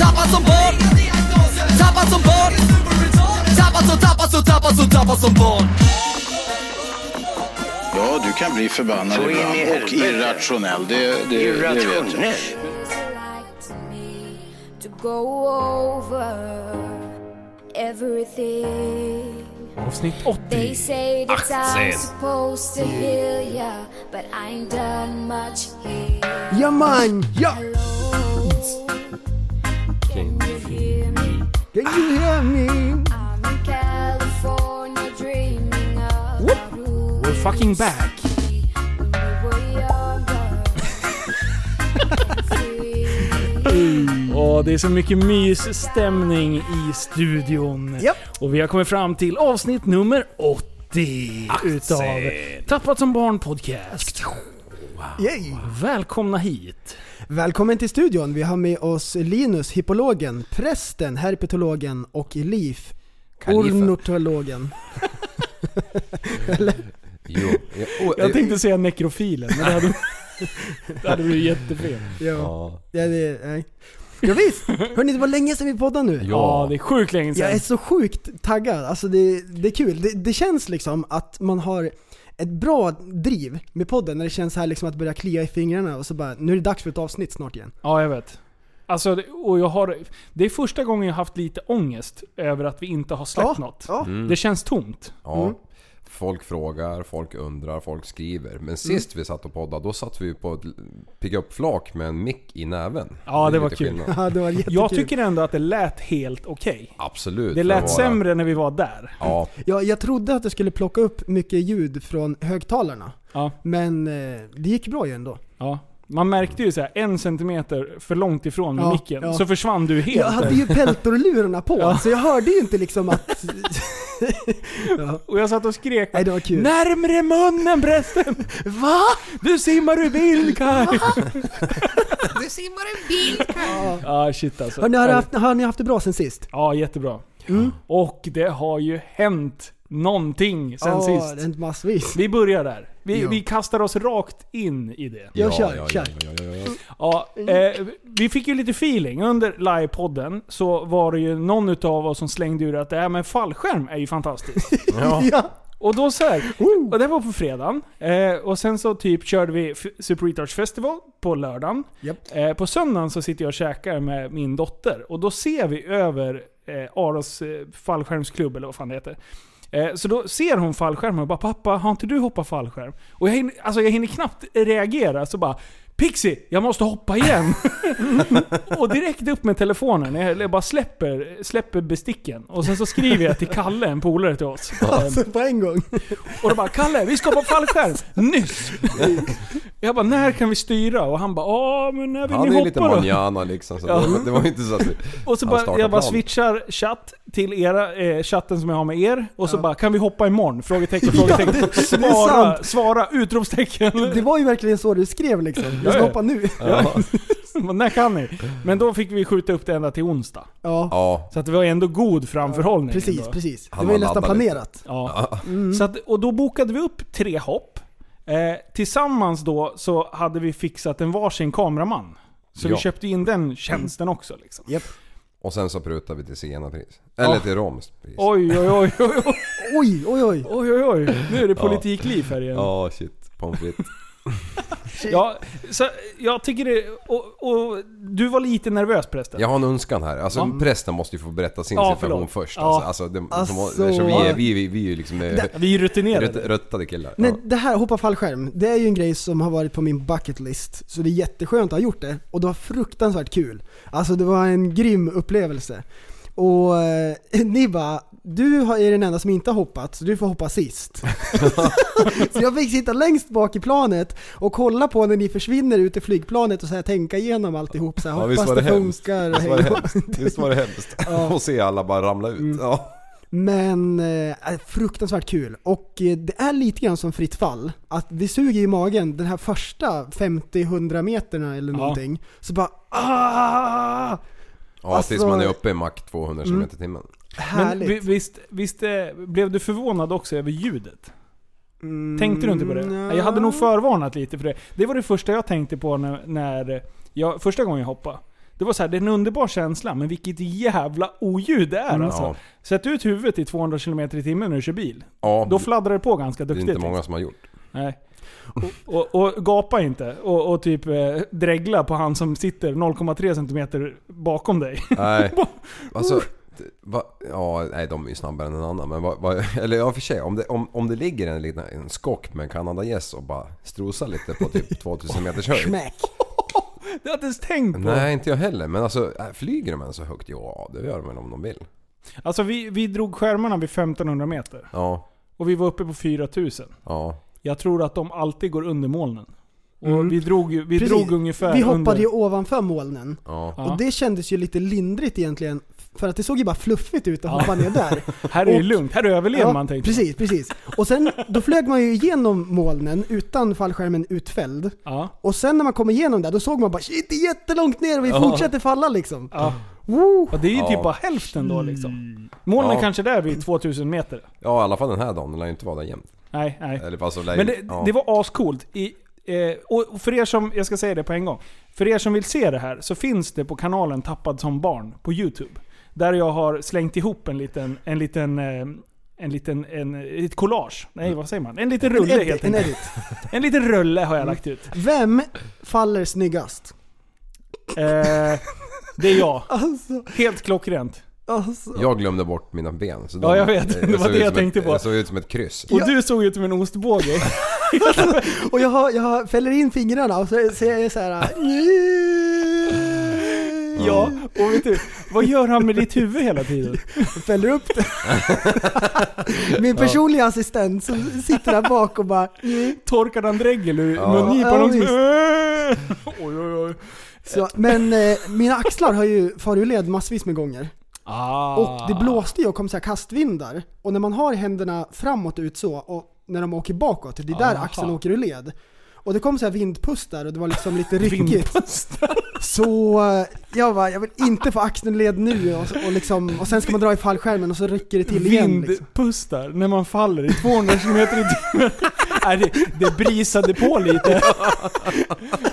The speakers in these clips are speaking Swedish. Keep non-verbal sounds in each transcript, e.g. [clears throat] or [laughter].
Tappad som barn Tappad som barn Tappad som, tappad som, tappad som, tappad som barn Ja, du kan bli förbannad Så ibland och irrationell. Det, det, det vet jag. Irrationell. Avsnitt They 80. say that I'm Axel. supposed to heal ya, but I ain't done much here. Ja man, ja! Can you hear me? I'm in California dreaming about who We're fucking back. Och [laughs] det är så mycket mysstämning i studion. Japp. Och vi har kommit fram till avsnitt nummer 80 utav Tappat som barn podcast. Yay. Välkomna hit. Välkommen till studion. Vi har med oss Linus, hippologen, prästen, herpetologen och Liv, Kalifen. ornitologen. [laughs] Jo. Ja, Jag tänkte säga nekrofilen, men det hade, [laughs] det hade blivit jättefel. Ja, Ja. ja det, nej. Ja, visst. Hörni, det var länge sedan vi poddade nu. Ja, det är sjukt länge Jag är sedan. så sjukt taggad. Alltså det, det är kul. Det, det känns liksom att man har ett bra driv med podden när det känns här liksom att börja klia i fingrarna och så bara, nu är det dags för ett avsnitt snart igen. Ja, jag vet. Alltså, det- och jag har, det är första gången jag har haft lite ångest över att vi inte har släppt Ja, något. ja. Det känns tomt. ja. Mm. Folk frågar, folk undrar, folk skriver. Mm. Men sist vi satt och poddade, då satt vi på ett pigga upp flak med en mick i näven. Ja, det är var kul. [laughs] Ja, det var jättekul. Jag tycker ändå att det lät helt okej. Absolut. Det lät vara- sämre när vi var där. Ja, Ja, jag trodde att det skulle plocka upp mycket ljud från högtalarna. Ja, Men eh, det gick bra ju ändå. ja. Man märkte ju så här, en centimeter för långt ifrån med Ja, micken, ja. så försvann du helt. Jag hade ju [laughs] peltorlurarna på, Ja. så jag hörde ju inte liksom att... [laughs] ja. Och jag satt och skrek Nej, det var kul. Närmre munnen prästen! [laughs] Va? Du simmar ur bildkaj! Du simmar en bil Ja shit alltså. Har ni, har, haft, har ni haft det bra sen sist? Ja jättebra. Mm. Och det har ju hänt någonting sen ja, det har sist. hänt massvis. Vi börjar där. Vi, Ja. vi kastar oss rakt in i det. Jag ja, kör, ja, kör. Ja, ja, ja, ja. Ja, eh, vi fick ju lite feeling. Under livepodden så var det ju någon utav oss som slängde ur att det här med fallskärm är ju fantastiskt. [laughs] Ja. Ja. Och då så här, och det var på fredagen. Eh, och sen så typ körde vi Super Retards Festival på lördagen. Japp. Eh, på söndagen så sitter jag och käkar med min dotter. Och då ser vi över eh, Aros eh, fallskärmsklubb, eller vad fan det heter. Eh, så då ser hon fallskärmen och bara 'Pappa, har inte du hoppat fallskärm?' Och jag hinner, alltså jag hinner knappt reagera, så bara Pixie, jag måste hoppa igen! [laughs] och direkt upp med telefonen, jag bara släpper, släpper besticken. Och sen så skriver jag till Kalle, en polare till oss. Alltså på en gång. och då bara 'Kalle, vi ska på fallskärm! Nyss!' Jag bara 'När kan vi styra?' Och han bara 'Ja, men när vill Han ni är lite hoppa då?' manjana liksom. Så Ja. det, var- det inte så att. Och så Han bara, jag bara switchar chatt till era, eh, chatten som jag har med er. Och så bara 'Kan vi hoppa imorgon?' Frågetecken, frågetecken. det- det är svara, sant. svara, utropstecken. Det var ju verkligen så du skrev liksom. Jag Ja, ska hoppa nu. Ja. [laughs] När kan ni? Men då fick vi skjuta upp det ända till onsdag. Ja, ja. Så att det var ändå god framförhållning. precis, ändå. precis. Det Han var ju var nästan laddad lite. planerat. Ja. Mm. Så att, och då bokade vi upp tre hopp. Eh, tillsammans då så hade vi fixat en varsin kameraman. Så vi Ja. köpte in den tjänsten också. Liksom. Japp. Och sen så prutar vi till Siena-pris. Eller Ja. till Roms pris. Oj, oj, oj, oj, oj, Oj, oj, oj. oj, oj, oj. Nu är det politikliv här igen. Ja, shit. Pommes frites. Ja, så jag tycker det... Och, och du var lite nervös prästen. Jag har en önskan här. Alltså Ja. prästen måste ju få berätta sin Ja, situation först. Ja. Alltså, alltså, det, Alltså- eftersom vi är, vi, vi, vi är ju liksom eh, Vi är rutinerade. rött, röttade killar. Nej, Ja. det här, hoppa fallskärm, det är ju en grej som har varit på min bucket list. Så det är jätteskönt att ha gjort det. Och det var fruktansvärt kul. Alltså det var en grym upplevelse. Och eh, [laughs] ni bara, du är den enda som inte har hoppat, så du får hoppa sist. [laughs] så jag fick sitta längst bak i planet och kolla på när ni försvinner ut i flygplanet och så här, tänka igenom alltihop. Så här, Ja, hoppas det, funkar. Visst var det hemskt? [laughs] Visst var det hemskt? Ja. Och se alla bara ramla ut. Mm. Ja. Men eh, fruktansvärt kul. Och eh, det är lite grann som fritt fall. Att det suger i magen den här första 50-100 meterna eller Ja. någonting. Så bara ah! Ja, Alltså- tills man är uppe i Mach 200 km i timmen. Men Härligt. vi- visst, visst eh, blev du förvånad också över ljudet? Mm, Tänkte du inte på det? nja. Jag hade nog förvarnat lite för det. Det var det första jag tänkte på när, när jag, första gången jag hoppade. Det var så här, det är en underbar känsla, men vilket jävla oljud det är Mm. alltså. Ja. Sätt ut huvudet i 200 km i timmen när du kör bil. Ja, Då fladdrar det på ganska det är duktigt. inte många liksom. som har gjort. Nej. Och, och, och gapa inte. Och, och typ eh, dregla på han som sitter 0,3 cm bakom dig. Nej. [laughs] Alltså, va, ja, nej de är ju snabbare än en annan. Men vad, vad, [laughs] eller ja, för sig, om det, om, om det ligger en liten en skock med en kanadagäss och bara strosar lite på typ [laughs] 2000 meters höjd. Smack. [laughs] Det har jag inte ens tänkt på. Nej, inte jag heller. Men alltså, äh, flyger de än så högt? Ja, det gör de väl om de vill. Alltså vi, vi drog skärmarna vid 1500 meter. Ja, Och vi var uppe på 4000. ja. Jag tror att de alltid går under molnen. Och Mm. vi drog, ju- vi Precis. drog ungefär Vi hoppade under... ju ovanför molnen. Ja. Och det kändes ju lite lindrigt egentligen. För att det såg ju bara fluffigt ut att Ja. hoppa ner där. [laughs] Här är det lugnt, här överlever Ja, man tänkte. Precis, precis. Och sen, då flög man ju igenom molnen utan fallskärmen utfälld. Ja. Och sen när man kom igenom där, då såg man bara shit det är jättelångt ner och vi Ja. fortsätter falla liksom. Ja. Woo! Och det är ju Ja. typ bara hälften då liksom. Molnen Ja. kanske där vid 2000 meter. ja, i alla fall den här dagen. Den lär ju inte vara där jämt. Nej, nej. Eller alltså, lär, Men det, ja. det var ascoolt. I, eh, och för er som, jag ska säga det på en gång. För er som vill se det här så finns det på kanalen Tappad som barn på YouTube. Där jag har slängt ihop en liten, en liten, eh, en liten, en, ett collage. Nej vad säger man? En liten rulle en edit, helt en enkelt. edit. En liten rulle har jag lagt ut. Vem faller snyggast? Eh, det är jag. Alltså, Helt klockrent. alltså. Jag glömde bort mina ben. Så Ja, jag vet. Det [laughs] var det jag tänkte ett, på. Jag såg ut som ett kryss. Och du såg ut som en ostbåge. [laughs] Och jag, har, jag har, fäller in fingrarna och så säger jag så här. [laughs] ja, och vet du, vad gör han med ditt huvud hela tiden? Fäller upp det. [laughs] Min personliga assistent som sitter där bak och bara [laughs] Torkade han dregel ur Ja. mungipan? Ja. [laughs] Oj, oj, oj. så, Men eh, mina axlar har ju farit led massvis med gånger. Ah. Och det blåste ju och kom så här kastvindar. Och när man har händerna framåt ut så, och när de åker bakåt, det är där Aha. axeln åker ur led. Och det kom så här vindpustar och det var liksom lite [laughs] ryckigt. Så eh, jag bara, jag vill inte få axeln ur led nu och, och, liksom, och sen ska man dra i fallskärmen och så rycker det till igen. Liksom. Vindpustar när man faller i 200 km i timmen. Nej, det, det brisade på lite.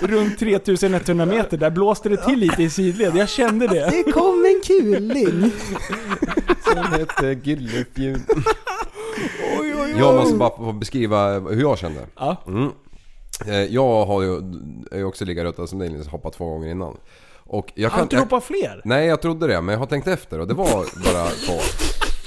[laughs] Runt 3100 meter, där blåste det till lite i sidled. Jag kände det. Det kom en kuling! Som hette Gyllefjun. Jag måste bara få beskriva hur jag kände. Ja. Mm. Eh, Jag har ju, är ju också lika ruttad som dig Linus, hoppat två gånger innan. Och jag Har kan... inte Jag, hoppat fler? nej jag trodde det, men jag har tänkt efter och det var bara två.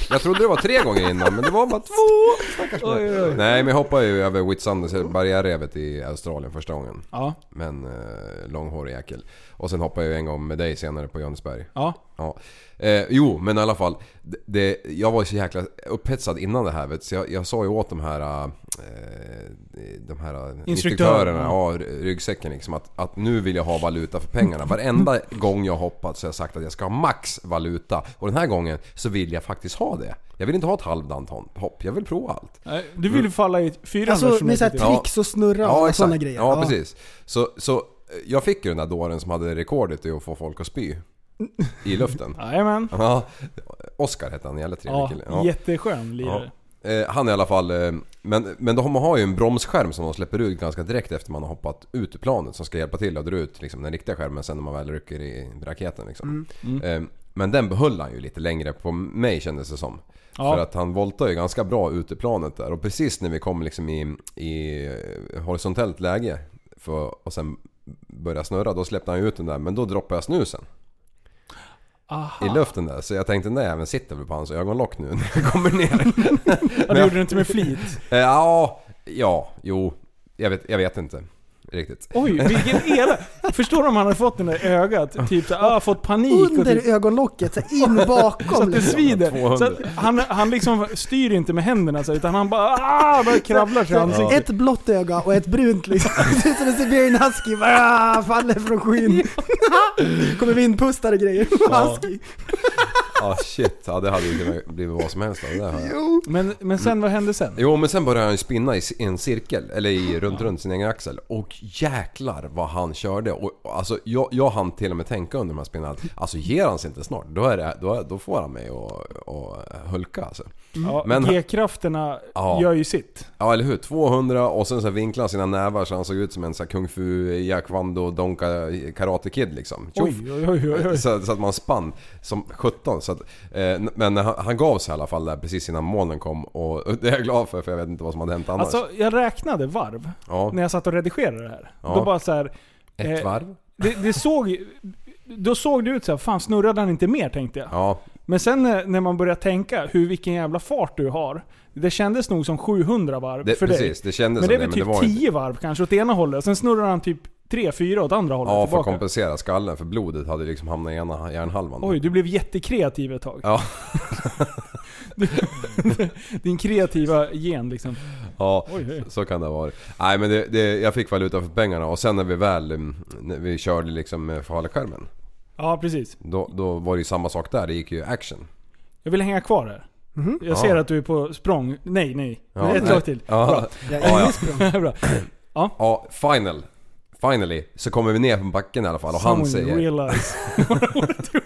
Jag trodde det var tre gånger innan, men det var bara två. Stackars mig. Nej men jag hoppade ju över Whitsundays barriärrevet i Australien första gången. Ja. Men eh, långhårig jäkel. Och sen hoppade jag en gång med dig senare på Jönsberg. Ja. Ja. Eh, jo, men i alla fall. Det, det, jag var ju så jäkla upphetsad innan det här vet så jag, jag sa ju åt de här... eh, de här instruktörerna, ja, ryggsäcken liksom att, att nu vill jag ha valuta för pengarna. Varenda gång jag hoppat så har jag sagt att jag ska ha max valuta. Och den här gången så vill jag faktiskt ha det. Jag vill inte ha ett halvdant hopp, jag vill prova allt. Nej, Du vill ju falla i 400 Alltså med såhär tricks och snurra och sådana grejer. Ja, precis. Så, så jag fick ju den där dåren som hade rekordet i att få folk att spy. I luften. [laughs] Jajamän. Ja, Oscar hette han, jävla trevlig Ja, kille. Ja. jätteskön lirare. Eh, han i alla fall, eh, men, men de har ju en bromsskärm som de släpper ut ganska direkt efter man har hoppat ut ur planet som ska hjälpa till att dra ut liksom, den riktiga skärmen sen när man väl rycker i raketen liksom. Eh, men den behöll han ju lite längre på mig kändes det som. Ja. För att han voltar ju ganska bra ut i planet där och precis när vi kom liksom i, i horisontellt läge för, och sen börja snurra, då släppte han ut den där men då droppade jag snusen Aha. i luften där. Så jag tänkte nej men sitter väl på hans ögonlock nu [laughs] när jag kommer ner. Ja, du gjorde det inte med flit. Eh, Ja, ja, jo. Jag vet, jag vet inte. Riktigt. Oj, [laughs] vilken elak. Förstår du om han hade fått den där ögat? Typ så, ah, fått panik och Under typ, ögonlocket, så in [laughs] så bakom att det liksom. svider. 200. Så att han, han liksom styr inte med händerna så, utan han bara ah, bara kravlar sig ansiktet. Ett blått öga och ett brunt liksom. [laughs] Det ser ut som en Siberian Husky, bara ah, faller från skyn. Kommer vindpustar och grejer. Husky. Ah shit, ja det hade ju kunnat bli vad som helst av det där hör jag. Men, men sen vad hände sen? Jo men sen började han ju spinna i en cirkel, eller i, runt runt sin egen axel. Och jäklar vad han körde. Och, alltså jag, jag hann till och med tänka under de här spinnarna alltså ger han sig inte snart, då, är det, då, då får han mig att att hulka alltså. Ja, Men- G-krafterna Ja. gör ju sitt. Ja eller hur, 200 och sen så vinklade han sina nävar så han såg ut som en sån här kung fu, Jack Wando, Donka, Karate Kid liksom. Tjoff! Oj, oj, oj, oj. Så, så att man spann som 17. Så att, eh, men han, han gav sig i alla fall där precis innan molnen kom och, och [laughs] det är jag glad för för jag vet inte vad som hade hänt annars. Alltså jag räknade varv ja, när jag satt och redigerade det här. Ja. Då bara så här, ett eh, varv. det, det såg Då såg det ut så här, fan snurrade han inte mer tänkte jag. Ja, Men sen när, när man börjar tänka hur vilken jävla fart du har. Det kändes nog som 700 varv det, för precis. dig. Det kändes Men det är väl typ det var inte. 10 varv kanske åt ena hållet. Sen snurrar han typ 3-4 åt andra hållet Ja, för att tillbaka. kompensera skallen för blodet hade liksom hamnat i ena hjärnhalvan. Oj, du blev jättekreativ ett tag. Ja, [laughs] Din kreativa gen liksom. ja Oj, så kan det vara. Nej men det, det, jag fick valuta för pengarna och sen när vi väl mm, när vi körde liksom med fallskärmen. Ja, precis. Då, då var det ju samma sak där, det gick ju action. Jag vill hänga kvar här. Jag ser Ja. att du är på språng. Nej, nej. Ja, Ett nej. slag till. Ja, Jag Ja, ja. är språng. [laughs] Bra. ja, final. Finally så kommer vi ner på backen i alla fall och han Someone säger... realize. [laughs]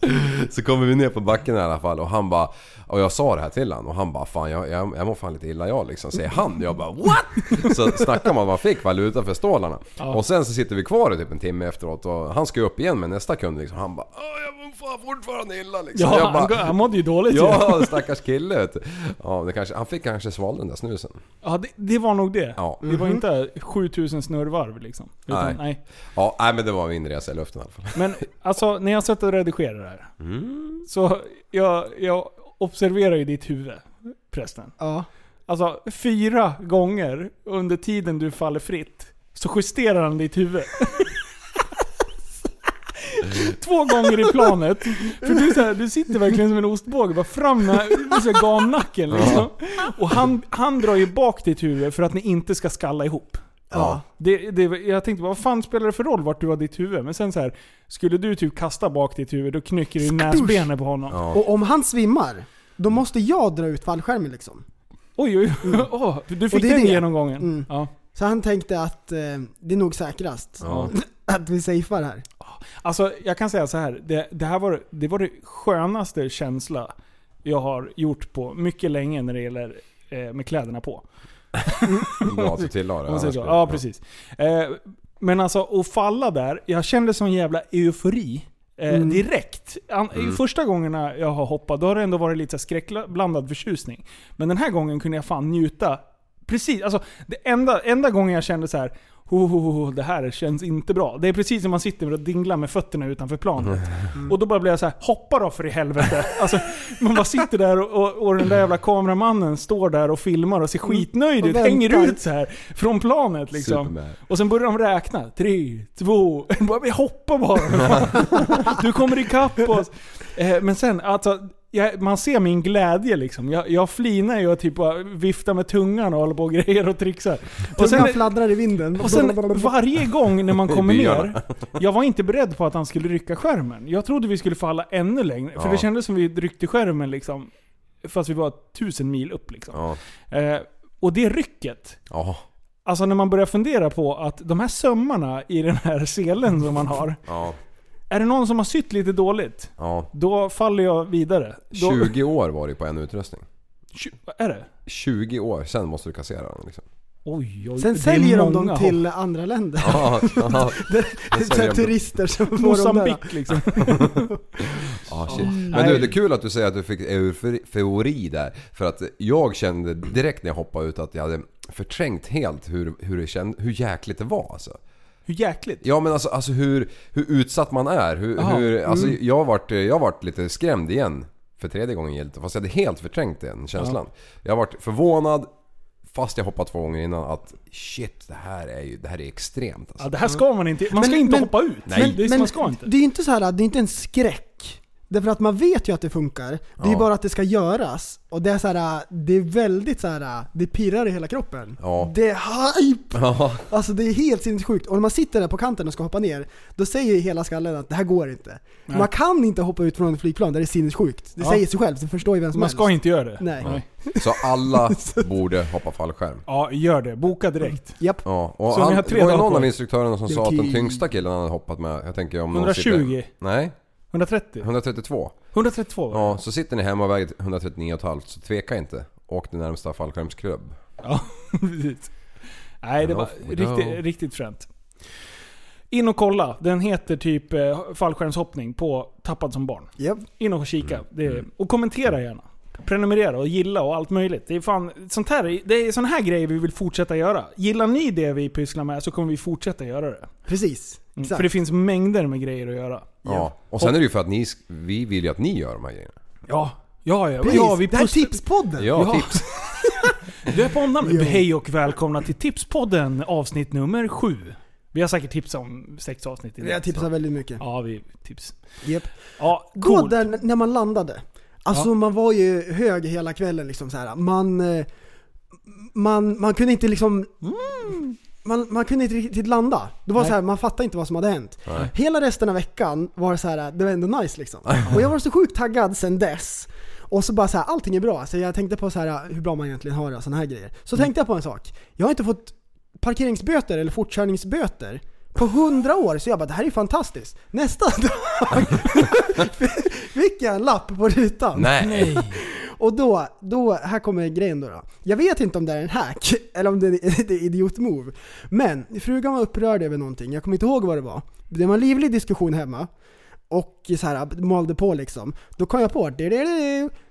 [laughs] Så kommer vi ner på backen i alla fall och han bara... Och jag sa det här till honom och han bara fan jag, jag, jag mår fan lite illa jag liksom. Säger han. Jag bara what? Så snackar man man fick valuta för stålarna. Och sen så sitter vi kvar i typ en timme efteråt och han ska ju upp igen med nästa kund liksom. Han bara "Åh, jag mår fan fortfarande illa liksom. Ja, jag han, bara, han mådde ju dåligt. Ja, stackars kille. Ja, det kanske, han fick kanske svalda den där snusen. Ja, det, det var nog det. Ja. Det var inte 7000 snurrvarv liksom. Utan, Nej. nej. Ja, nej men det var min resa i luften i alla fall. Men alltså, när jag satt och redigerade det här. Mm. Så jag, jag observerar ju ditt huvud, prästen. Ja. Alltså, fyra gånger under tiden du faller fritt, så justerar han ditt huvud. [laughs] Två gånger i planet. För du, så här, du sitter verkligen som en ostbåge, bara fram med så här gamnacken liksom. Och han, han drar ju bak ditt huvud för att ni inte ska skalla ihop. Ja. Det, det, jag tänkte, vad fan spelar det för roll vart du har ditt huvud? Men sen så här, skulle du typ kasta bak ditt huvud, då knycker du näsbenet på honom. Ja. Och om han svimmar, då måste jag dra ut fallskärmen liksom. Oj, oj, oj. [laughs] Åh, du fick den det. genomgången. Mm. Ja. Så han tänkte att eh, det är nog säkrast. Ja. [laughs] Att vi safear här. Alltså, jag kan säga så här. Det, det här var det, var det skönaste känsla jag har gjort på mycket länge när det gäller eh, med kläderna på. Bra att du tillade det. Blir- Ja, precis. Eh, men alltså, att falla där. Jag kände sån jävla eufori. Eh, Mm. Direkt. An- Mm. Första gångerna jag har hoppat, då har det ändå varit lite skräckblandad förtjusning. Men den här gången kunde jag fan njuta. Precis, alltså det enda, enda gången jag kände så här. Ho, ho, ho, det här känns inte bra. Det är precis som man sitter och dinglar med fötterna utanför planet. Mm. Och då bara blir jag så här: hoppa då för i helvete. [laughs] Alltså, man bara sitter där och, och, och den där jävla kameramannen står där och filmar och ser skitnöjd Och ut. Hänger ut så här från planet liksom. Superman. Och sen börjar de räkna. Tre, två, [laughs] bara, vi hoppar bara. [laughs] Du kommer ikapp oss. Eh, men sen, alltså, jag, man ser min glädje liksom. Jag, jag flinar ju och typ bara viftar med tungan och håller på och grejer och trixar. Och sen, fladdrar i vinden. och sen varje gång när man [laughs] kommer ner, jag var inte beredd på att han skulle rycka skärmen. Jag trodde vi skulle falla ännu längre. För Ja. det kändes som vi ryckte skärmen liksom, fast vi var tusen mil upp liksom. Ja. Eh, och det rycket, Ja. Alltså när man börjar fundera på att de här sömmarna i den här selen som man har. Ja. Är det någon som har sytt lite dåligt, Ja. då faller jag vidare. Då, 20 år var det på en utrustning. Tju- vad är det? 20 år, sen måste du kassera den liksom. Oj, oj. Sen det är säljer de många dem till andra länder. Ja, ja, [laughs] Det är så här säljer de- turister som får dem där. Liksom. ja [laughs] shit. Men du, det är kul att du säger att du fick eufori där. För att jag kände direkt när jag hoppade ut att jag hade förträngt helt hur, hur, det känd, hur jäkligt det var alltså. Hur jäkligt. Ja men alltså, alltså hur, hur utsatt man är. Hur, hur, alltså, jag, har varit, jag har varit lite skrämd igen. För tredje gången gillt. Fast jag hade helt förträngt den känslan. Jag har varit förvånad, fast jag hoppat två gånger innan, att shit, det här är ju det här är extremt alltså. Ja, det här ska man inte. Man ska Men- inte men- hoppa ut. Nej. det är, Men man ska inte. det är inte så här, det är inte en skräck. Därför att man vet ju att det funkar. Det är ju bara att det ska göras. Och det är så här, det är väldigt så här, det pirrar i hela kroppen. Ja. Det är hype! Ja. Alltså det är helt sinnessjukt. Och när man sitter där på kanten och ska hoppa ner, då säger hela skallen att det här går inte. Nej. Man kan inte hoppa ut från ett flygplan, det är sinnessjukt. Det Ja. säger sig själv, det förstår ju vem som Man helst. ska inte göra det. Nej. [laughs] Så alla [laughs] borde hoppa fallskärm. Ja, gör det. Boka direkt. Japp. Ja, och Så han, har det tre var ju dagar någon på av er. instruktörerna som Det sa att den tyngsta killen han hade hoppat med, jag tänker om någon 120? sitter... Nej, 130? 132. 132 va? Ja, så sitter ni hemma och väger 139,5 så tveka inte. Åk till närmsta fallskärmsklubb. Ja, [laughs] precis. Nej, det var riktigt, riktigt fränt. In och kolla. Den heter typ eh, fallskärmshoppning på Tappad som barn. Japp. In och kika. Mm. Det är, och kommentera gärna. Prenumerera och gilla och allt möjligt. Det är fan, sånt här, det är såna här grejer vi vill fortsätta göra. Gillar ni det vi pysslar med så kommer vi fortsätta göra det. Precis. Mm, Exakt. För det finns mängder med grejer att göra. Ja. Och sen är det ju för att ni, vi vill ju att ni gör de här grejerna. Ja, ja, ja. Ja vi det här är tipspodden! Ja, Ja. tips. [laughs] Döp om namnet. Ja. Hej och välkomna till Tipspodden avsnitt nummer sju. Vi har säkert tipsat om sex avsnitt innan. Jag tipsar väldigt mycket. Ja, vi tips. Japp. Ja, Då coolt. där n- när man landade. Alltså Ja. man var ju hög hela kvällen liksom så här. Man, eh, man, man kunde inte liksom... Man, man kunde inte riktigt landa. Det var Nej. så här, man fattade inte vad som hade hänt. Nej. Hela resten av veckan var det så här, det var ändå nice liksom. [laughs] Och jag var så sjukt taggad sen dess. Och så bara så här, allting är bra. Så jag tänkte på så här, hur bra man egentligen har det och såna här grejer. Så tänkte jag på en sak. Jag har inte fått parkeringsböter eller fortkörningsböter på hundra år, så jag bara det här är fantastiskt. Nästa dag [laughs] [laughs] fick jag en lapp på rutan. Nej. Och då, då, här kommer grejen då, då. Jag vet inte om det är en hack, [laughs] eller om det är [laughs] ett idiot-move. Men frugan var upprörd över någonting, jag kommer inte ihåg vad det var. Det var en livlig diskussion hemma. Och så här, malde på liksom. Då kom jag på,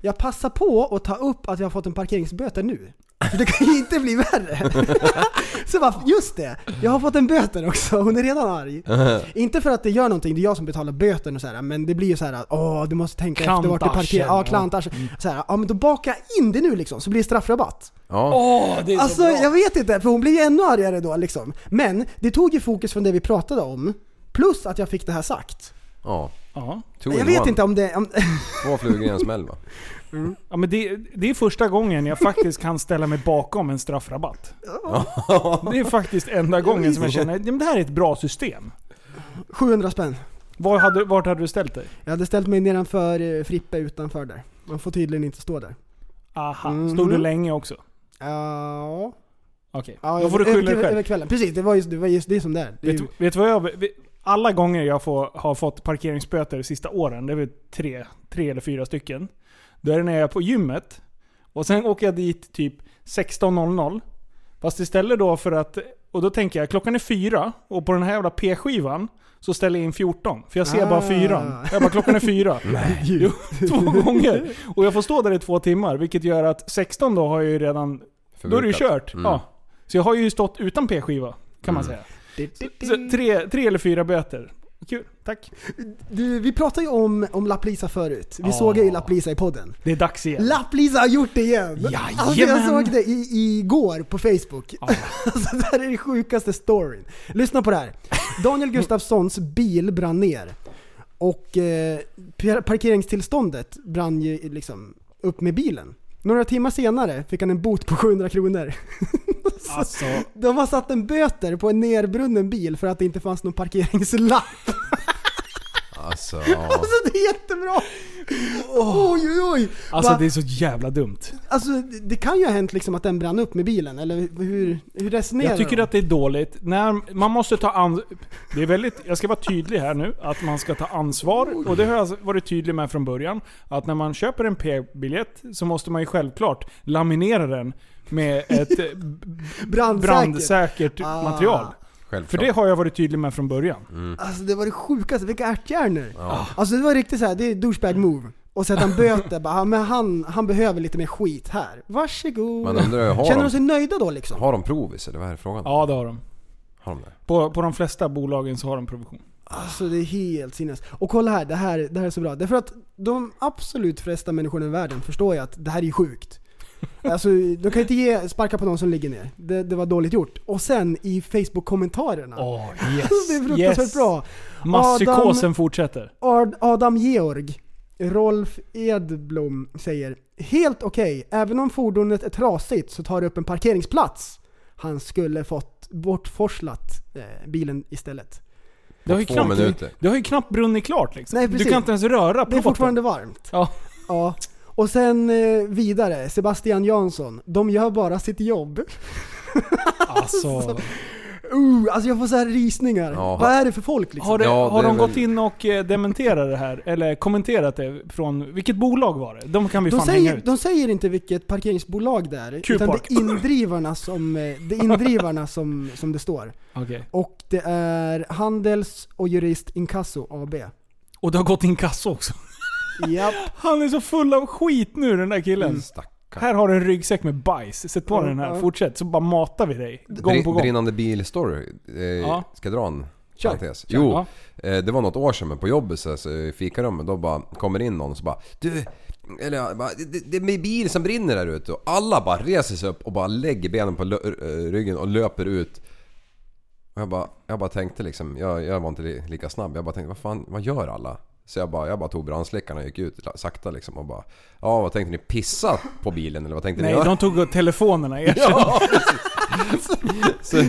jag passar på att ta upp att jag har fått en parkeringsböter nu. För det kan ju inte bli värre. så jag bara, just det, jag har fått en böter också, hon är redan arg. inte för att det gör någonting, det är jag som betalar böten och så här, men det blir ju så här, åh du måste tänka efter vart du parkerar. Klantarsel, Ja, klantarsen. klantarsel. Så här, ja men då bakar jag in det nu liksom, så blir det straffrabatt. Ja. Åh, det är Alltså så bra. jag vet inte, för hon blir ju ännu argare då liksom. Men det tog ju fokus från det vi pratade om, plus att jag fick det här sagt ja. Ja. Two Jag vet one. inte om det... Om, [laughs] Två flugor i en smäll va? ja men det, det är första gången jag faktiskt kan ställa mig bakom en straffrabatt. [laughs] Det är faktiskt enda gången som jag känner att det här är ett bra system. 700 spänn. Var hade, vart hade du ställt dig? Jag hade ställt mig nedanför eh, Frippe utanför där. Man får tydligen inte stå där. Aha, Mhm. stod du länge också? Ja... Okej, ja då får du över- skylla dig över, själv. över kvällen. Precis, det var just det, var just det som det är. Det är Vet, ju, vet du vad jag... vet- Alla gånger jag får, har fått parkeringsböter de sista åren, det är väl tre, tre eller fyra stycken. Då är det när jag är på gymmet. Och sen åker jag dit typ 16.00. Fast istället då för att... Och då tänker jag, klockan är fyra och på den här jävla P-skivan så ställer jag in 14. För jag ser bara Ah. fyran. Jag bara, klockan är fyra. [laughs] Jo, två gånger. Och jag får stå där i två timmar, vilket gör att 16 då har jag ju redan... Då är det ju Förbrukat. kört. Mm. Ja. Så jag har ju stått utan P-skiva, kan man Mm. säga. Så, tre, tre eller fyra böter. Kul, tack. du, vi pratade ju om, om Lapplisa förut. Vi Ja. såg ju Lapplisa i podden. Det är dags igen. Lapplisa har gjort det igen! Jajamän. Alltså jag såg det i, igår på Facebook. Ja. [laughs] Alltså det här är den sjukaste storyn. Lyssna på det här. Daniel Gustafssons bil brann ner. Och eh, par- parkeringstillståndet brann ju liksom upp med bilen. Några timmar senare fick han en bot på 700 kronor. [laughs] Alltså, De har satt en böter på en nerbrunnen bil för att det inte fanns någon parkeringslapp. Alltså, ja. Alltså det är jättebra! Oj oj oj! alltså Va? det är så jävla dumt. Alltså det- kan ju ha hänt liksom att den brann upp med bilen, eller hur, hur resonerar Jag tycker de? att det är dåligt. När man måste ta an... Det är väldigt... Jag ska vara tydlig här nu. Att man ska ta ansvar. Och det har jag varit tydlig med från början. Att när man köper en P-biljett så måste man ju självklart laminera den med ett [laughs] eh, Brandsäker. brandsäkert Ah. Självklart. För det har jag varit tydlig med från början. Alltså det var det sjukaste, vilka ärthjärnor! Ja. Alltså det var riktigt såhär, det är douchebag move. Och sätta en böter, [laughs] bara, "Ja, men han, han behöver lite mer skit här. Varsågod! Man undrar har Känner de de, sig nöjda då liksom? har de provis eller vad är frågan? Ja, det har de. Har de det? På, på de flesta bolagen så har de provision. Alltså det är helt sinnes. Och kolla här, det här, det här är så bra. Därför att de absolut flesta människorna i världen förstår ju att det här är ju sjukt. Alltså, de kan inte ge, sparka på någon som ligger ner. Det, det var dåligt gjort. Och sen i Facebook-kommentarerna. Åh, [laughs] yes. det är fruktansvärt yes. bra. Masspsykosen fortsätter. Ad- Adam Georg, Rolf Edblom säger Helt okej, även om fordonet är trasigt så tar det upp en parkeringsplats. Han skulle fått bortforslat eh, bilen istället. Det har, ju knappt, minuter. det har ju knappt brunnit klart liksom. Nej, du kan inte ens röra Det är fortfarande varmt. Ja. Ja. Och sen eh, vidare, Sebastian Jansson. De gör bara sitt jobb. [laughs] Alltså, Uh, alltså jag får så här rysningar. Ja. Vad är det för folk liksom? har det, Ja, har det de väl- gått in och eh, dementerat det här? Eller kommenterat det från... Vilket bolag var det? De kan vi De fan hänga säger, ut. de säger inte vilket parkeringsbolag det är, utan det är indrivarna som, eh, det indrivarna som, som det står. Okej. Och det är Handels och Jurist Inkasso AB. Och det har gått in kassa också. Japp. Han är så full av skit nu den där killen. Mm. Här har du en ryggsäck med bajs. Sätt på Ja, den här. ja. Fortsätt. Så bara matar vi dig. Gång på gång. Brinnande bil-story. Eh, Ja. Ska jag dra en Kör. Jo, ja. eh, det var något år sedan men på jobbet så, så, i fikarummet då bara kommer in någon och så bara Du, eller bara, det, det är min bil som brinner där ute och alla bara reser sig upp och bara lägger benen på lö- eh, ryggen och löper ut. Och jag bara, jag bara tänkte liksom, jag, jag var inte li- lika snabb. Jag bara tänkte, vad fan, vad gör alla? Så jag bara, jag bara tog brandsläckaren och gick ut sakta liksom och bara Ja vad tänkte ni? Pissa på bilen eller vad tänkte Nej, ni? de tog telefonerna. [laughs] Erkänn. Ja, så, så,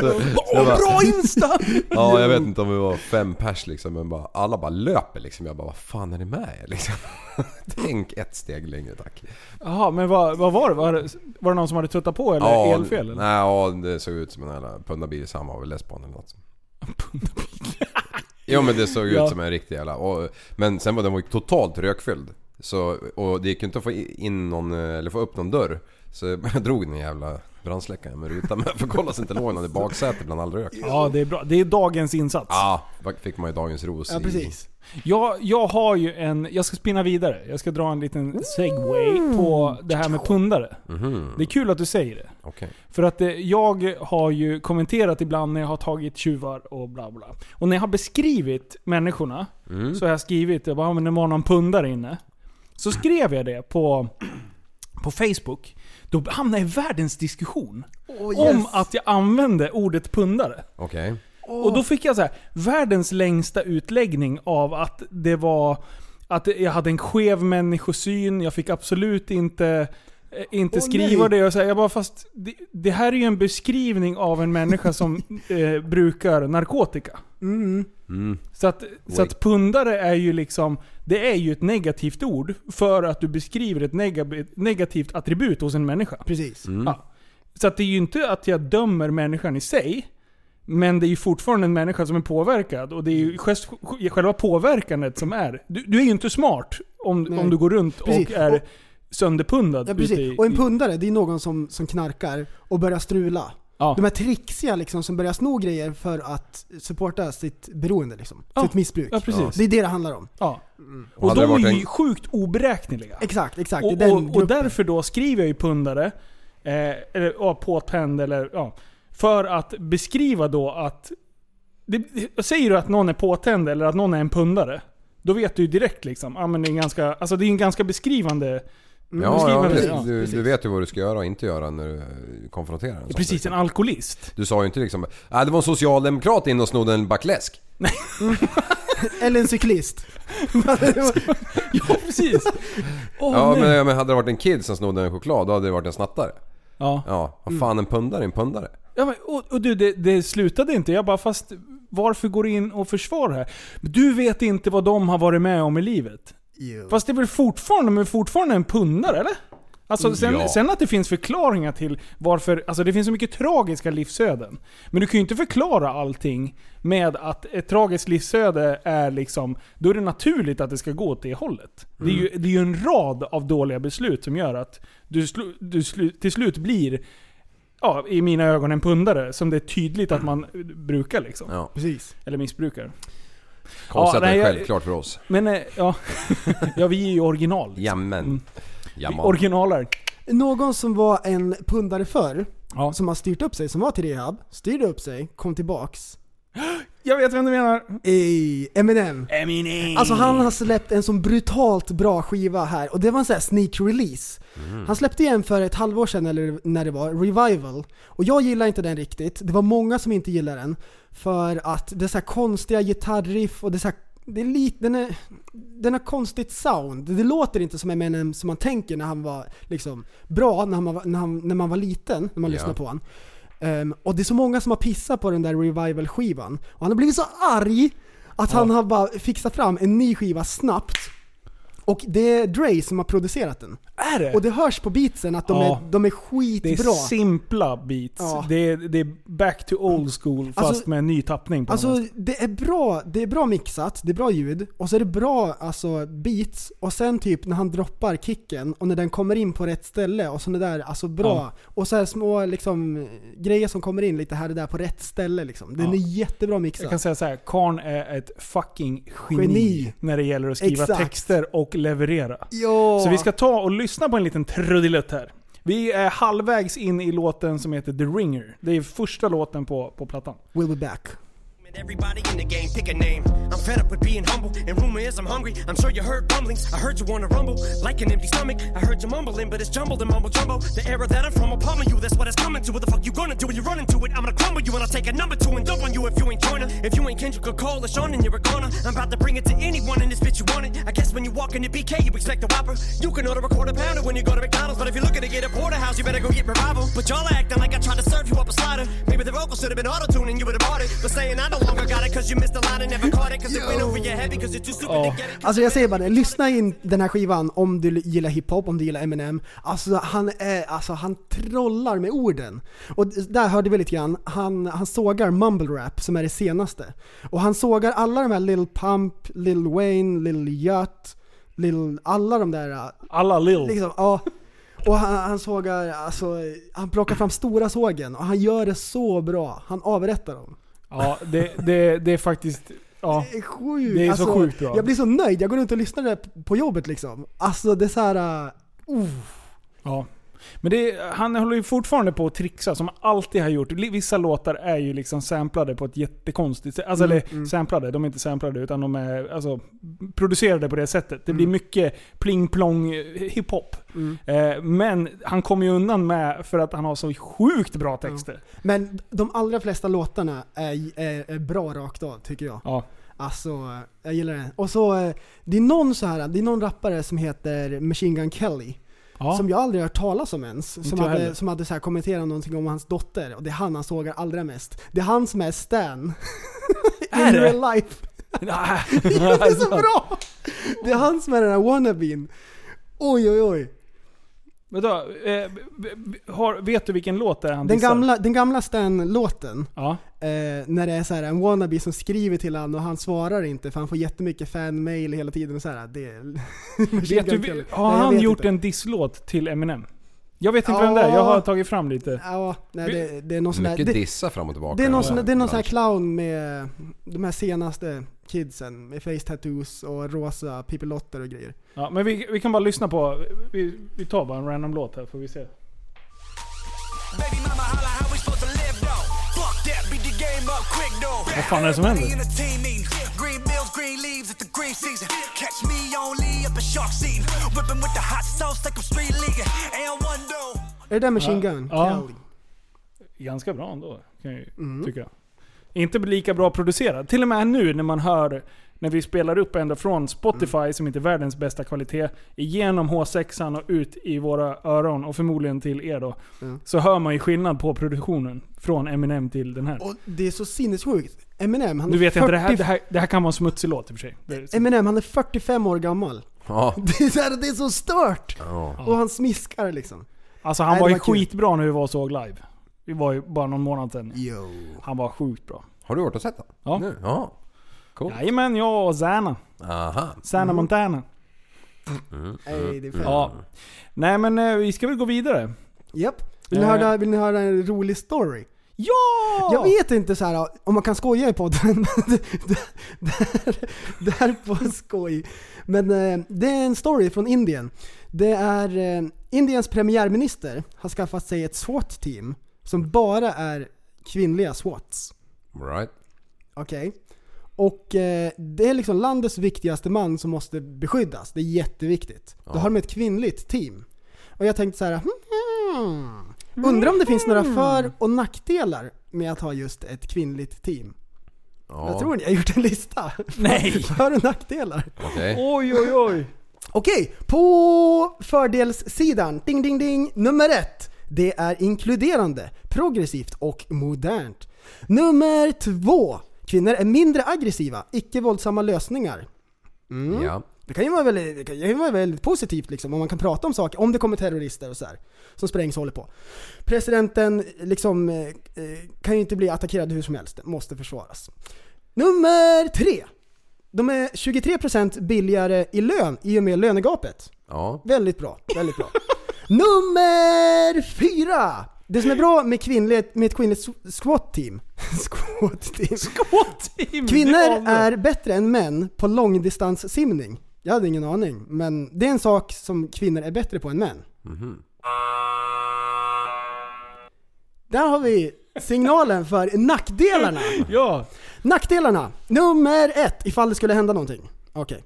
så jag bara, Bra Insta! [laughs] Ja, jag vet inte om vi var fem pers liksom, men bara, alla bara löper liksom. Jag bara, vad fan är det med er liksom? [laughs] Tänk ett steg längre tack. Jaha, men vad, vad var det? Var, det? var det någon som hade tuttat på eller elfel? Eller? Nej, ja, det såg ut som en jävla pundarbil, så han var väl less på den eller något. Jo men det såg ut Ja. som en riktig jävla... Och, men sen var den var totalt rökfylld. Så, och det gick ju inte att få in någon, eller få upp någon dörr. Så [laughs] jag drog den jävla brandsläckaren med rutan med för att kolla så inte låg någon i baksätet bland all rök. Ja, det är bra. Det är dagens insats. Ja, fick man ju dagens ros Ja i- precis. Jag, jag har ju en... Jag ska spinna vidare. Jag ska dra en liten segway på det här med pundare. Mhm, Det är kul att du säger det. okej. För att eh, jag har ju kommenterat ibland när jag har tagit tjuvar och bla bla. Och när jag har beskrivit människorna Mm. så har jag skrivit jag bara, "Ja, men det var någon pundare inne. Så skrev jag det på, på Facebook. Då hamnade jag i världens diskussion. Om att jag använde ordet pundare. Okej. Och då fick jag så här, världens längsta utläggning av att det var att jag hade en skev människosyn, jag fick absolut inte, eh, inte Åh, skriva nej. det. Och så här, jag bara, fast det, det här är ju en beskrivning av en människa som [laughs] eh, brukar narkotika. Mm. Mm. Så att, så att pundare är ju liksom, det är ju ett negativt ord för att du beskriver ett nega- negativt attribut hos en människa. Precis. Mm. Ja. Så att det är ju inte att jag dömer människan i sig. Men det är ju fortfarande en människa som är påverkad. Och det är ju gest- själva påverkandet som är. Du, du är ju inte smart om, Nej. om du går runt Precis. och är Och- sönderpundad. Ja, precis. i- Och en pundare, det är någon som, som knarkar och börjar strula. Ja. De här trixiga liksom som börjar sno grejer för att supporta sitt beroende liksom. Ja. Sitt missbruk. Ja, precis. Det är det det handlar om. Ja. Och de är ju en- sjukt oberäkneliga. Exakt, exakt. Och, och, och därför då skriver jag ju pundare, eh, eller ja, påtänd eller ja. För att beskriva då att... Det, säger du att någon är påtänd eller att någon är en pundare, då vet du ju direkt liksom. Ja, men det är en ganska, alltså det är en ganska beskrivande... Ja, ja ja, du, precis. du vet ju vad du ska göra och inte göra när du konfronterar en Precis, person. en alkoholist. Du sa ju inte liksom äh, det var en socialdemokrat in och snodde en back läsk. [laughs] Eller en cyklist. [laughs] Ja, precis. Åh, ja nej. men, men hade det varit en kid som snodde en choklad då hade det varit en snattare. Ja. Ja, vad fan en pundare är en pundare. Ja, men, och, och du, det, det slutade inte. Jag bara, fast varför går du in och försvarar det här? Du vet inte vad de har varit med om i livet. Jo. Fast det är väl fortfarande, men fortfarande en pundare, eller? Alltså sen, Ja. sen att det finns förklaringar till varför, alltså det finns så mycket tragiska livsöden. Men du kan ju inte förklara allting med att ett tragiskt livsöde är liksom, då är det naturligt att det ska gå åt det hållet. Det, är ju, det är ju en rad av dåliga beslut som gör att du, slu, du slu, till slut blir, ja, i mina ögon en pundare som det är tydligt att man brukar liksom. Ja. Precis. Eller missbrukar. Konstigt att det är jag- självklart för oss. Men eh, ja, [laughs] ja vi är ju original. Liksom. Jamen. Mm. Jamen. Originaler. Någon som var en pundare förr, Ja. som har styrt upp sig, som var till rehab, styrde upp sig, kom tillbaks. [gasps] Jag vet vem du menar. Ey, Eminem. Eminem. Alltså han har släppt en sån brutalt bra skiva här och det var en sån här sneak release. Han släppte en för ett halvår sedan eller när det var, Revival. Och jag gillar inte den riktigt. Det var många som inte gillar den. För att det är så här konstiga gitarriff och det är så här, det är lite, den, är, den har konstigt sound. Det låter inte som Eminem som man tänker när han var liksom bra när, han var, när, han, när man var liten, när man Ja. lyssnade på honom. Ehm, och det är så många som har pissat på den där Revival-skivan. Och han har blivit så arg att han har bara fixat fram en ny skiva snabbt. Och det är Dre som har producerat den. Är det? Och det hörs på beatsen att de, Ja. är, de är det skitbra. är simpla beats. Ja. Det, är, det är back to old school fast Alltså- med en ny tappning på Alltså det är bra, det är bra mixat, det är bra ljud och så är det bra alltså beats och sen typ när han droppar kicken och när den kommer in på rätt ställe och sådana där, alltså bra. Och så här små liksom grejer som kommer in lite här och där på rätt ställe liksom. Den Ja. är jättebra Jag mixad. kan säga så här, Karn är ett fucking geni, Geni. när det gäller att skriva Exakt. texter och leverera. Ja! Så vi ska ta och lyssna på en liten trudelutt här. Vi är halvvägs in i låten som heter The Ringer. Det är första låten på, på plattan. We'll be back. Everybody in the game, pick a name. I'm fed up with being humble, and rumor is I'm hungry. I'm sure you heard rumblings. I heard you wanna rumble, like an empty stomach. I heard you mumbling, but it's jumbled and mumble jumbo. The era that I'm from will pummel you. That's what it's coming to. What the fuck you gonna do when you run into it? I'm gonna crumble you, and I'll take a number two and dump on you if you ain't joiner. If you ain't Kendrick or Cole or Sean, then you're a goner. I'm about to bring it to anyone in this bitch you want it. I guess when you walk into BK, you expect a whopper. You can order a quarter pounder when you go to McDonald's, but if you're looking to get a porterhouse, you better go get revival. But y'all acting like I tried to serve you up a slider. Maybe the vocals should have been auto-tuned and you would have bought it. But saying I no Alltså jag säger bara det, lyssna in den här skivan om du gillar hiphop, om du gillar Eminem. Alltså han är, alltså han trollar med orden. Och där hörde vi lite grann, han, han sågar mumble rap som är det senaste. Och han sågar alla de här Lil Pump, Lil Wayne, Lil Yut, Lil, alla de där Alla Lil. Liksom, ja. Och han, han sågar, alltså, han plockar fram stora sågen och han gör det så bra. Han avrättar dem. Ja, det, det, det är faktiskt... Ja. Det är sjukt. Det är så sjukt bra. Jag blir så nöjd, jag går runt och lyssnar på jobbet liksom. Alltså det är så här. Uh, Ja. Men det, han håller ju fortfarande på att trixa som han alltid har gjort. Vissa låtar är ju liksom samplade på ett jättekonstigt sätt. Alltså, Mm, eller mm. samplade, de är inte samplade utan de är alltså, producerade på det sättet. Det Mm. blir mycket pling-plong eh, hiphop. mm. Eh, men han kommer ju undan med för att han har så sjukt bra texter. Men de allra flesta låtarna är, är, är bra rakt av tycker jag. Ja. Alltså, jag gillar det. Och så, eh, det är någon så här, det är någon rappare som heter Machine Gun Kelly. Ja. Som jag aldrig hört talas om ens. Inte Som hade, som hade så här kommenterat någonting om hans dotter. Och det är han han sågar allra mest. Det är han som är Stan. [laughs] Är In det? real life. [laughs] [laughs] det är så bra! Det är han som är den här wannabeen. Oj oj oj. Vänta, eh, har, vet du vilken låt det är han Den dissar? gamla, den gamla Stan-låten. Ja. Eh, när det är så här en wannabe som skriver till han och han svarar inte för han får jättemycket fan-mail hela tiden och så här. Det är... [laughs] Vet du, har Nej, han vet gjort inte. en disslåt till Eminem? Jag vet inte vem det är, jag har tagit fram lite. Ja, nej, det, det är någon sån. Mycket Det, dissar fram och tillbaka. det är någon sån, det är någon sån här clown med de här senaste kidsen med face tattoos och rosa pippilotter och grejer. Ja, men vi, vi kan bara lyssna på, vi, vi tar bara en random låt här får vi se. Vad fan är det som händer? Är det där Machine Gun? Ja. Ganska bra ändå, kan jag ju Mm. tycka. Inte lika bra producerad. Till och med nu när man hör, när vi spelar upp ända från Spotify, som inte är världens bästa kvalitet, igenom H6an och ut i våra öron och förmodligen till er då. Mm. Så hör man ju skillnad på produktionen. Från Eminem till den här. Och det är så sinnessjukt. Eminem, han är vet jag inte, det här, 40 det, här, det här kan vara en smutsig låt i och för sig. Är- Eminem, han är 45 år gammal. Ja. [laughs] Det är så, här, det är så stört! ja. Och han smiskar liksom. Alltså han Nej, var ju var kul. skitbra när vi var och såg live. Vi var ju bara någon månad sedan. Yo. Han var sjukt bra. Har du varit och sett den? Ja. Nu? Ja. Cool. Jajamän, jag och Zana. Aha. Zana Mm. Montana. Ey, det är fett. Ja. Nej men eh, vi ska väl gå vidare. Japp. Vill, ni Eh. höra, vill ni höra en rolig story? Ja! Jag vet inte så här om man kan skoja i podden, [laughs] men det, det, det, här, det här är på skoj. Men eh, det är en story från Indien. Det är eh, Indiens premiärminister har skaffat sig ett SWAT-team som bara är kvinnliga SWATs. Right. Okej. Och eh, det är liksom landets viktigaste man som måste beskyddas. Det är jätteviktigt. Då Ja. har de ett kvinnligt team. Och jag tänkte så här, hmm, undrar om det finns några för och nackdelar med att ha just ett kvinnligt team. Ja, Jag tror ni har gjort en lista. [laughs] Nej. [laughs] För och nackdelar. okej. Oj, oj, oj. Okej, på fördelssidan, ding ding ding, nummer ett. Det är inkluderande, progressivt och modernt. Nummer två. Kvinnor är mindre aggressiva, icke våldsamma lösningar. Mm. Ja. Det kan ju vara väldigt, det kan ju vara väldigt positivt liksom, om man kan prata om saker, om det kommer terrorister och så här, som sprängs och håller på. Presidenten liksom, eh, eh, kan ju inte bli attackerad hur som helst, måste försvaras. Nummer tre. De är 23% billigare i lön i och med lönegapet. Ja. Väldigt bra, väldigt bra. [laughs] Nummer fyra! Det som är bra med, kvinnligt, med ett kvinnligt squat-team. [laughs] squat-team. Squat-team! Kvinnor är bättre än män på långdistanssimning. Jag hade ingen aning, men det är en sak som kvinnor är bättre på än män. Mhm. Där har vi signalen för nackdelarna. [laughs] Ja. Nackdelarna. Nummer ett, ifall det skulle hända någonting. Okej.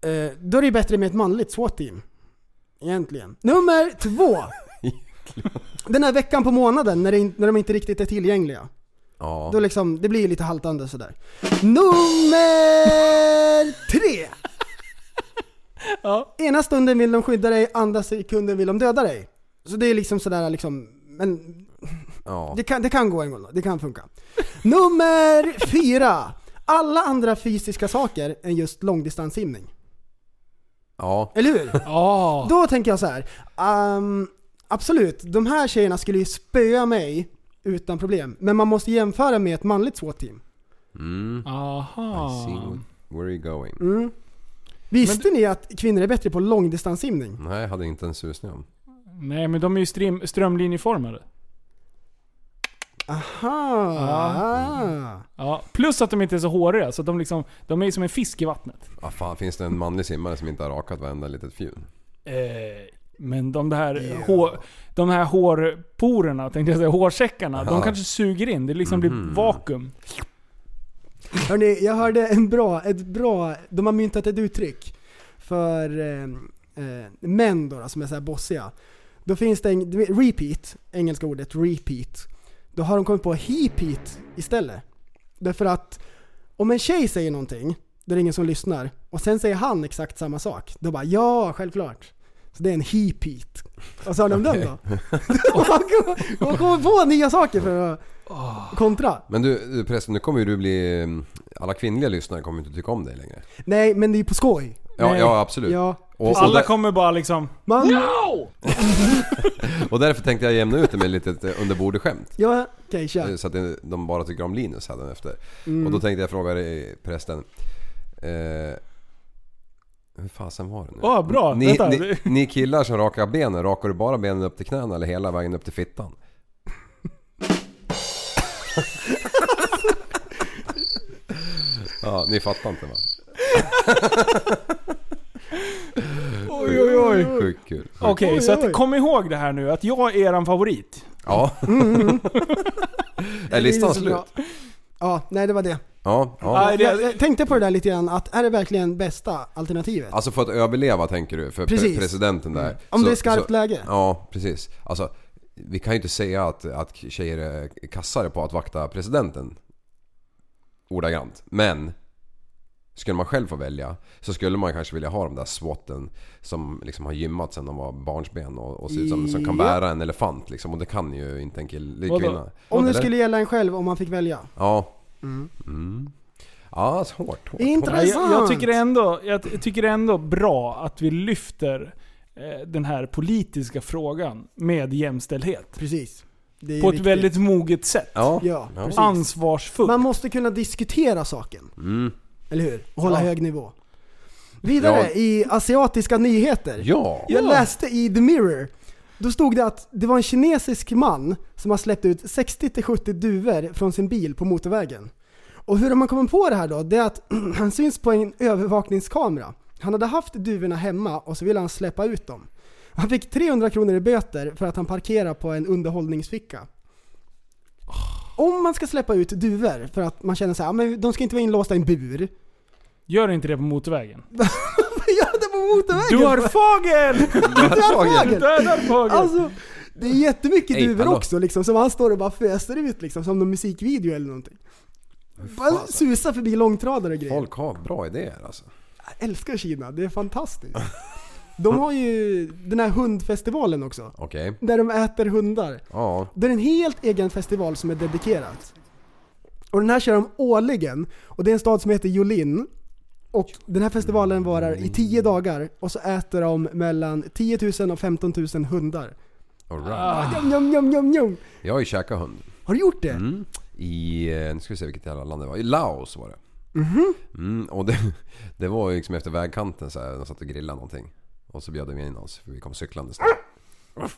Eh, då är det bättre med ett manligt SWAT-team. Egentligen. Nummer två. Den här veckan på månaden när, det, in- när de inte riktigt är tillgängliga. Ja. Då liksom, det blir lite haltande sådär. Nummer tre. Ja. Ena stunden vill de skydda dig, andra sekunden vill de döda dig. Så det är liksom sådär liksom, men Ja. det kan, det kan gå en gång, det kan funka. Nummer fyra. Alla andra fysiska saker än just långdistanssimning. Ja. Eller hur? Ja. Då tänker jag så här. ehm, absolut, de här tjejerna skulle ju spöa mig utan problem. Men man måste jämföra med ett manligt SWAT-team. Mm. I Aha. see what- where you going. Mm. Visste ni att kvinnor är bättre på långdistanssimning? Nej, jag hade inte en susning om. Nej men de är ju ström, strömlinjeformade. Aha! Ah. Ja. Plus att de inte är så håriga, så de, liksom, de är som en fisk i vattnet. Ah, fan, finns det en manlig simmare som inte har rakat varenda litet fjun? Eh, men de här, hår, de här hårporerna, tänkte jag säga, hårsäckarna, de Ja. kanske suger in. Det liksom Mhm. blir vakuum. Hörni, jag hörde en bra, ett bra, de har myntat ett uttryck för eh, eh, män då, som är så här bossiga. Då finns det en, repeat, engelska ordet repeat. Då har de kommit på hepeat istället. Därför att om en tjej säger någonting, då är det ingen som lyssnar. Och sen säger han exakt samma sak. Då bara ja, självklart. Så det är en hepeat. Vad sa ni om den då? [laughs] Man kommer på nya saker för att kontra. Men du, du förresten, nu kommer ju du bli... mm, Alla kvinnliga lyssnare kommer inte tycka om dig längre. Nej, men det är ju på skoj. Ja, Nej. ja absolut. Ja, Och, och, Alla kommer bara liksom... man... [laughs] och därför tänkte jag jämna ut det med eh, underbordsskämt. Ja, okej kör. Eh, Så att det- de bara tycker om Linus efter. Mm. Och då tänkte jag fråga dig prästen. Eh, hur fasen var det nu? Åh, bra. Ni, Vänta. ni, ni killar som rakar benen, rakar du bara benen upp till knäna eller hela vägen upp till fittan? [laughs] ja, ni fattar inte va? [laughs] Oj, oj, oj. Sjukt kul. Okej, Oj, så att, kom ihåg det här nu, att jag är eran favorit. Ja. [laughs] är listan Det är bra. slut? Ja, nej det var det. Ja, ja. Nej, det- Jag, jag tänkte på det där lite grann, att är det verkligen bästa alternativet? Alltså för att överleva tänker du, för Precis. pre- presidenten där. Om Så- det är skarpt så- läge? Ja, precis. Alltså, vi kan ju inte säga att, att tjejer är kassare på att vakta presidenten. Ordagrant. Men, skulle man själv få välja så skulle man kanske vilja ha de där swatten som liksom har gymmat sen de var barnsben och, och ser ut som, som kan bära en elefant liksom. Och det kan ju inte en kill, det är Vadå? kvinna. Om det Eller? skulle gälla en själv, om man fick välja? Ja. Mm. Ja, alltså, hårt, hårt, Intressant. hårt. Jag, jag, tycker ändå, jag tycker ändå bra att vi lyfter eh, den här politiska frågan med jämställdhet. Precis. Det är På ett viktigt. väldigt moget sätt. Ja. Ja, Ja. precis. Ansvarsfullt. Man måste kunna diskutera saken. Mm. Eller hur? Och hålla Ja. hög nivå. Vidare Ja. i asiatiska nyheter. Ja. Jag läste i The Mirror. Då stod det att det var en kinesisk man som har släppt ut 60-70 duvor från sin bil på motorvägen. Och hur har man kommit på det här då? Det är att [clears throat] han syns på en övervakningskamera. Han hade haft duvorna hemma och så ville han släppa ut dem. Han fick 300 kronor i böter för att han parkerade på en underhållningsficka. Om man ska släppa ut duvor för att man känner så här, "Ja, men de ska inte vara inlåsta i en bur. Gör inte det på motorvägen. Vad [laughs] gör det på motorvägen? Du har fågel! Dörrfågel! Dödar fågel! Alltså, det är jättemycket duvor också liksom, som han står och bara föser ut liksom, som någon musikvideo eller någonting. Bara susar förbi långtradare och grejer. Folk har bra idéer alltså. Jag älskar Kina, det är fantastiskt. [laughs] De har ju den här hundfestivalen också. Okej. Där de äter hundar. Ja. Det är en helt egen festival som är dedikerad. Och den här kör de årligen. Och det är en stad som heter Yulin. Och den här festivalen varar i 10 dagar. Och så äter de mellan 10 000 och 15 000 hundar. All right. Ah. Njom, njom, njom, njom. Jag har ju käkat hund. Har du gjort det? Mm. I, eh, nu ska vi se vilket jävla land det var. I Laos var det. Mhm. Mm, och det, [laughs] det var ju liksom efter vägkanten så här, de satt och grillade någonting. Och så bjöd de in oss, för vi kom cyklandes [laughs] där.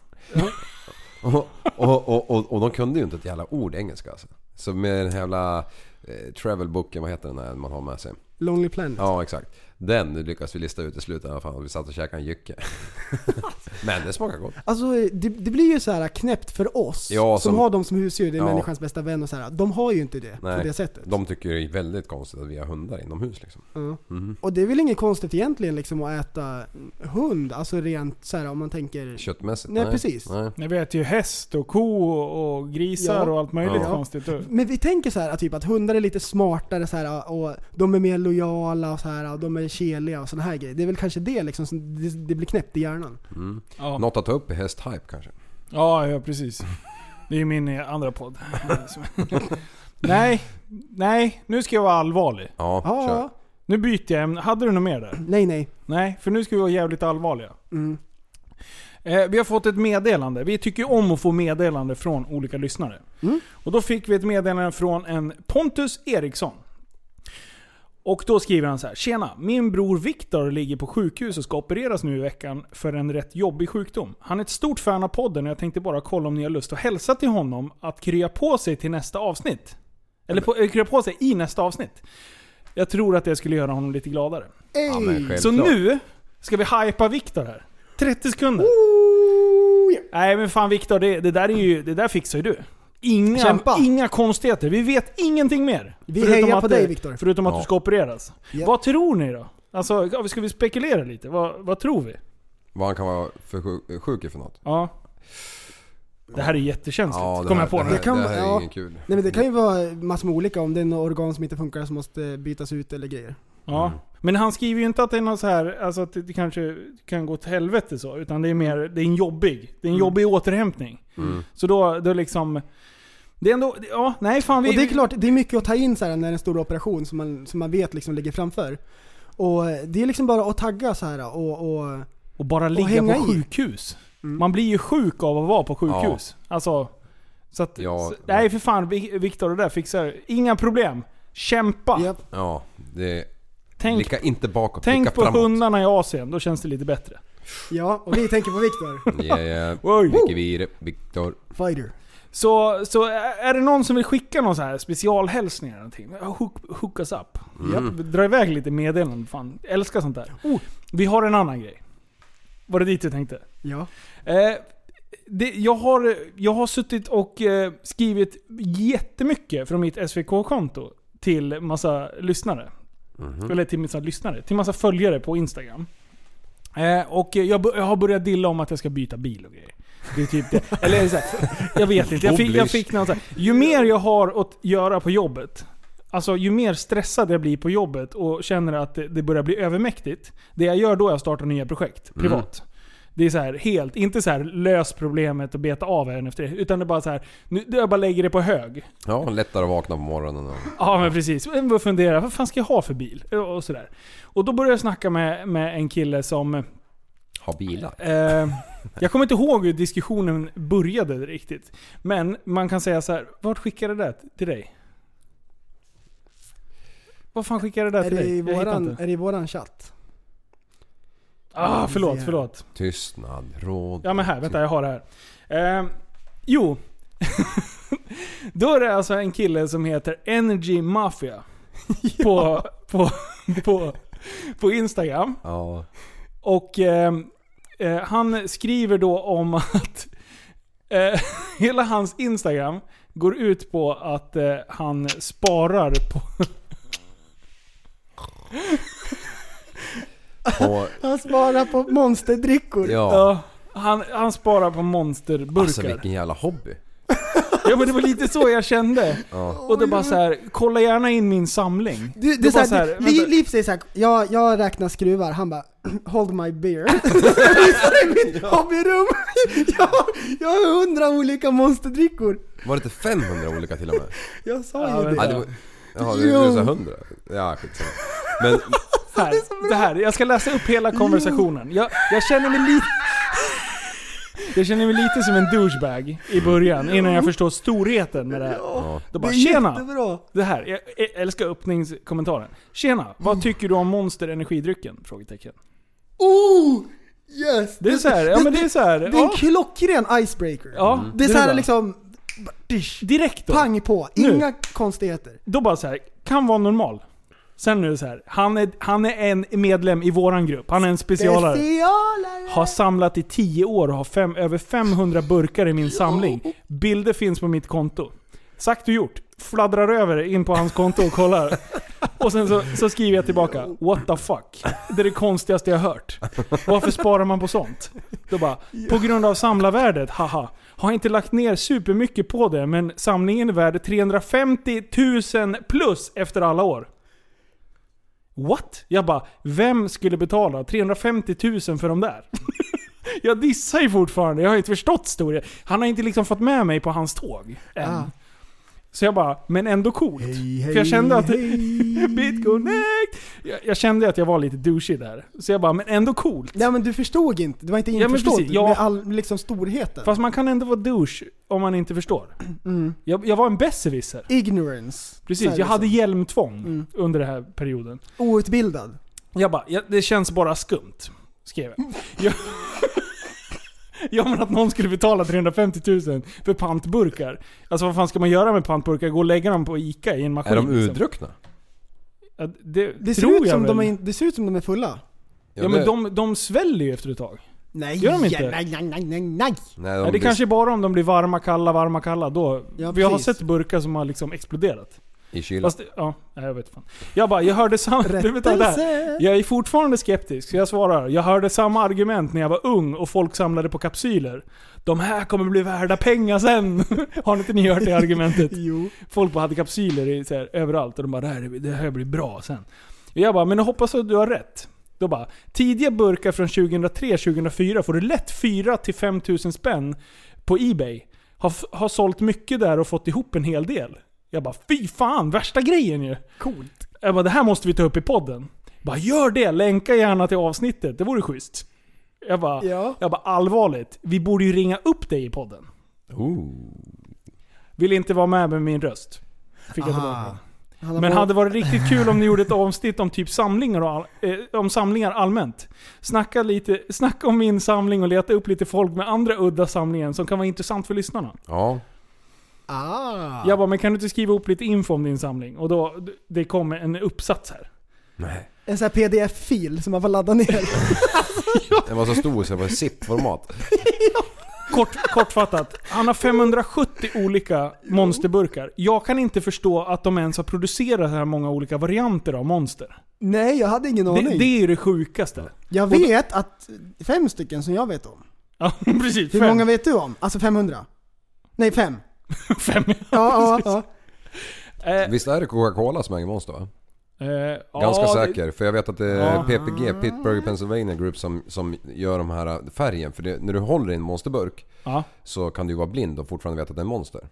och, och, och, och, och de kunde ju inte ett jävla ord engelska alltså. Så med den här jävla eh, travelboken, vad heter den här man har med sig? Lonely Planet. Ja exakt. Den lyckades vi lista ut i slutet i alla fall. Vi satt och käkade en jycke. [laughs] Men det smakar gott. Alltså det, det blir ju så här knäppt för oss Ja, som, som- har dem som husdjur, det är Ja. människans bästa vän och så här. De har ju inte det Nej, på det sättet. De tycker det är väldigt konstigt att vi har hundar inomhus liksom. Ja. Mhm. Och det är väl inget konstigt egentligen liksom att äta hund, alltså rent så här om man tänker... Köttmässigt? Nej, precis. Nej. Jag vet ju häst och ko och, grisar Ja. och allt möjligt Ja. konstigt. Men vi tänker så här att typ att hundar är lite smartare så här och de är mer lojala och så här och de är keliga och såna här grejer. Det är väl kanske det liksom som det, det blir knäppt i hjärnan. Mm. Ja. Något att ta upp i hästhype kanske? Ja, ja precis. Det är min andra podd. [laughs] nej, nej, nu ska jag vara allvarlig. Ja, Ja, kör. Nu byter jag ämne. Hade du något mer där? nej nej. Nej, för nu ska vi vara jävligt allvarliga. Mm. Eh, vi har fått ett meddelande. Vi tycker om att få meddelande från olika lyssnare. Mm. Och då fick vi ett meddelande från en Pontus Eriksson. Och då skriver han så här. Tjena! Min bror Viktor ligger på sjukhus och ska opereras nu i veckan för en rätt jobbig sjukdom. Han är ett stort fan av podden och jag tänkte bara kolla om ni har lust att hälsa till honom att krya på sig till nästa avsnitt. Eller på, eh, krya på sig i nästa avsnitt. Jag tror att det skulle göra honom lite gladare. Ja, men Ey. självklart. Så nu ska vi hypa Viktor här. 30 sekunder. Nej men fan Viktor, det, det där är ju, det där fixar ju du. Inga, Kämpa. inga konstigheter. Vi vet ingenting mer. Vi Förutom hejar att på det- dig, Viktor. Förutom att Ja. du ska opereras. Ja. Vad tror ni då? Alltså, ja, ska vi spekulera lite? Vad, vad tror vi? Vad han kan vara för sjuk, sjuk i för något? Ja. Det här är jättekänsligt, Ja, det kommer här, jag på det nu. här, Det kan- det här är ja. ingen kul. Nej men det kan ju vara massor med olika om det är något organ som inte funkar som måste bytas ut eller grejer. Ja. Men han skriver ju inte att det är något så här, alltså att det kanske kan gå till helvete så. Utan det är mer, det är en jobbig, det är en Mm. jobbig återhämtning. Mm. Så då, då liksom... Det är ändå, ja, nej fan vi... Och det är klart, det är mycket att ta in så här när det är en stor operation som man, som man vet liksom ligger framför. Och det är liksom bara att tagga så här och, och Och bara ligga hänga på sjukhus. Mm. Man blir ju sjuk av att vara på sjukhus. Alltså... Så att, Ja, så, nej för fan, Vi- Viktor det där fixar Inga problem. Kämpa! Japp. Ja, det... Tänk, Blicka inte bakåt, tänk blicka på framåt. hundarna i Asien, då känns det lite bättre. Ja, och vi tänker på Viktor. [laughs] Oj. Vilke Vire, Viktor. Fighter. Så, så är det någon som vill skicka någon så här specialhälsning eller någonting? Hook, hook us up. Mm. Dra iväg lite meddelanden. Fan, älskar sånt där. Oh, vi har en annan grej. Var det dit du tänkte? Ja. Eh, det, jag, har, jag har suttit och eh, skrivit jättemycket från mitt SVK-konto till massa lyssnare. Mhm. Eller till massa lyssnare. Till massa följare på Instagram. Eh, och jag, jag har börjat dilla om att jag ska byta bil och grejer. Det är typ det. [laughs] Eller så här, jag vet inte. Jag fick, jag fick någon så här, Ju mer jag har att göra på jobbet. Alltså ju mer stressad jag blir på jobbet och känner att det, det börjar bli övermäktigt. Det jag gör då är att starta nya projekt, privat. Det är så här helt, inte så här lös problemet och beta av en efter det. Utan det är bara så här, nu, jag bara lägger det på hög. Ja, lättare att vakna på morgonen och... Ja men precis. Jag börjar fundera, vad fan ska jag ha för bil? Och sådär. Och då började jag snacka med, med en kille som... Ha bilar. Eh, jag kommer inte ihåg hur diskussionen började riktigt. Men man kan säga så här, vart skickade det där till dig? Vad fan skickade det där Är till det, dig? i våran, är det i våran chatt? Ah, förlåt, förlåt. Tystnad, råd. Ja men här, vänta jag har det här. Eh, jo. [laughs] Då är det alltså en kille som heter Energy Mafia. [laughs] På, på, på, på Instagram. Ja. Och eh, eh, han skriver då om att eh, [laughs] hela hans Instagram, går ut på att eh, han sparar på... Och, Han sparar på monsterdrickor. ja. Ja, han, han sparar på monsterburkar. Alltså vilken jävla hobby. Ja men det var lite så jag kände. Ja. Och det bara så här, kolla gärna in min samling. Du, det är såhär, så här, Liv, vänta. Liv säger såhär, jag, jag räknar skruvar, han bara [clears throat] Hold my beer. [laughs] I mitt hobbyrum. [laughs] jag, jag har hundra olika monsterdrickor. Var det inte 500 olika till och med? Jag sa Ja, ju det. Ja, det var, ja, du, du sa 100. Ja, skitsamma. Men Här, det här, jag ska läsa upp hela konversationen. Jag, jag känner mig lite... Jag känner mig lite som en douchebag i början, innan jag förstår storheten med det här. ja. Då bara tjena! jättebra. Det här, jag älskar öppningskommentaren. Tjena, vad tycker du om Monster energidrycken? Frågetecken. Oh! Yes! Det är så här, ja men det är så här, Det är en ja, klockren icebreaker. ja, Det är så här liksom, Direkt då. pang på, Nu. inga konstigheter. Då bara så här, kan vara normal. Sen är det så här, han är, han är en medlem i våran grupp. Han är en specialare. Specialare! Har samlat i 10 år och har fem, över 500 burkar i min samling. Bilder finns på mitt konto. Sagt och gjort. Fladdrar över in på hans konto och kollar. Och sen så, så skriver jag tillbaka What the fuck? Det är det konstigaste jag hört. Varför sparar man på sånt? Då bara, på grund av samlarvärdet, haha. Har inte lagt ner supermycket på det, men samlingen är värd 350 000 plus efter alla år. What? Jag bara, vem skulle betala 350 000 för de där? [laughs] jag dissar ju fortfarande, jag har inte förstått storyn. Han har inte liksom fått med mig på hans tåg än. Ah. Så jag bara, men ändå coolt. Hej, För jag kände att... hej. [laughs] BitConnect! Jag, jag kände att jag var lite douchey där. Så jag bara, men ändå coolt. Nej men du förstod inte, du var inte införstådd ja. med all liksom storheten. Fast man kan ändå vara douche om man inte förstår. [clears throat] Mm. Jag, jag var en besserwisser. Ignorance. Precis, jag hade hjälmtvång Mm. under den här perioden. Outbildad. Jag bara, det känns bara skumt. Skrev jag. [laughs] jag Ja men att någon skulle betala 350 000 för pantburkar. Alltså vad fan ska man göra med pantburkar? Gå och lägga dem på ICA i en maskin? Är de liksom? urdruckna? Ja, det, Det ser, tror ut som väl. de är, det ser ut som de är fulla. Ja men de, de sväller ju efter ett tag. Nej, Gör de inte? nej, nej, nej, nej, nej. Nej, de det blir- kanske är bara om de blir varma, kalla, varma, kalla. Då. Ja, vi har sett burkar som har liksom exploderat. I kylan. Ja, jag vet fan. Jag bara, jag hörde samma... [laughs] Du vet, det där. Rättelse! Jag är fortfarande skeptisk, så jag svarar. Jag hörde samma argument när jag var ung och folk samlade på kapsyler. De här kommer bli värda pengar sen. [laughs] Har inte ni hört det argumentet? [laughs] Jo. Folk bara hade kapsyler i, så här, överallt och de bara det här, är- det här blir bra sen. Jag bara, men jag hoppas att du har rätt. Då bara, tidiga burkar från 2003-2004 får du lätt 4-5 tusen spänn på Ebay. Har, har sålt mycket där och fått ihop en hel del. Jag bara, fy fan, värsta grejen ju. Coolt. Jag bara, det här måste vi ta upp i podden. Jag bara, gör det, länka gärna till avsnittet, det vore schysst. Jag bara, Ja. jag bara allvarligt, vi borde ju ringa upp dig i podden. Ooh. Vill inte vara med med min röst. Fick jag Aha. tillbaka. Men hade varit riktigt kul om ni gjorde ett avsnitt om typ samlingar och all, eh, om samlingar allmänt. Snacka, lite, snacka om min samling och leta upp lite folk med andra udda samlingar som kan vara intressant för lyssnarna. Ja. Ah. Jag bara, men kan du inte skriva upp lite info om din samling? Och då, det kommer en uppsats här. Nej. En sån här pdf-fil som man får ladda ner. [laughs] Den var så stor så det var zip-format. [laughs] Kort, kortfattat, han har 570 olika monsterburkar. Jag kan inte förstå att de ens har producerat så här många olika varianter av monster. Nej, jag hade ingen Det, aning. det är ju det sjukaste. Jag vet att fem stycken som jag vet om. Ja, [laughs] precis. Hur fem. många vet du om? Alltså 500? Nej, fem. [laughs] Fem. Ja, ja, ja. [laughs] Eh, Visst är det Coca-Cola som äger Monster va? eh, Ganska ja, det- säker. För jag vet att det är Ja. PPG, Pittsburgh Pennsylvania Group som, som gör de här färgen. För det, när du håller i en monsterburk Ja. så kan du ju vara blind och fortfarande veta att det är en monster.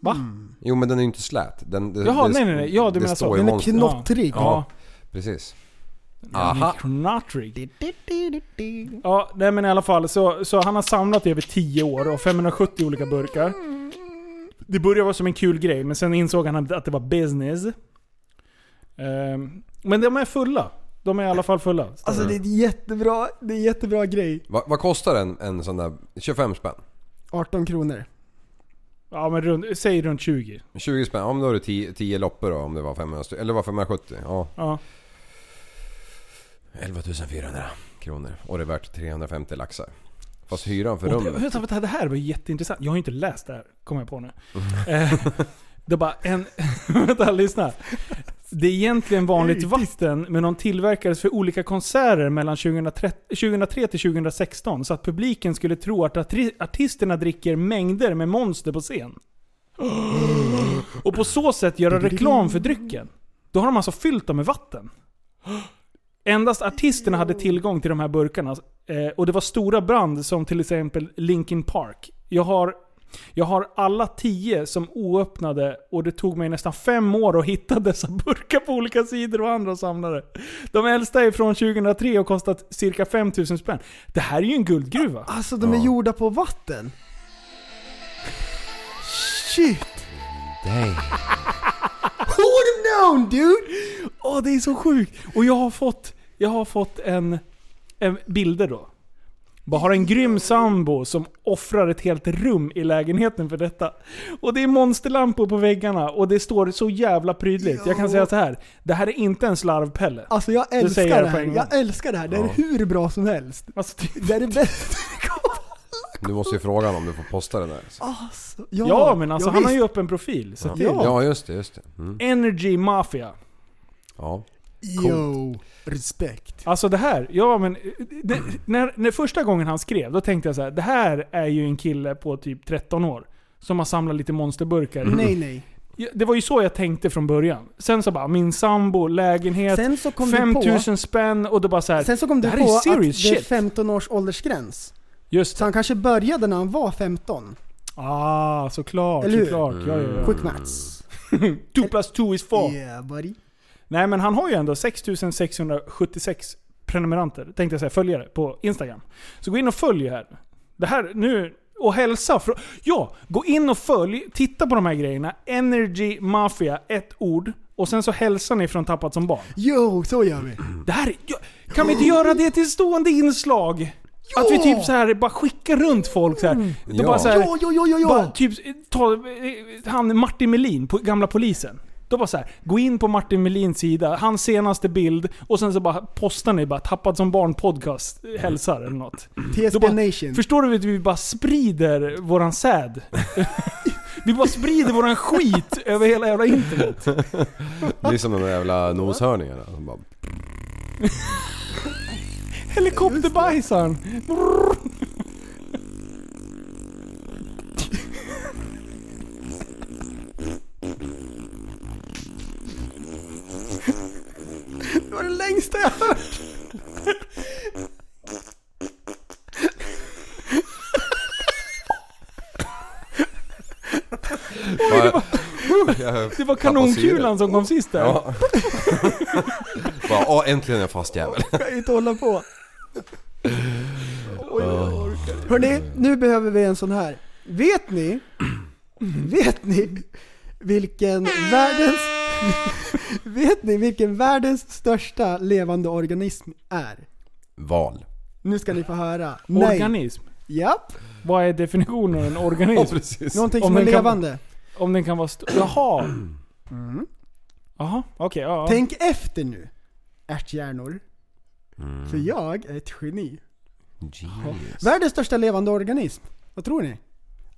Va? Jo men den är ju inte slät. Den, det, Jaha, det, nej, nej, nej. Ja, du det menar så. Den är knottrig. Ja. Precis. Aha. Knottrig. Ja, nej men i alla fall. Så, så han har samlat i över 10 år och 570 olika burkar. Det började vara som en kul grej, men sen insåg han att det var business. Ehm, men de är fulla. De är i alla fall fulla. Alltså det är jättebra, det är jättebra grej. Va, vad kostar en, en sån där? 25 spänn? 18 kronor. Ja men runt, säg runt 20. 20 spänn? Ja men då har du 10, 10 loppor då om det var 500 stycken. Eller var 570? Ja. Ja. 11 400 kronor. Och det är värt 350 laxar. Fast hyran för Och det, rummet. vänta, vänta, det här var jätteintressant. Jag har inte läst det här, kommer jag på nu. Eh, det är bara en... [laughs] vänta, lyssna. Det är egentligen vanligt vatten, men de tillverkades för olika konserter mellan 2003 2003 till 2016. Så att publiken skulle tro att arti- artisterna dricker mängder med monster på scen. [gasps] Och på så sätt göra reklam för drycken. Då har de alltså fyllt dem med vatten. [gasps] [gasps] Endast artisterna hade tillgång till de här burkarna. Eh, och det var stora brand som till exempel Linkin Park. Jag har, jag har alla tio som oöppnade och det tog mig nästan fem år att hitta [laughs] dessa burkar på olika sidor och andra samlare. De äldsta är från 2003 och kostat cirka 5000 spänn. Det här är ju en guldgruva. Alltså de är gjorda på vatten. Shit! Dang. [laughs] Who would have known dude? Åh, det är så sjukt! Och jag har fått, jag har fått en, en bilder då. Bara har en grym sambo som offrar ett helt rum i lägenheten för detta. Och det är monsterlampor på väggarna och det står så jävla prydligt. Jag kan säga så här. det här är inte en slarvpelle. Alltså jag säger älskar det på här. Jag älskar det här. Det är hur bra som helst. Alltså, det- Det är det bästa. Du måste ju fråga honom om du får posta den där. Alltså, ja, men alltså ja, han har ju upp en profil. Så. Ja. Ja, just det, just det. Mm. Energy Mafia. Ja. Yo, respekt. Alltså det här, ja men... Det, när, när första gången han skrev, då tänkte jag så här: det här är ju en kille på typ 13 år. Som har samlat lite monsterburkar. Nej nej. Ja, Det var ju så jag tänkte från början. Sen så bara, min sambo, lägenhet, Sen så kom du på, 5000 spänn och då bara så här. sen så kom du det här är på att serious det är shit. 15 års åldersgräns. Just Så han kanske började när han var 15. Ah, såklart, Eller hur? såklart. Ja, ja, ja. Quick maths. [laughs] 2 plus 2 is 4. Yeah buddy. Nej men han har ju ändå 6676 prenumeranter, tänkte jag säga, följare på Instagram. Så gå in och följ här. Det här nu, och hälsa. Ja, gå in och följ, titta på de här grejerna. Energy Mafia, ett ord. Och sen så hälsar ni från Tappat som barn. Jo, så gör vi. Det här, är- ja, kan vi inte göra det till stående inslag? Att vi typ så här bara skickar runt folk så här. Då Ja. bara så här, jo, jo, jo, jo. bara typ, ta eh, han Martin Melin, på gamla polisen. Då bara så här, gå in på Martin Melins sida, hans senaste bild och sen så bara postar ni bara 'Tappad som barn podcast' hälsar eller något. TSB bara- Nation. Förstår du att vi bara sprider våran säd? [laughs] vi bara sprider våran skit över hela jävla internet. Det är som de där jävla noshörningarna. som bara- [laughs] Helikopterbajsaren! [laughs] Det var det längsta jag hört. Jag Det var tappar kanonkulan som kom sist där. Ja. [laughs] Bara, åh äntligen är jag fast jävel. Jag kan inte hålla på. Hörni, nu behöver vi en sån här. Vet ni? [clears throat] Vet ni vilken världens... [laughs] Vet ni vilken världens största levande organism är? Val. Nu ska ni få höra. Nej. Organism. Japp. Vad är definitionen av en [laughs] Ja organism? precis. Någonting Om som är den kan- levande. Om den kan vara stor. Jaha. Jaha, okej. ja, ja. Tänk efter nu, ärthjärnor. För jag är ett geni. Genius. Världens största levande organism. Vad tror ni?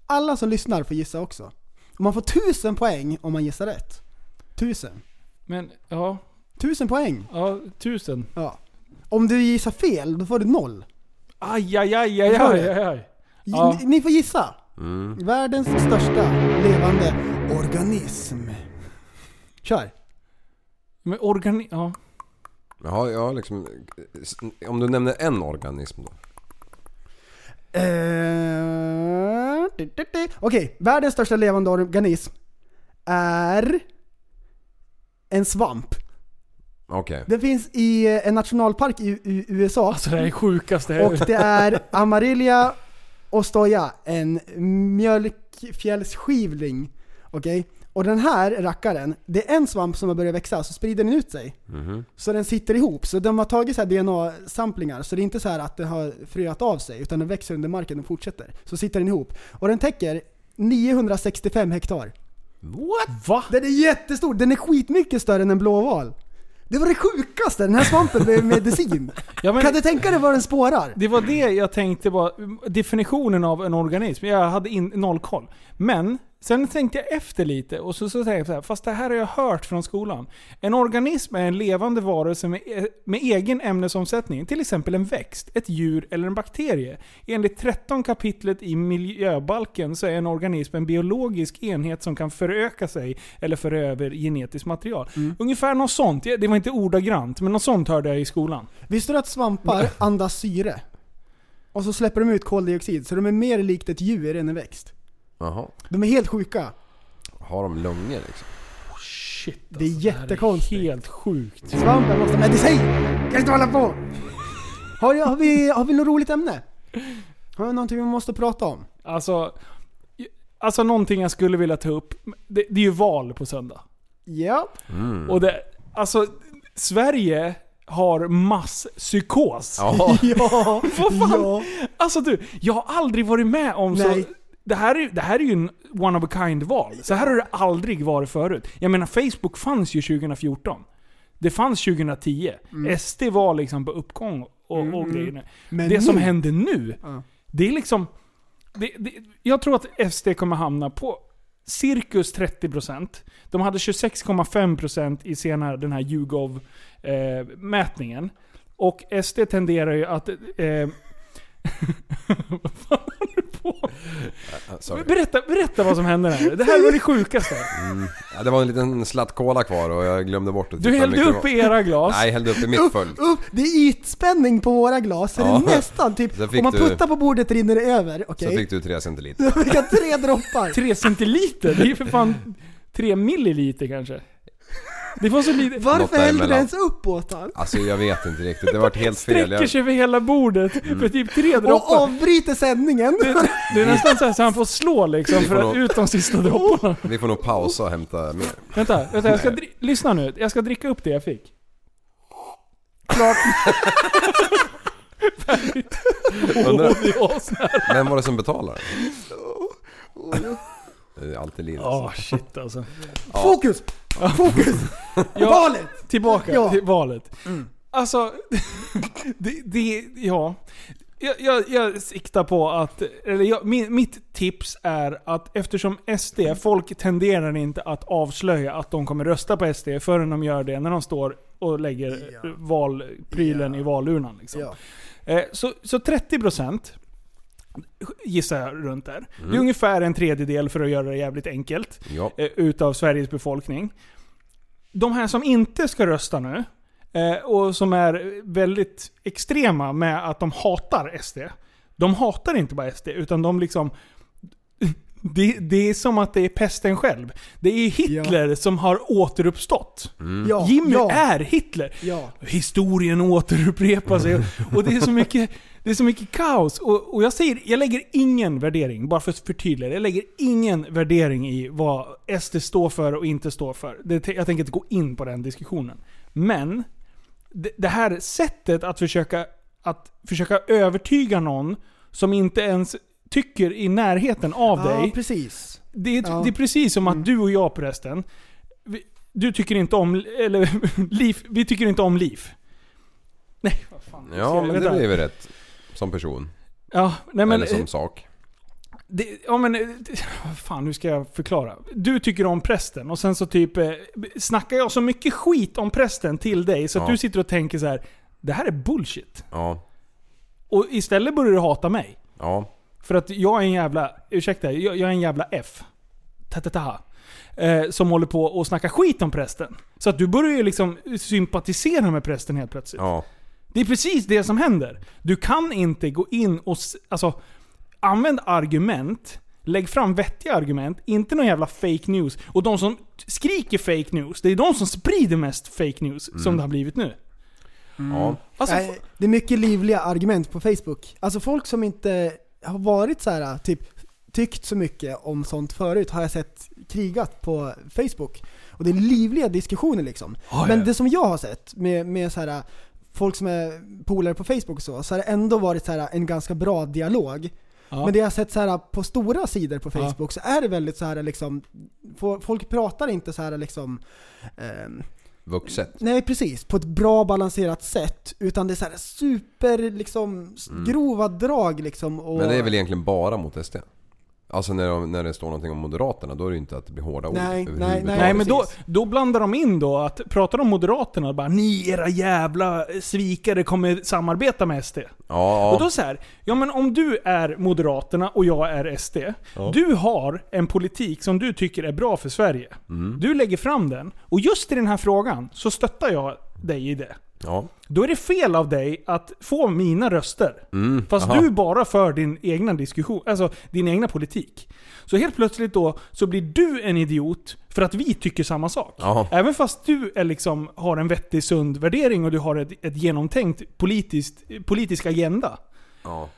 Alla som lyssnar får gissa också. Och man får tusen poäng om man gissar rätt. Tusen. Men, ja. Tusen poäng. Ja, tusen. Ja. Om du gissar fel, då får du noll. Aj, aj, aj, aj, aj, aj, aj. Ja. Ni, ni får gissa. Mm. Världens största levande organism. Kör. Men organi... Ja. Jaha, ja liksom... Om du nämner en organism då? Eh. Okej, världens största levande organism är en svamp. Okej. Den finns i eh, en nationalpark i, i USA. Alltså det här är sjukaste. Och det är Amarilla ostoja, en mjölkfjällsskivling. Okej? Och den här rackaren, det är en svamp som har börjat växa, så sprider den ut sig. Så den sitter ihop. Så de har tagit så här DNA-samplingar, så det är inte så här att det har fröat av sig, utan den växer under marken och fortsätter. Så sitter den ihop. Och den täcker 965 hektar. What? Va? Den är jättestor! Den är skitmycket större än en blåval. Det var det sjukaste, den här svampen med medicin. [laughs] Ja, men- Kan du tänka dig var den spårar? Det var det jag tänkte var definitionen av en organism. Jag hade in, noll koll. Men sen tänkte jag efter lite och så, så tänkte jag så här, fast det här har jag hört från skolan. En organism är en levande varelse med, e- med egen ämnesomsättning. Till exempel en växt, ett djur eller en bakterie. Enligt 13 kapitlet i miljöbalken så är en organism en biologisk enhet som kan föröka sig eller föra över genetiskt material. Ungefär något sånt. Det var inte ordagrant, men något sånt hörde jag i skolan. Visste du att svampar andas syre? Och så släpper de ut koldioxid, så de är mer likt ett djur än en växt. Jaha. De är helt sjuka. Har de lungor liksom? Shit Det är alltså, här jättekonstigt. Helt sjukt. Svampen måste ha medicin! Kan inte hålla på! Har, jag, har, vi, har vi något roligt ämne? Har vi någonting vi måste prata om? Alltså, alltså någonting jag skulle vilja ta upp. Det, det är ju val på söndag. Ja. Och det, alltså, Sverige har masspsykos. Ja. [laughs] Ja. Vad fan? ja. Alltså du, jag har aldrig varit med om Nej. så... Det här, är, det här är ju en one of a kind-val. Så här har det aldrig varit förut. Jag menar, Facebook fanns ju 2014. Det fanns 2010. SD var liksom på uppgång och, och grejerna. Men det som nu- händer nu, Ja. det är liksom... Det, det, jag tror att SD kommer hamna på cirkus 30%. De hade 26,5% i senare den här YouGov-mätningen. och SD tenderar ju att... Eh, [laughs] vad fan håller du på? Sorry. Berätta, berätta vad som hände här. Det här var det sjukaste. Ja, det var en liten slatt cola kvar och jag glömde bort att Du titta hällde upp det i var. era glas. Nej, jag hällde upp i mitt Upp, fullt. upp, det är ytspänning på våra glas, så Ja. det är nästan typ... Så Om man du- puttar på bordet rinner det över, Så okej? fick du tre centiliter. [laughs] Jag fick tre droppar. 3 centiliter? Det är ju för fan 3 milliliter kanske. Det var så lite... Varför hällde du ens upp åt han? Alltså jag vet inte riktigt, det vart helt fel. Sträcker Jag, sig över hela bordet för typ tre Och droppar. avbryter sändningen. Det, det är nästan så, här så han får slå liksom för får att nog- ut de sista dropparna. vi får nog pausa och hämta mer. Vänta, vänta jag ska dri- lyssna nu. Jag ska dricka upp det jag fick. Klart. Färdigt. Undrar- det. Vem var det som betalade? Det är alltid Linus. Åh shit alltså. [laughs] Fokus! Fokus! [laughs] Ja, Valet! Tillbaka Ja. till valet. Alltså, [laughs] det, det, ja. Jag, jag, jag siktar på att, eller jag, min, mitt tips är att eftersom SD, folk tenderar inte att avslöja att de kommer rösta på SD förrän de gör det när de står och lägger Ja. valprylen i valurnan. Liksom. Ja. Eh, Så, så 30% gissar jag runt där. Det är ungefär en tredjedel för att göra det jävligt enkelt Ja. eh, utav Sveriges befolkning. De här som inte ska rösta nu, eh, och som är väldigt extrema med att de hatar SD. De hatar inte bara SD, utan de liksom... [laughs] Det, det är som att det är pesten själv. Det är Hitler som har återuppstått. Ja. Jimmy ja. är Hitler. Ja. Historien återupprepar sig. [laughs] Och det är så mycket, det är så mycket kaos. Och, och jag säger, jag lägger ingen värdering, bara för att förtydliga. Jag lägger ingen värdering i vad SD står för och inte står för. Det, jag tänker inte gå in på den diskussionen. Men, det, det här sättet att försöka, att försöka övertyga någon som inte ens tycker i närheten av Ja, dig. precis. Det är, Ja. Mm. det är precis som att du och jag förresten, vi, du tycker inte om, eller [laughs] liv, vi tycker inte om liv. Nej, vad fan. Ja men det blir väl rätt. Som person. Ja, nej men... Eller som sak. Det, ja men, eh, fan hur ska jag förklara? Du tycker om prästen och sen så typ eh, snackar jag så mycket skit om prästen till dig så att Ja. du sitter och tänker så här. Det här är bullshit. Ja. Och istället börjar du hata mig. Ja. För att jag är en jävla, ursäkta, jag, jag är en jävla F. Ta-ta-ta. Eh, som håller på och snackar skit om prästen. Så att du börjar ju liksom sympatisera med prästen helt plötsligt. Ja. Det är precis det som händer. Du kan inte gå in och... Alltså, använd argument. Lägg fram vettiga argument. Inte någon jävla fake news. Och de som skriker fake news, det är de som sprider mest fake news som det har blivit nu. Ja. Alltså, det är mycket livliga argument på Facebook. Alltså folk som inte har varit så här, typ tyckt så mycket om sånt förut har jag sett krigat på Facebook. Och det är livliga diskussioner liksom. Ja, Men ja. det som jag har sett med, med så här, folk som är polare på Facebook och så, så har det ändå varit så här, en ganska bra dialog. Ja. Men det jag har sett så här, på stora sidor på Facebook så är det väldigt så här liksom, fo- folk pratar inte så här liksom, ehm, vuxet. Nej precis, på ett bra balanserat sätt. Utan det är så här super liksom grova drag liksom. Och... Mm. Men det är väl egentligen bara mot SD? Alltså när, de, när det står någonting om Moderaterna, då är det ju inte att det blir hårda ord Nej, nej, nej. Nej men då, då blandar de in då att, pratar de om Moderaterna, bara ni era jävla svikare kommer samarbeta med SD. Ja, ja. Och då så här, ja men om du är Moderaterna och jag är SD. Du har en politik som du tycker är bra för Sverige. Mm. Du lägger fram den. Och just i den här frågan så stöttar jag dig i det. Ja. Då är det fel av dig att få mina röster. Fast Mm, aha. du bara för din egna diskussion, alltså din egna politik. Så helt plötsligt då så blir du en idiot för att vi tycker samma sak. Ja. Även fast du är liksom, har en vettig sund värdering och du har ett, ett genomtänkt politiskt, politisk agenda. ja.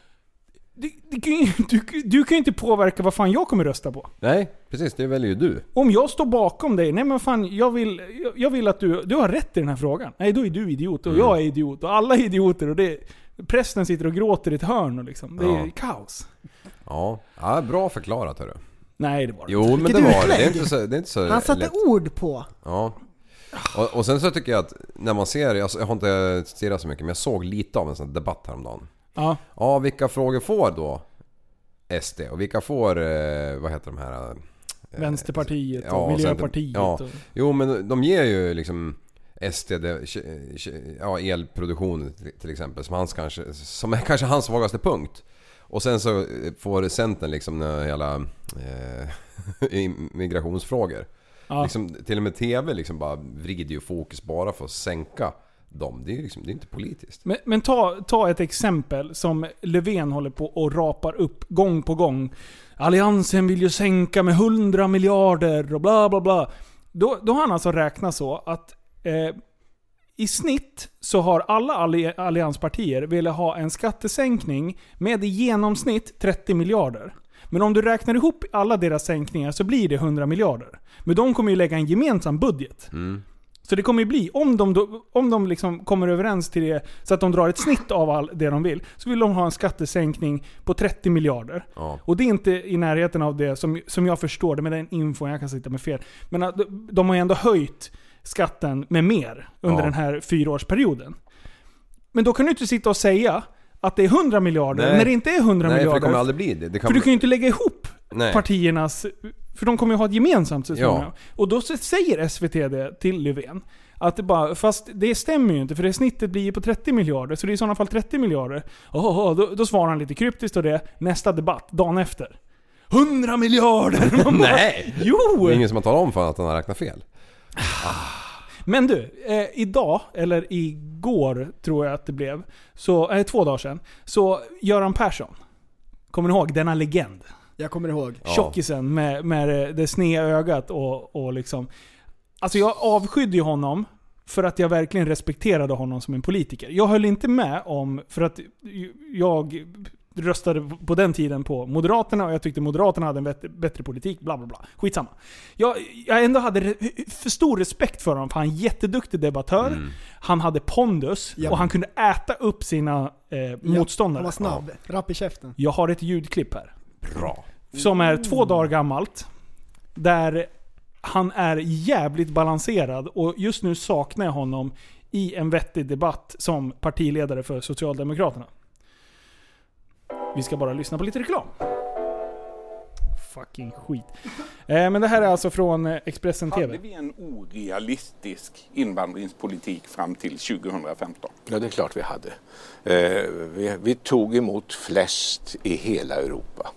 Du, du, du, du kan ju inte påverka vad fan jag kommer rösta på. Nej, precis. Det väljer ju du. Om jag står bakom dig, nej men fan jag vill, jag, vill att du, du har rätt i den här frågan. Nej då är du idiot och jag är idiot och alla är idioter och det, prästen sitter och gråter i ett hörn och liksom. Det är Ja. kaos. Ja, ja bra förklarat hörru. Nej det var det Jo men Vilket det var det. Det är inte så, det är inte så Han satte lätt. ord på. Ja. Och, och sen så tycker jag att när man ser, jag, jag har inte stirrat så mycket men jag såg lite av en sån här debatt häromdagen. Ja. Ja, vilka frågor får då SD? Och vilka får, eh, vad heter de här? Eh, Vänsterpartiet ja, och Miljöpartiet. Ja. Och, Jo men de ger ju liksom SD, ja, elproduktion till- exempel, som, hans kanske, som är kanske hans svagaste punkt. Och sen så eh, får Centern liksom jävla eh, [laughs] migrationsfrågor. ja. Liksom, till och med TV liksom bara vrider ju fokus bara för att sänka dem. Det är ju liksom, det är inte politiskt. Men, men ta, ta ett exempel som Löfven håller på och rapar upp gång på gång. Alliansen vill ju sänka med 100 miljarder och bla bla bla. Då, då har han alltså räknat så att eh, i snitt så har alla alli- allianspartier velat ha en skattesänkning med i genomsnitt 30 miljarder. Men om du räknar ihop alla deras sänkningar så blir det 100 miljarder. Men de kommer ju lägga en gemensam budget. Mm. Så det kommer ju bli, om de, då, om de liksom kommer överens till det, så att de drar ett snitt av all det de vill, så vill de ha en skattesänkning på 30 miljarder. Ja. Och det är inte i närheten av det som, som jag förstår det, med den info, jag kan sitta med fel. Men de, har ju ändå höjt skatten med mer under Ja. den här fyraårsperioden. Men då kan du inte sitta och säga att det är 100 miljarder, Nej. när det inte är 100 Nej, för miljarder. det kommer aldrig bli det. det kan, För du kan ju inte lägga ihop Nej. partiernas... För de kommer ju ha ett gemensamt så Ja. Och då säger SVT det till Löfven. Att det bara, fast det stämmer ju inte för det snittet blir ju på 30 miljarder, så det är i sådana fall 30 miljarder. Oh, då, då svarar han lite kryptiskt och det, nästa debatt, dagen efter. 100 miljarder! [laughs] Bara, Nej! Jo! Det är ingen som har talat om för att han har räknat fel. Men du, eh, idag, eller igår tror jag att det blev, så, eh, två dagar sedan, så Göran Persson. Kommer ni ihåg denna legend? Jag kommer ihåg. Ja. Tjockisen med, med det sneda ögat och, och liksom... Alltså jag avskydde ju honom för att jag verkligen respekterade honom som en politiker. Jag höll inte med om, för att jag röstade på den tiden på Moderaterna och jag tyckte Moderaterna hade en bättre, bättre politik, bla bla bla. Skitsamma. Jag, jag ändå hade re- för stor respekt för honom, för han är en jätteduktig debattör. Han hade pondus Ja. och han kunde äta upp sina eh, motståndare. Han var snabb, rapp i käften. Jag har ett ljudklipp här. Bra. Som är två dagar gammalt. Där han är jävligt balanserad och just nu saknar jag honom i en vettig debatt som partiledare för Socialdemokraterna. Vi ska bara lyssna på lite reklam. Fucking skit. Eh, men det här är alltså från Expressen Hade TV. vi en orealistisk invandringspolitik fram till 2015? Ja, det är klart vi hade. Eh, vi, vi tog emot flest i hela Europa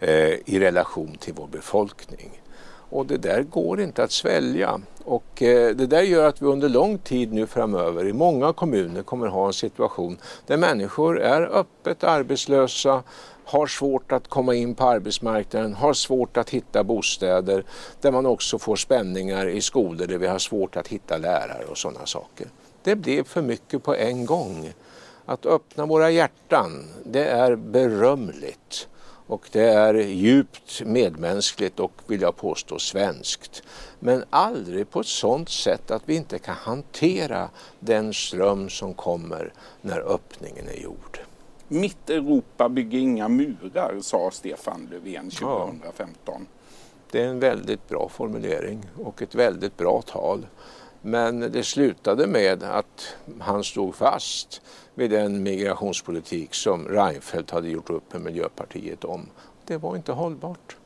Eh, i relation till vår befolkning. Och det där går inte att svälja. Och eh, det där gör att vi under lång tid nu framöver i många kommuner kommer ha en situation där människor är öppet arbetslösa, har svårt att komma in på arbetsmarknaden, har svårt att hitta bostäder, där man också får spänningar i skolor där vi har svårt att hitta lärare och sådana saker. Det blev för mycket på en gång. Att öppna våra hjärtan, det är berömligt. Och det är djupt medmänskligt och vill jag påstå svenskt. Men aldrig på ett sådant sätt att vi inte kan hantera den ström som kommer när öppningen är gjord. Mitt Europa bygger inga murar, sa Stefan Löfven 2015. Det är en väldigt bra formulering och ett väldigt bra tal. Men det slutade med att han stod fast vid den migrationspolitik som Reinfeldt hade gjort upp med Miljöpartiet om. Det var inte hållbart.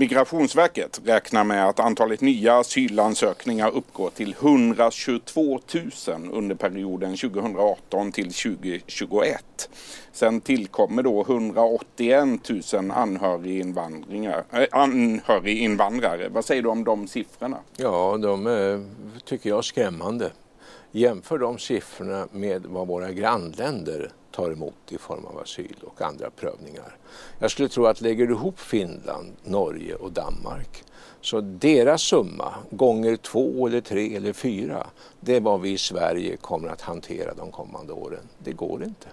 Migrationsverket räknar med att antalet nya asylansökningar uppgår till 122 000 under perioden 2018 till 2021. Sen tillkommer då 181 000 anhöriginvandringar, äh, anhöriginvandrare. Vad säger du om de siffrorna? Ja, de är, tycker jag är skrämmande. Jämför de siffrorna med vad våra grannländer tar emot i form av asyl och andra prövningar. Jag skulle tro att lägger du ihop Finland, Norge och Danmark så deras summa gånger två eller tre eller fyra det är vad vi i Sverige kommer att hantera de kommande åren. Det går inte.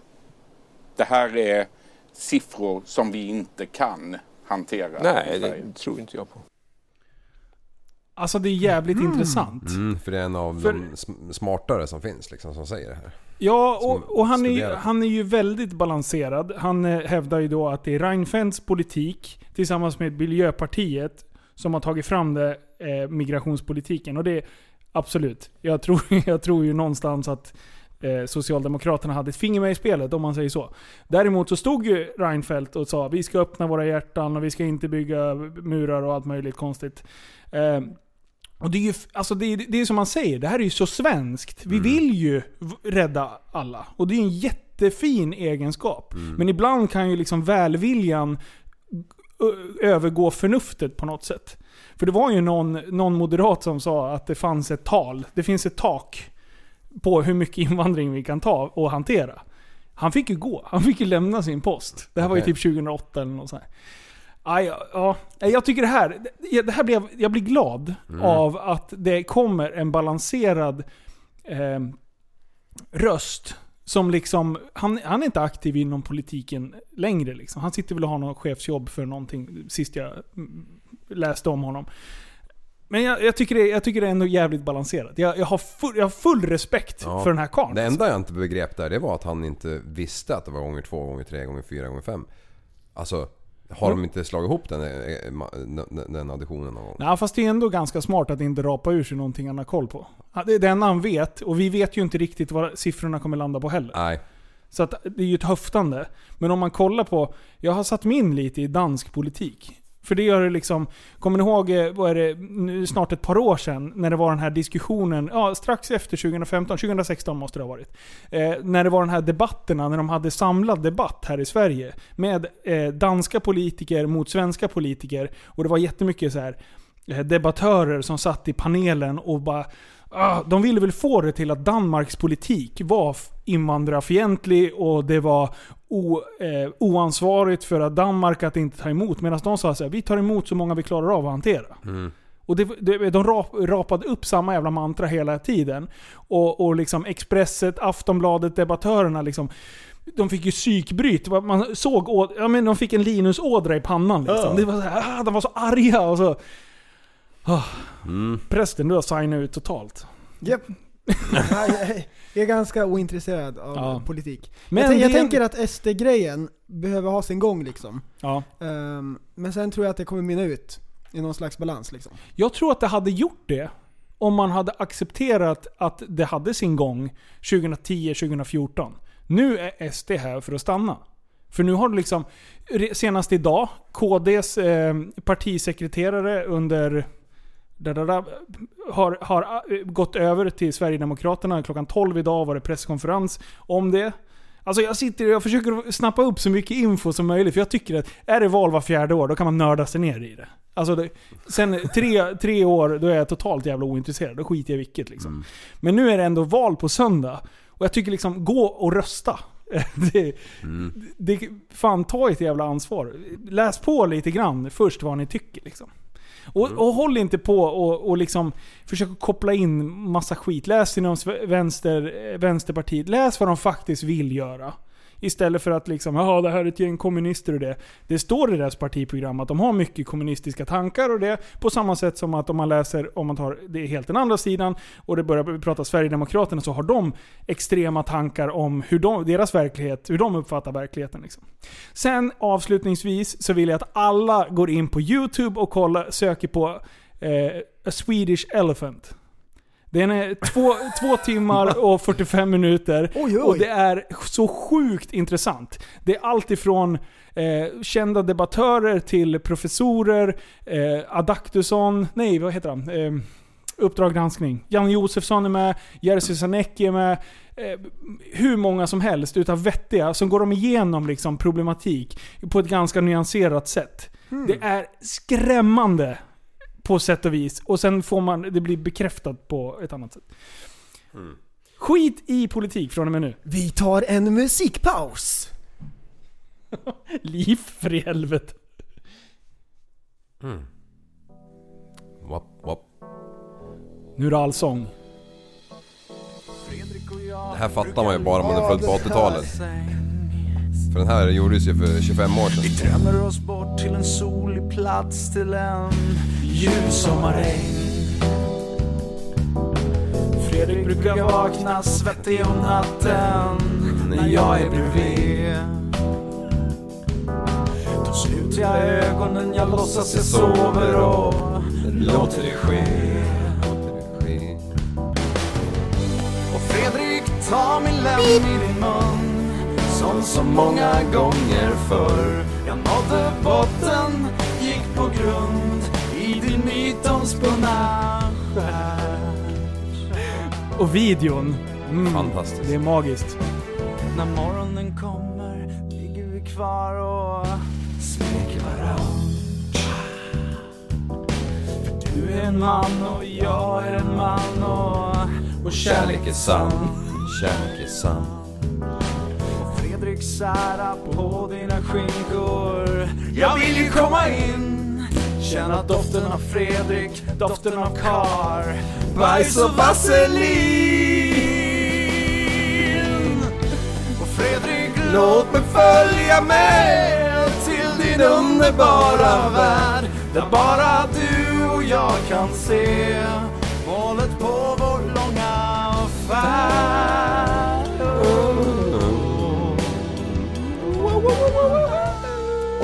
Det här är siffror som vi inte kan hantera. Nej, det tror inte jag på. Alltså det är jävligt intressant. Mm, för det är en av För- de sm- smartare som finns liksom som säger det här. Ja, och, och han, är, ju- han är ju väldigt balanserad. Han eh, hävdar ju då att det är Reinfeldts politik tillsammans med Miljöpartiet som har tagit fram det, eh, migrationspolitiken. Och det är absolut. Jag tror, [laughs] jag tror ju någonstans att eh, Socialdemokraterna hade ett finger med i spelet om man säger så. Däremot så stod ju Reinfeldt och sa vi ska öppna våra hjärtan och vi ska inte bygga murar och allt möjligt konstigt. Och det är ju, alltså det är, det är som man säger, det här är ju så svenskt. Vi vill ju rädda alla. Och det är en jättefin egenskap. Men ibland kan ju liksom välviljan övergå förnuftet på något sätt. För det var ju någon, någon moderat som sa att det fanns ett tal, det finns ett tak på hur mycket [laughs] invandring vi kan ta och hantera. Han fick ju gå, han fick ju lämna sin post. Det här var ju typ 2008 eller något sånt här. Aj, ja, ja, jag tycker det här, det, här blir, jag blir glad av att det kommer en balanserad eh, röst som liksom, han, han är inte aktiv inom politiken längre liksom. Han sitter väl och har något chefsjobb för någonting, sist jag mm, läste om honom. Men jag, jag, tycker det, jag tycker det är ändå jävligt balanserat. Jag, jag, har, full, jag har full respekt Ja. för den här karln. Det enda jag inte begrep där det var att han inte visste att det var gånger två, gånger tre, gånger fyra, gånger fem. Alltså, har de inte slagit ihop den, eh, ma- den, den additionen någon gång? Nej, fast det är ändå ganska smart att inte rapa ur sig någonting han har koll på. Det är det enda han vet, och vi vet ju inte riktigt vad siffrorna kommer landa på heller. Nej. Så att det är ju ett höftande. Men om man kollar på, jag har satt mig in lite i dansk politik. För det gör det liksom, kommer ni ihåg, eh, vad är det, nu snart ett par år sedan, när det var den här diskussionen, ja strax efter 2015, 2016 måste det ha varit. Eh, när det var den här debatterna, när de hade samlad debatt här i Sverige. Med eh, danska politiker mot svenska politiker. Och det var jättemycket så här eh, debattörer som satt i panelen och bara Ah, de ville väl få det till att Danmarks politik var invandrarfientlig och det var o, eh, oansvarigt för att Danmark att inte ta emot. Medan de sa att vi tar emot så många vi klarar av att hantera. Och det, det, de rap, rapade upp samma jävla mantra hela tiden. Och, och liksom Expresset, Aftonbladet, debattörerna liksom. De fick ju psykbryt. Man såg, å- ja, men de fick en Linus-ådra i pannan liksom. Det var så här, ah, de var så arga och så... Ah. Prästen, du har signat ut totalt. Japp. [laughs] Jag- är ganska ointresserad av Ja. politik. Men jag, jag det- tänker att SD-grejen behöver ha sin gång liksom. Ja. Ehm, men sen tror jag att det kommer mynna ut i någon slags balans liksom. Jag tror att det hade gjort det om man hade accepterat att det hade sin gång 2010-2014. Nu är SD här för att stanna. För nu har det liksom, senast idag, KDs eh, partisekreterare under har, har eh, gått över till Sverigedemokraterna. Klockan 12 idag var det presskonferens om det. Alltså jag sitter och jag försöker snappa upp så mycket info som möjligt. För jag tycker att är det val var fjärde år, då kan man nörda sig ner i det. Alltså det, sen tre, tre år, då är jag totalt jävla ointresserad. Då skiter jag i vilket liksom. Men nu är det ändå val på söndag. Och jag tycker liksom, gå och rösta. [laughs] det, det, fan ta ett jävla ansvar. Läs på lite grann först vad ni tycker liksom. Och, och håll inte på och, och liksom försök koppla in massa skit. Läs inom vänster, eh, Vänsterpartiet. Läs vad de faktiskt vill göra. Istället för att liksom, ja det här är ett gäng kommunister och det. Det står i deras partiprogram att de har mycket kommunistiska tankar och det. På samma sätt som att om man läser, om man tar det är helt den andra sidan och det börjar prata Sverigedemokraterna så har de extrema tankar om hur de, deras verklighet, hur de uppfattar verkligheten. Liksom. Sen avslutningsvis så vill jag att alla går in på YouTube och kollar, söker på eh, A Swedish Elephant. Den är två, två timmar [laughs] och 45 minuter. Oj, oj. Och det är så sjukt intressant. Det är allt ifrån eh, kända debattörer till professorer, eh, Adaktusson, nej vad heter han? Eh, Uppdrag granskning. Jan Josefsson är med, Jerzy Sarnecki är med. Eh, hur många som helst utav vettiga som går de igenom liksom problematik på ett ganska nyanserat sätt. Det är skrämmande på sätt och vis. Och sen får man, det blir bekräftat på ett annat sätt. Skit i politik från och med nu. Vi tar en musikpaus. [laughs] Liv för i helvete. Wap, wap. Nu är det allsång. Det här fattar man ju bara om man är född på 80-talet. För den här gjordes ju för 25 år sedan. Drömmer oss bort till en solig plats till en ljus sommarregn. Fredrik brukar vakna svettig om natten när jag är bredvid. Då sluter jag ögonen, jag låtsas jag sover och låter det ske. Och Fredrik, ta min lem i din mun. Som så många gånger förr. Jag nådde botten, gick på grund I stjärt Och videon. Mm, Fantastiskt. Det är magiskt. När morgonen kommer ligger vi kvar och smeker varann För du är en man och jag är en man och vår kärlek är sann Kärlek är sann. Fredrik sära på dina skinkor Jag vill ju komma in Känna doften av Fredrik, doften av kar Bajs och vaselin. Och Fredrik, låt mig följa med Till din underbara värld Där bara du och jag kan se.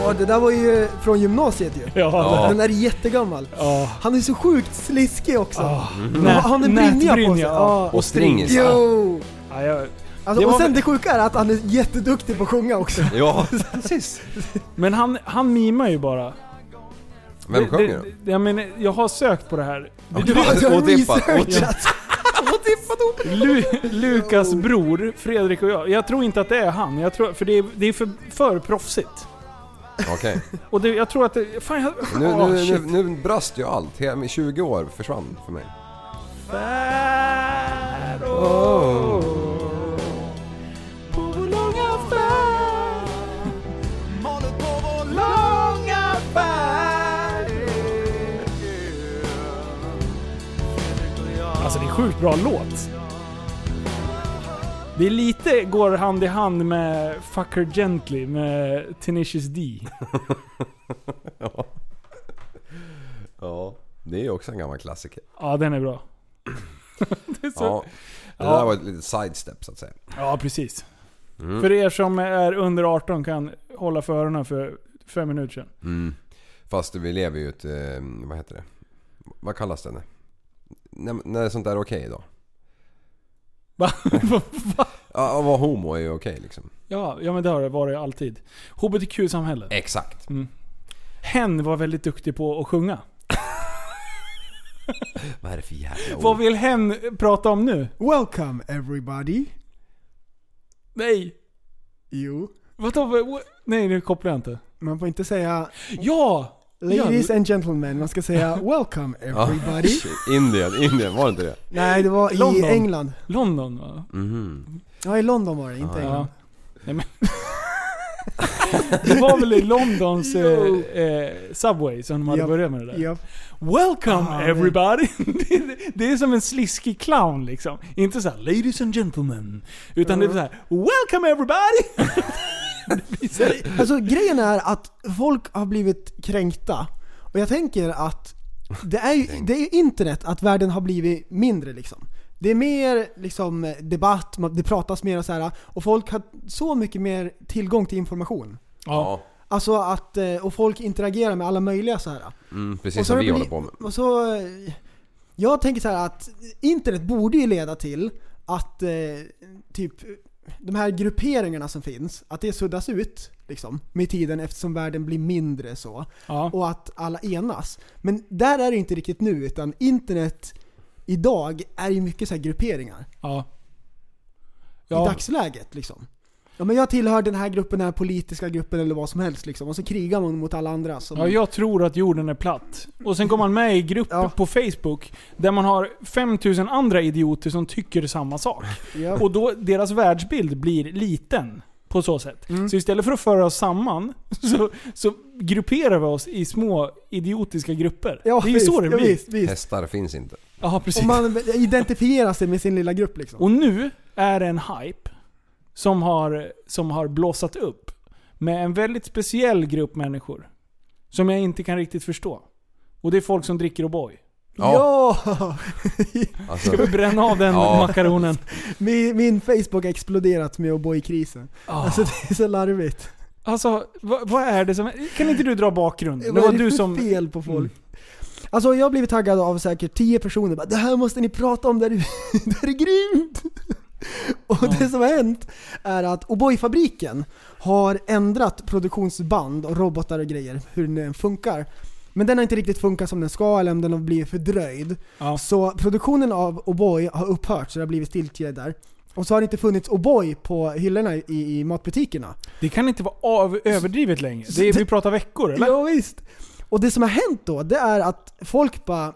Och det där var ju från gymnasiet ju. Ja. Den är jättegammal. Ja. Han är så sjukt sliskig också. Mm. Han en brynja på sig. Ja. Och stringis. Jo! Ja, jag, Alltså, och var sen det sjuka är att han är jätteduktig på att sjunga också. Ja, [laughs] precis. men han, han mimar ju bara. Vem sjunger det, då? det, jag, menar, jag har sökt på det här. Du har, du har researchat. [laughs] Lu, Lukas bror, Fredrik och jag. Jag tror inte att det är han. Jag tror, för det är, det är för, för proffsigt. Okej. Och det, jag tror att det... Fan jag... Nu, Åh, nu, nu, shit. nu brast ju allt. Hela- 20 år försvann för mig. färd oh. På vår långa färd Målet på vår långa färd Alltså det är sjukt bra låt. Det är lite går hand i hand med Fuck Her Gently med Tenacious D. [laughs] Ja. Ja, det är ju också en gammal klassiker. Ja, den är bra. [clears throat] det så... Ja. Det Ja. där var ett litet sidestep så att säga. Ja, precis. Mm. För er som är under 18 kan hålla för öronen för fem minuter sedan. Mm. Fast vi lever ju ett... Eh, vad heter det? Vad kallas det? När, när sånt där är okej då? Va? [laughs] Va? Ja, att vara homo är ju okej liksom. Ja, ja, men det har det varit alltid. HBTQ-samhälle. Exakt. Hen var väldigt duktig på att sjunga. [laughs] Vad är det för jävla ord? Vad vill hen prata om nu? Welcome everybody. Nej! Jo. Vadå? Vad- Nej, nu kopplar jag inte. Man får inte säga Ja! Ladies ja. and gentlemen, man ska säga [laughs] welcome Ja, everybody. [laughs] Indien, Indien, var det inte det? Nej, det var i London. England. London va? Mhm. Ja, i London var det, inte Ja. England. Nej, men. [laughs] det var väl i Londons eh, eh, Subway som de hade Japp, börjat med det där. Japp. Welcome Ah, everybody! det, är- det är som en sliskig clown liksom. Inte så här, ladies and gentlemen. Utan det är så här, welcome everybody! Alltså grejen är att folk har blivit kränkta. Och jag tänker att det är ju det är internet att världen har blivit mindre liksom. Det är mer liksom debatt, det pratas mer och så här och folk har så mycket mer tillgång till information. Ja. Alltså att, eh, och folk interagerar med alla möjliga så här. Mm, precis som det vi håller på med. Och så, eh, Jag tänker så här att internet borde ju leda till att eh, typ de här grupperingarna som finns, att det suddas ut liksom, med tiden eftersom världen blir mindre så. Ja. Och att alla enas. Men där är det inte riktigt nu, utan internet idag är ju mycket så här grupperingar. Ja. I Ja. dagsläget liksom. Ja men jag tillhör den här gruppen, den här politiska gruppen eller vad som helst liksom. Och så krigar man mot alla andra. Som Ja, jag tror att jorden är platt. Och sen går man med i grupper [laughs] på Facebook där man har 5000 andra idioter som tycker samma sak. Ja. Och då, deras världsbild blir liten. På så sätt. Mm. Så istället för att föra oss samman, [laughs] så, så grupperar vi oss i små idiotiska grupper. Ja, det är ju visst, så det ja, blir. visst, visst. Hästar finns inte. Ja, precis. Och man identifierar sig med sin lilla grupp liksom. Och nu är det en hype som har, som har blossat upp med en väldigt speciell grupp människor. Som jag inte kan riktigt förstå. Och det är folk som dricker O'boy. Ja! [laughs] Alltså, Ska vi bränna av den Ja. makaronen? [laughs] min, min Facebook har exploderat med O'boy-krisen. Ah. Alltså det är så larvigt. Alltså, vad, vad är det som... Kan inte du dra bakgrunden? Det Vad var är det du för som... fel på folk? Mm. Alltså jag har blivit taggad av säkert 10 personer. Bara, det här måste ni prata om, det här [laughs] är, det här är grymt! Och det som har hänt är att O'boy-fabriken har ändrat produktionsband och robotar och grejer, hur den funkar. Men den har inte riktigt funkat som den ska, eller om den har blivit fördröjd. Ja. Så produktionen av O'boy har upphört, så det har blivit stiltje där. Och så har det inte funnits O'boy på hyllorna i, i matbutikerna. Det kan inte vara av, överdrivet längre. Det är, vi pratar veckor, eller? Ja, visst. Och det som har hänt då, det är att folk bara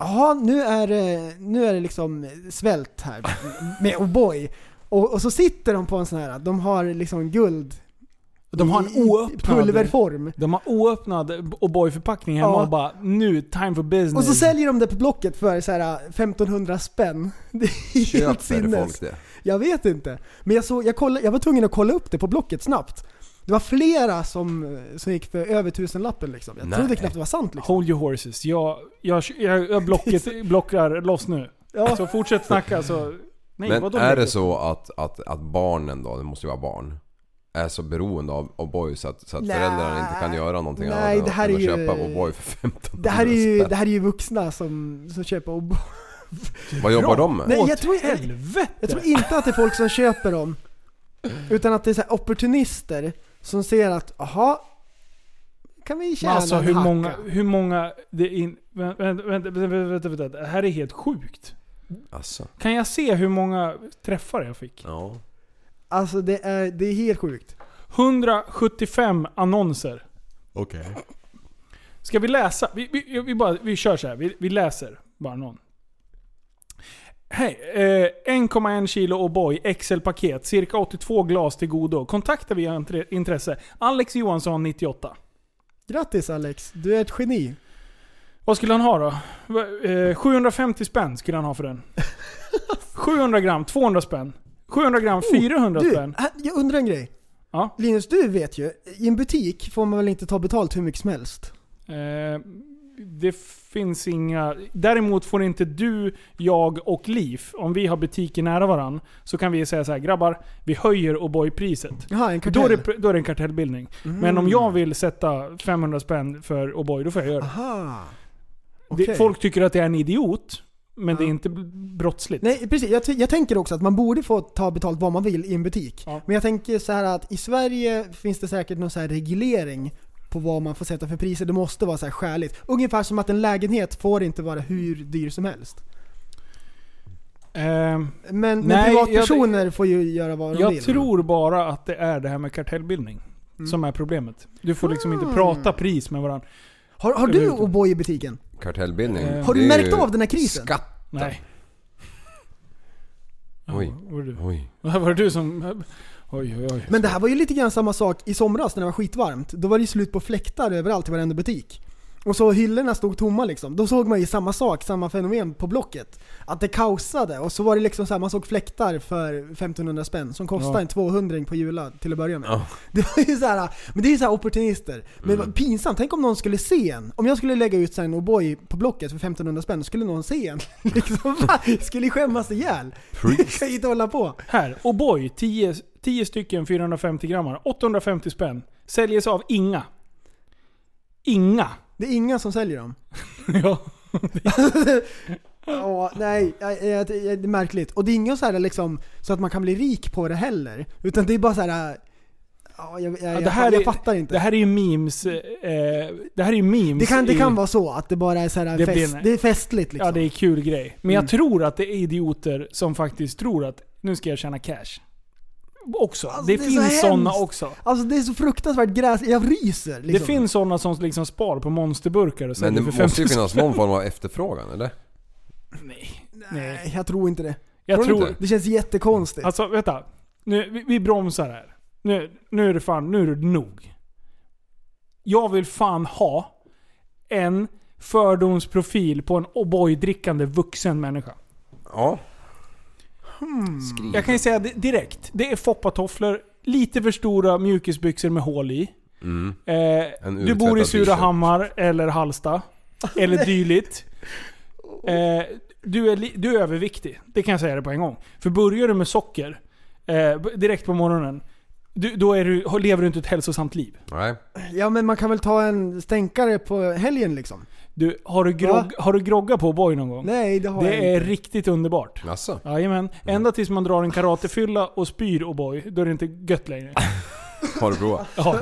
Jaha, nu är det, nu är det liksom svält här med O'boy. Och, och så sitter de på en sån här, de har liksom guld De har en oöppnad... pulverform. De har oöppnad O'boy-förpackning hemma Ja. och bara nu, time for business. Och så säljer de det på Blocket för så här 1500 spänn. [laughs] Det är helt köper sinnes. folk det? Jag vet inte. Men jag, såg, jag, kollade, jag var tvungen att kolla upp det på Blocket snabbt. Det var flera som, som gick för över tusenlappen liksom. Jag Nej. trodde knappt det var sant liksom. Hold your horses. Jag, jag, jag, jag blocket, [laughs] blockar loss nu. Ja. Så fortsätt snacka så... Nej, Men vadå är det så att, att, att barnen då, det måste ju vara barn, är så beroende av O'boy så att, så att föräldrarna inte kan göra någonting Nej, annat än det här än att är köpa O'boy för 15 Det här är ju, det här är ju vuxna som, som köper O'boy. [laughs] Vad jobbar de med? Nej, jag tror, jag, jag tror inte att det är folk som köper dem. Utan att det är så här opportunister som ser att, aha kan vi Men tjäna alltså en hur hacka? många, hur många... Det in, vänta, vänta, vänta, vänta. Det här är helt sjukt. Alltså. Kan jag se hur många träffar jag fick? Ja. Alltså det är, det är helt sjukt. 175 annonser. Okej. Ska vi läsa? Vi, vi, vi, bara, vi kör så här. Vi, vi läser bara någon. Hej! Eh, 1,1 kilo O'boy XL-paket, cirka 82 glas till godo. Kontakta via intre- intresse. Alex Johansson 98. Grattis Alex, du är ett geni. Vad skulle han ha då? Eh, 750 spänn skulle han ha för den. [laughs] 700 gram, 200 spänn. 700 gram, 400 Oh, du, spänn. jag undrar en grej. Ja. Linus, du vet ju, i en butik får man väl inte ta betalt hur mycket som helst? Eh, det finns inga... Däremot får inte du, jag och Liv, om vi har butiker nära varann, så kan vi säga så här: grabbar, vi höjer O'boy-priset. Jaha, en Då är, det, då är det en kartellbildning. Men om jag vill sätta 500 spänn för O'boy, då får jag göra det. Aha. det. Okej. Folk tycker att det är en idiot, men det är inte brottsligt. Nej precis, jag, jag tänker också att man borde få ta betalt vad man vill i en butik. Ja. Men jag tänker så här att i Sverige finns det säkert någon så här reglering på vad man får sätta för priser. Det måste vara så här skäligt. Ungefär som att en lägenhet får inte vara hur dyr som helst. Ehm, Men, men Nej, privatpersoner får ju göra vad de jag vill. tror bara att det är det här med kartellbildning som är problemet. Du får liksom inte Ah. prata pris med varandra. Har, har du O'boy i butiken? Kartellbildning. Eh, Har du märkt av den här krisen? Skatt. Nej. Oj. Var det du? Oj. Var det du som... Oj, oj, oj. Men det här var ju lite grann samma sak i somras när det var skitvarmt. Då var det ju slut på fläktar överallt i varenda butik. Och så hyllorna stod tomma liksom. Då såg man ju samma sak, samma fenomen på Blocket. Att det kaosade och så var det liksom så här, man såg fläktar för 1500 spänn som kostade Ja. en 200 på Jula till att börja med. Ja. [laughs] Det var ju så här, men det är ju så här opportunister. Men Mm. pinsamt, tänk om någon skulle se en. Om jag skulle lägga ut en O'boy på Blocket för 1500 spänn, skulle någon se en. [laughs] liksom, [laughs] skulle skämmas ihjäl. Jag kan ju inte hålla på. Här, O'boy 10, 10 stycken 450 grammar. 850 spänn. Säljes av Inga. Inga. Det är inga som säljer dem. [laughs] ja. Ja, nej, det är märkligt. Och det är inget så här liksom, så att man kan bli rik på det heller. Utan det är bara så här. Ja, jag, jag, Ja, jag, jag fattar inte. Det här är ju memes. Eh, det här är ju memes. Det kan, det i- kan vara så att det bara är så här Det fest, blir- det är festligt liksom. Ja, det är kul grej. Men Mm. jag tror att det är idioter som faktiskt tror att nu ska jag tjäna cash. Också. Alltså, det, det så finns hemskt. sådana också. Alltså det är så fruktansvärt gräs, jag ryser liksom. Det finns sådana som liksom spar på monsterburkar och Men det för måste ju 50 finnas någon form av efterfrågan eller? Nej, jag tror inte det. Jag Tror du tror... inte? Det känns jättekonstigt. Alltså vänta. Nu, vi, vi bromsar här. Nu, nu är det fan, nu är det nog. Jag vill fan ha en fördomsprofil på en O'boy-drickande vuxen människa. Ja. Jag kan ju säga direkt. Det är foppatofflor, lite för stora mjukisbyxor med hål i. Mm. Eh, du bor i Surahammar eller Hallsta. Eller [laughs] dylikt. Eh, du, är du är överviktig. Det kan jag säga det på en gång. För börjar du med socker eh, direkt på morgonen. Du, då är du, lever du inte ett hälsosamt liv. Nej. Ja men man kan väl ta en stänkare på helgen liksom? Du, har, du grogg, har du groggat på O'boy någon gång? Nej det har jag Det är inte. riktigt underbart. Jaså? Jajamän. Ända tills man drar en karatefylla och spyr O'boy, då är det inte gött längre. [laughs] Har du provat? Ja,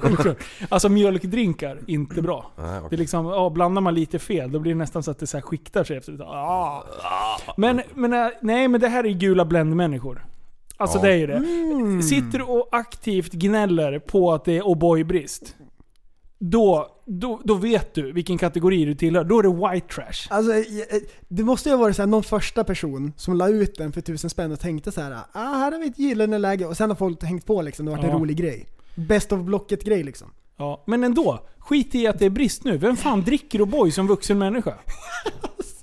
självklart. [laughs] Alltså mjölkdrinkar, inte bra. Nej, okej. Det är liksom, ja, blandar man lite fel, då blir det nästan så att det så här skiktar sig efter ett. Ah. Men, men, äh, nej, men det här är gula bländmänniskor. Alltså Ja. det är ju det. Mm. Sitter du och aktivt gnäller på att det är O'boy-brist. Då, då, då vet du vilken kategori du tillhör. Då är det white trash. Alltså, eh, det måste ju ha varit så här, någon första person som la ut den för tusen spänn och tänkte så här, ah, här har vi ett gyllene läge. Och sen har folk hängt på liksom, det har varit Ja. en rolig grej. Best of blocket grej liksom. Ja, men ändå. Skit i att det är brist nu. Vem fan dricker O'boy som vuxen människa?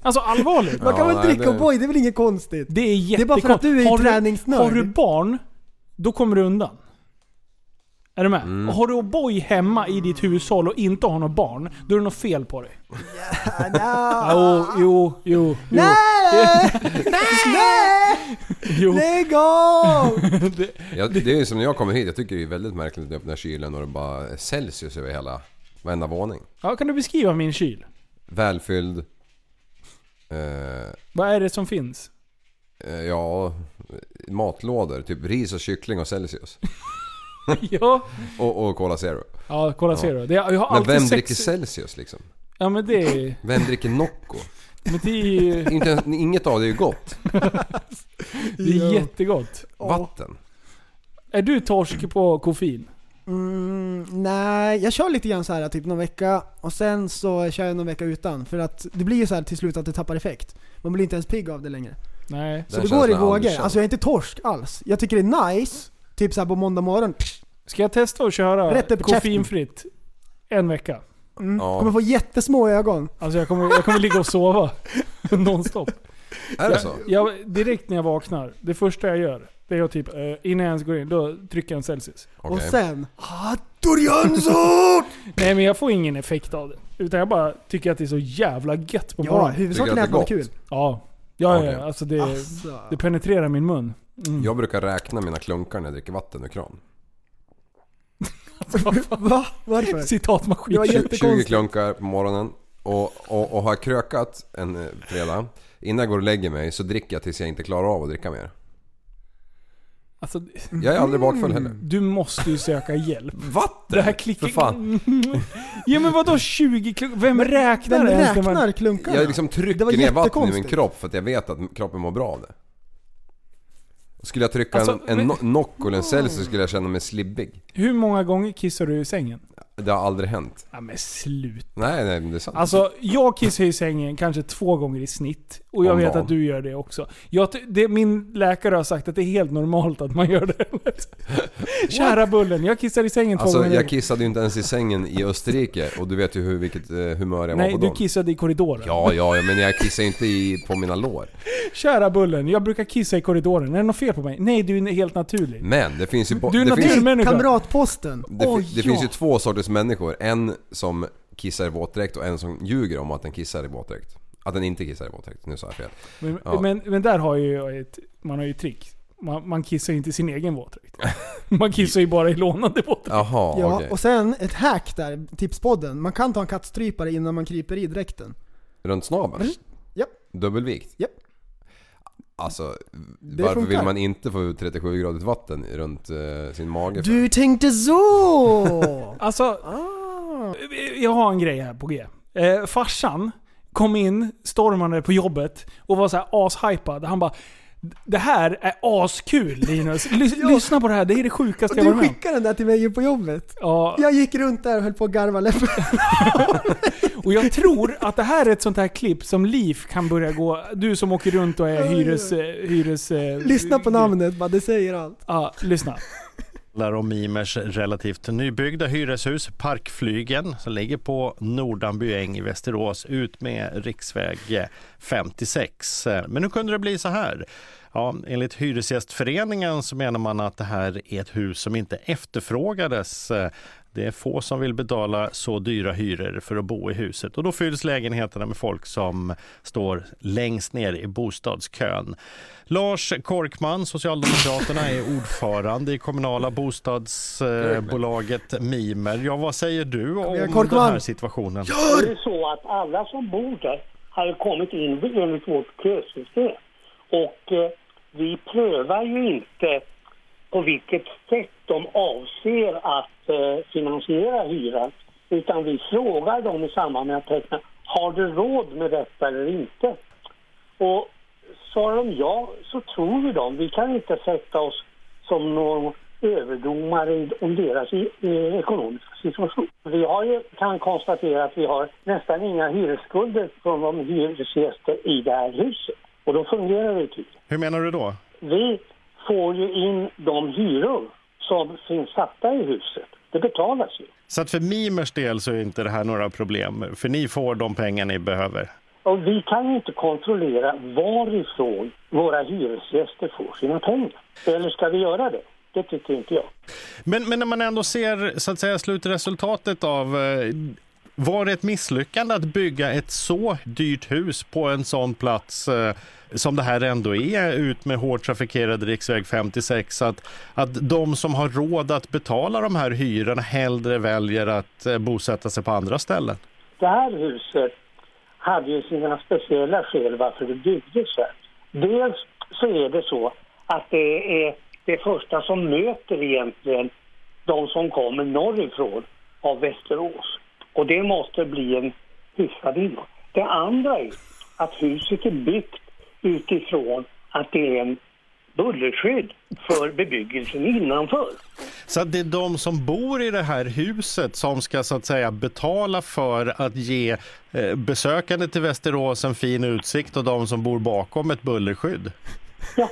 Alltså allvarligt. Man kan Ja, väl nej, dricka O'boy, det är väl inget konstigt? Det är Det är jättekonstigt. bara för att du är har träningsnörd. Har du barn, då kommer du undan. Är du med? Mm. Har du O'boy hemma i ditt hushåll och inte har något barn, då är det något fel på dig. Ah, [laughs] Jo, jo, jo. jo. Nej! Nej! [laughs] jo. Lägg av! [laughs] Det är ju som när jag kommer hit, jag tycker det är väldigt märkligt att öppna kylen och det bara är Celsius över hela, varenda våning. Ja, kan du beskriva min kyl? Välfylld. Eh, Vad är det som finns? eh, ja, matlådor. Typ ris och kyckling och Celsius. [laughs] ja, Och, och Cola Zero. ja, kolla Ja. du. Det, jag har Men vem sex... dricker Celsius liksom? Ja men det är... Vem dricker Nocco? Men det är ju... [laughs] Inte, inget av det är gott. [laughs] Det är jättegott. Vatten. Är du torsk på koffein? Mm, nej, jag kör lite grann så här typ någon vecka och sen så kör jag någon vecka utan. För att det blir ju så här till slut att det tappar effekt. Man blir inte ens pigg av det längre. Nej. Så Den det går i vågor. Alltså jag är inte torsk alls. Jag tycker det är nice, typ så här på måndag morgon. Ska jag testa att köra Rätt upp i käften. koffeinfritt en vecka? Mm. Ja. Kommer få jättesmå ögon. Alltså jag kommer, jag kommer ligga och sova [laughs] nonstop. Är det så? Jag, direkt när jag vaknar, det första jag gör, det är att typ, eh, innan jag ens går in, då trycker jag en Celsius. Okej. Och sen... Jönsson! [laughs] Nej men jag får ingen effekt av det. Utan jag bara tycker att det är så jävla gött på Ja, morgonen. huvudsaken Tycker är att att man har det är kul. Ja. Ja, ja, Okej. ja. Alltså det, Alltså. det penetrerar min mun. Mm. Jag brukar räkna mina klunkar när jag dricker vatten ur kran. Va? Varför? Citatmaskin. Det var 20, jättekonstigt. 20 klunkar på morgonen. Och, och, och har jag krökat en eh, fredag, innan jag går och lägger mig så dricker jag tills jag inte klarar av att dricka mer. Alltså, Jag är aldrig bakfull heller. du måste ju söka hjälp. [laughs] Vatten? Det här klickar... För fan. [laughs] ja men vadå 20 klunk? Vem räknar Vem ens när man- räknar klunkarna? Jag liksom Det trycker var ner vatten i min jättekonstigt. kropp för att jag vet att kroppen mår bra av det. Skulle jag trycka Alltså, en, en men- no- Nocco eller en Celsius skulle jag känna mig slibbig. Hur många gånger kissar du i sängen? Det har aldrig hänt. Ja men slut. Nej, nej, det är sant. Alltså, jag kissar i sängen kanske två gånger i snitt. Och jag Om vet dagen. att du gör det också. Jag, det, min läkare har sagt att det är helt normalt att man gör det. [laughs] [laughs] Kära Bullen, jag kissar i sängen två Alltså gånger. jag kissade ju inte ens i sängen i Österrike och du vet ju hur, vilket eh, humör jag Nej, var på du dem. kissade i korridoren. Ja, ja, ja, men jag kissar inte i, på mina lår. [laughs] Kära Bullen, jag brukar kissa i korridoren. Är det något fel på mig? Nej, du är helt naturlig. Men det finns ju... bo- Du är det finns, naturmänniska. Kamratposten. det, fi- Åh, det ja. finns ju två sorters människor. En som kissar i våtdräkt och en som ljuger om att den kissar i våtdräkt. Att den inte kissar i våtdräkt. Nu sa jag fel. Men, Ja. men, men där har ju jag ett, man har ju ett trick. Man, man kissar ju inte i sin egen våtdräkt. [laughs] Man kissar ju bara i lånade våtdräkt. Jaha, Ja, okej. och sen ett hack där, tipspodden. Man kan ta en kattstrypare innan man kryper i dräkten. Runt snabeln? Ja. Dubbelvikt? Japp. Alltså, Det varför funkar. vill man inte få ut 37 gradigt vatten runt eh, sin mage? för? Du tänkte så! [laughs] Alltså, ah. jag har en grej här på G. Eh, farsan kom in stormande på jobbet och var så här ashypad. Han bara det här är askul Linus. Lys- [laughs] Lyssna på det här, det är det sjukaste Och jag du varit med om. skickade den där till mig på jobbet. Ja, Jag gick runt där och höll på att garva läppen. [laughs] och jag tror att det här är ett sånt här klipp som Liv kan börja gå... Du som åker runt och är hyres... hyres Lyssna på namnet bara, det säger allt. Ja, lyssna handlar om Mimers relativt nybyggda hyreshus Parkflygen som ligger på Nordanby äng i Västerås ut med riksväg 56. Men hur kunde det bli så här? Ja, enligt Hyresgästföreningen så menar man att det här är ett hus som inte efterfrågades. Det är få som vill betala så dyra hyror för att bo i huset och då fylls lägenheterna med folk som står längst ner i bostadskön. Lars Korkman, Socialdemokraterna, är ordförande i kommunala bostadsbolaget Mimer. Ja, vad säger du om den Korkman. här situationen? Det är så att alla som bor där hade kommit in enligt vårt kösystem. Och eh, vi prövar ju inte på vilket sätt de avser att eh, finansiera hyran. Utan vi frågar dem i samband med att teckna, har du råd med detta eller inte? Och svarar de ja så tror vi dem. Vi kan inte sätta oss som någon överdomare om deras ekonomiska situation. Vi har ju, kan konstatera att vi har nästan inga hyresskulder från de hyresgäster i det här huset. Och då fungerar det tydligen. Hur menar du då? Vi får ju in de hyror som finns satta i huset. Det betalas ju. Så att för Mimers del så är inte det här några problem, för ni får de pengar ni behöver. Och vi kan ju inte kontrollera varifrån våra hyresgäster får sina pengar. Eller ska vi göra det? Det tycker inte jag. Men, men när man ändå ser så att säga, slutresultatet av eh, var det ett misslyckande att bygga ett så dyrt hus på en sån plats eh, som det här ändå är ut med hårt trafikerad riksväg 56 att, att de som har råd att betala de här hyrorna hellre väljer att eh, bosätta sig på andra ställen? Det här huset hade ju sina speciella skäl varför det byggdes här. Dels så är det så att det är det första som möter egentligen de som kommer norrifrån av Västerås. Och det måste bli en hyfsad innan. Det andra är att huset är byggt utifrån att det är en bullerskydd för bebyggelsen innanför. Så det är de som bor i det här huset som ska så att säga betala för att ge eh, besökande till Västerås en fin utsikt och de som bor bakom ett bullerskydd? Ja.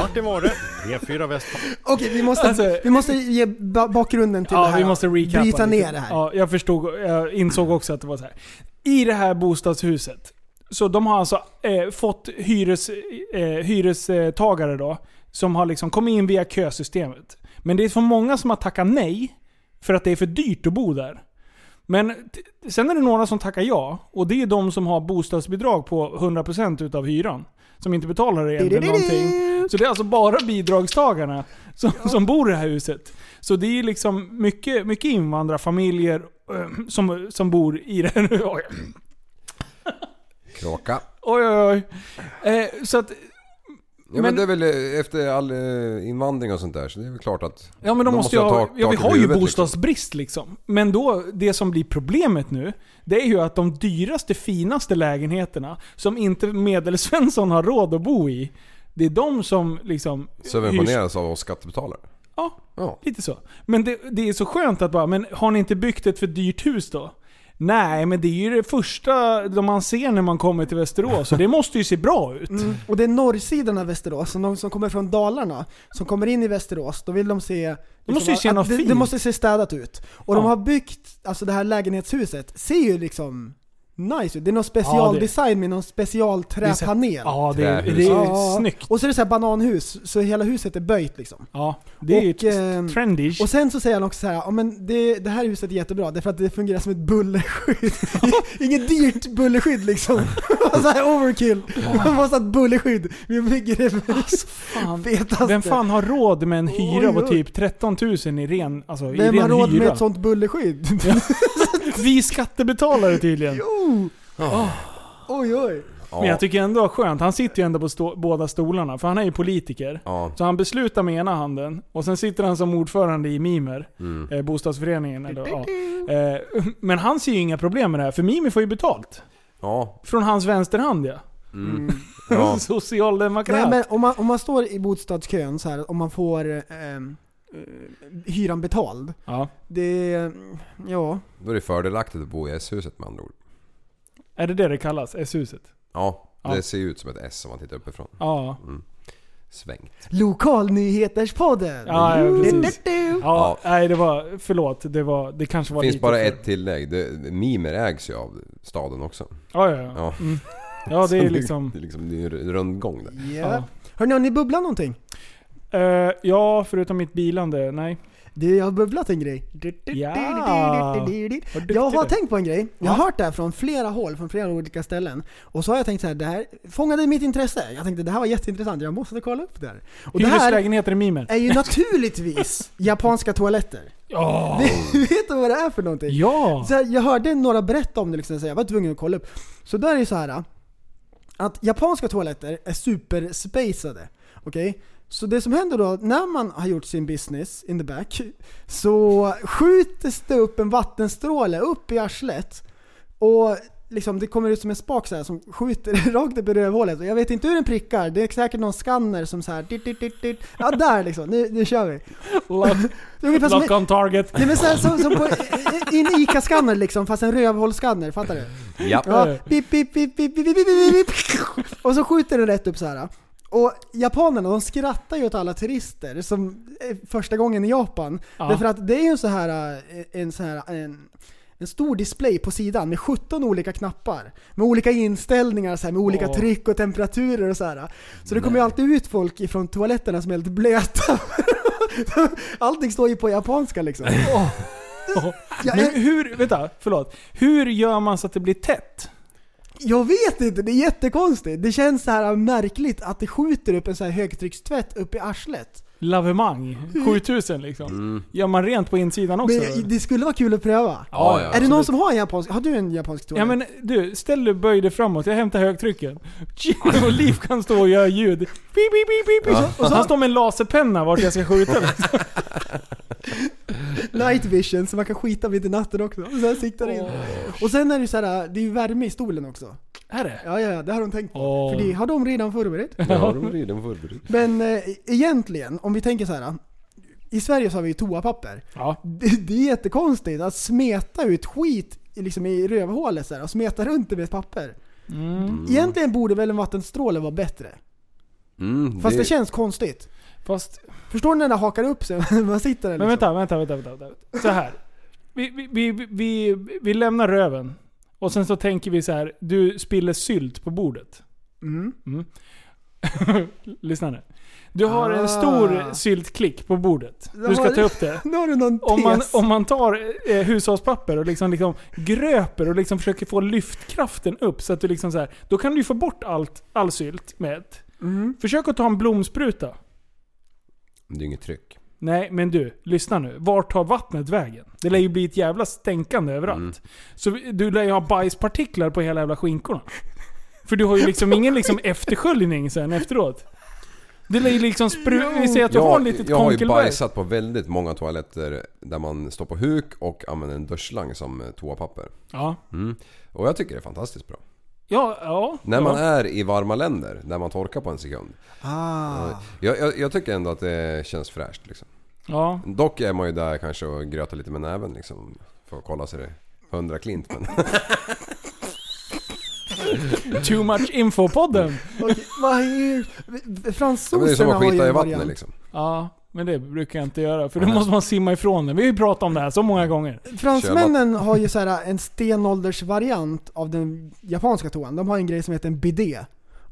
Martin var det, E4 Västman. Okej, vi måste, Alltså- vi måste ge ba- bakgrunden till det Ja, här. vi måste recapa Bryta lite. ner det här. Ja, jag förstod, jag insåg också att det var så här. I det här bostadshuset, så de har alltså eh, fått hyres, eh, hyrestagare då, som har liksom kommit in via kösystemet. Men det är för många som har tackat nej, för att det är för dyrt att bo där. Men t- sen är det några som tackar ja, och det är de som har bostadsbidrag på 100% utav hyran. Som inte betalar egentligen någonting. Så det är alltså bara bidragstagarna som, som bor i det här huset. Så det är liksom mycket, mycket invandrarfamiljer eh, som, som bor i det här [laughs] Kråka. oj, oj. oj. Eh, så att... Ja men, det är väl eh, efter all eh, invandring och sånt där så det är väl klart att... Ja men de, måste ju ha, tak- ja, vi har ju huvudet, bostadsbrist liksom. Men då, det som blir problemet nu, det är ju att de dyraste, finaste lägenheterna, som inte Medelsvensson har råd att bo i, det är de som liksom... Liksom. Subventioneras av oss skattebetalare. Ja, Ja. lite så. Men det, det är så skönt att bara, men har ni inte byggt ett för dyrt hus då? Nej, men det är ju det första de man ser när man kommer till Västerås, och det måste ju se bra ut. Mm. Och det är norrsidan av Västerås, så de som kommer från Dalarna, som kommer in i Västerås, då vill de se... liksom måste ju se att något det, fint. det måste se städat ut. Och Ja. de har byggt, alltså det här lägenhetshuset, ser ju liksom nice ut. Det är någon specialdesign med någon specialträpanel. Ja, det är, det är Ja. snyggt. Och så är det så här bananhus, så hela huset är böjt liksom. Ja, det är ju Och, ehm, trendigt. Och sen så säger han också så här, ja men det, det här huset är jättebra därför att det fungerar som ett bullerskydd. [laughs] Inget dyrt bullerskydd liksom. [laughs] så här overkill. Man måste ha ett bullerskydd. Vi bygger det Fan, fetaste. Vem fan har råd med en hyra Oj, på oj. typ 13 000 i ren, alltså, i Vem ren har råd hyra? med ett sånt bullerskydd? [laughs] [laughs] Vi skattebetalare tydligen. jo! Oj oj. Ja. Men jag tycker ändå det var skönt. Han sitter ju ändå på stå- båda stolarna. För han är ju politiker. Ja. Så han beslutar med ena handen. Och sen sitter han som ordförande i Mimer. Mm. Eh, bostadsföreningen. Eller, ja. eh, men han ser ju inga problem med det här. För Mimer får ju betalt. Ja. Från hans vänsterhand ja. Mm. Ja. [laughs] Socialdemokrat. Nej, men om, man, om man står i bostadskön så här, om man får eh, hyran betald. Ja. Det, ja. Då är det fördelaktigt att bo i S-huset med andra ord. Är det det det kallas? S-huset? Ja, det Ja. ser ut som ett S om man tittar uppifrån. Ja. Mm. Svängt. Lokalnyheterspodden! Ja, ja, precis. Du, du, du. Ja, nej det var, förlåt. Det, var, det kanske var Det finns lite bara för- ett tillägg. Det, Mimer ägs ju av staden också. Ja, ja, ja. Ja, Mm. Ja, det är [laughs] liksom... Det är liksom det är en rundgång där. Ja. Hörni, har ni bubblat någonting? Eh, ja, förutom mitt bilande. Nej. Du, jag har bubblat en grej. Ja. Jag har tänkt på en grej. Jag har hört det här från flera håll, från flera olika ställen. Och så har jag tänkt så här, det här fångade mitt intresse. Jag tänkte det här var jätteintressant, jag måste kolla upp det här. Och Hyreslägenheter i Mimer. är ju naturligtvis japanska toaletter. [laughs] Vet du vad det är för någonting? Ja! Så här, jag hörde några berätta om det liksom, så jag var tvungen att kolla upp. Så där är det så här att japanska toaletter är superspacade. Okej? Så det som händer då, när man har gjort sin business in the back, så skjuts det upp en vattenstråle upp i arslet. Och liksom, det kommer ut som en spak så här, som skjuter [laughs] rakt upp i rövhålet. Och jag vet inte hur den prickar, det är säkert någon skanner som så här, dit, dit, dit, dit. Ja där liksom, nu, nu kör vi. Lock, lock on target. Nej men så här, som, som på, i en ICA-skanner liksom, fast en rövhålsskanner, fattar du? Ja. Ja, pip, pip, pip, pip, pip, pip, pip, pip. Och så skjuter den rätt upp så här. Och japanerna de skrattar ju åt alla turister som är första gången i Japan. Ja. Därför att det är ju en så här, eh, en så här en, en stor display på sidan med 17 olika knappar. Med olika inställningar, så här, med olika Åh. tryck och temperaturer och så här. Så det kommer ju alltid ut folk ifrån toaletterna som är helt blöta. [laughs] Allting står ju på japanska liksom. Jag, Men hur, vänta, förlåt. Hur gör man så att det blir tätt? Jag vet inte, det är jättekonstigt. Det känns så här märkligt att det skjuter upp en så här högtryckstvätt upp i arslet. Lavemang, 7000 liksom. Gör man rent på insidan också? Men det skulle vara kul att pröva. Ja, ja, är det någon som har en japansk? Har du en japansk toalett? Ja men du, ställ dig böj dig framåt, jag hämtar högtrycken. [laughs] Och Liv kan stå och göra ljud. Pip, pip, pip, pip. Och så han står med en laserpenna vart jag ska skjuta. [laughs] Night vision, så man kan skita mitt i natten också. Och sen siktar in. Och sen är det ju så här, det är ju värme i stolen också. Är det? Ja, ja, ja, det har de tänkt på. Åh. För det har de redan förberett. Ja, de är redan förberett. Men eh, egentligen, om vi tänker så här. I Sverige så har vi ju toapapper. Ja. Det, det är jättekonstigt att smeta ut skit i- liksom i rövhålet så här, och smeta runt det med ett papper. Mm. Egentligen borde väl en vattenstråle vara bättre. Mm, Fast det, känns konstigt. Fast... Förstår ni när det hakar upp sig [laughs] man sitter där Men liksom? vänta, vänta, vänta, vänta. vänta. Så här. Vi, vi, vi, vi, vi lämnar röven. Och sen så tänker vi så här. du spiller sylt på bordet. Mm. Mm. [laughs] Lyssna nu. Du har Ah. en stor syltklick på bordet. Du ska ta upp det. [laughs] Nu har du någon Om man, tes. om man tar eh, hushållspapper och liksom, liksom gröper och liksom försöker få lyftkraften upp så att du liksom så här, Då kan du få bort allt, all sylt med ett. Mm. Försök att ta en blomspruta. Det är inget tryck. Nej, men du, lyssna nu. Vart tar vattnet vägen? Det lär ju bli ett jävla stänkande överallt. Mm. Så du lär ju ha bajspartiklar på hela jävla skinkorna. För du har ju liksom ingen liksom eftersköljning sen efteråt. Det lär ju liksom spru... Vi säger att du har ett litet jag har ju bajsat på väldigt många toaletter där man står på huk och använder en duschslang som eh, toapapper. Ja. Mm. Och jag tycker det är fantastiskt bra. Ja, ja. När ja. man är i varma länder, där man torkar på en sekund. Ah. Jag, jag, jag tycker ändå att det känns fräscht liksom. Ja. Dock är man ju där kanske och grötar lite med näven liksom. För att kolla så det är 100 klint men... [laughs] Too much info-podden. Okej, vad är... Ja, men det är Fransoserna som att har ju skita i vattnet variant. liksom. Ja, men det brukar jag inte göra. För då måste man simma ifrån den. Vi har ju pratat om det här så många gånger. Fransmännen har ju så här en stenåldersvariant av den japanska toan. De har en grej som heter en bidé.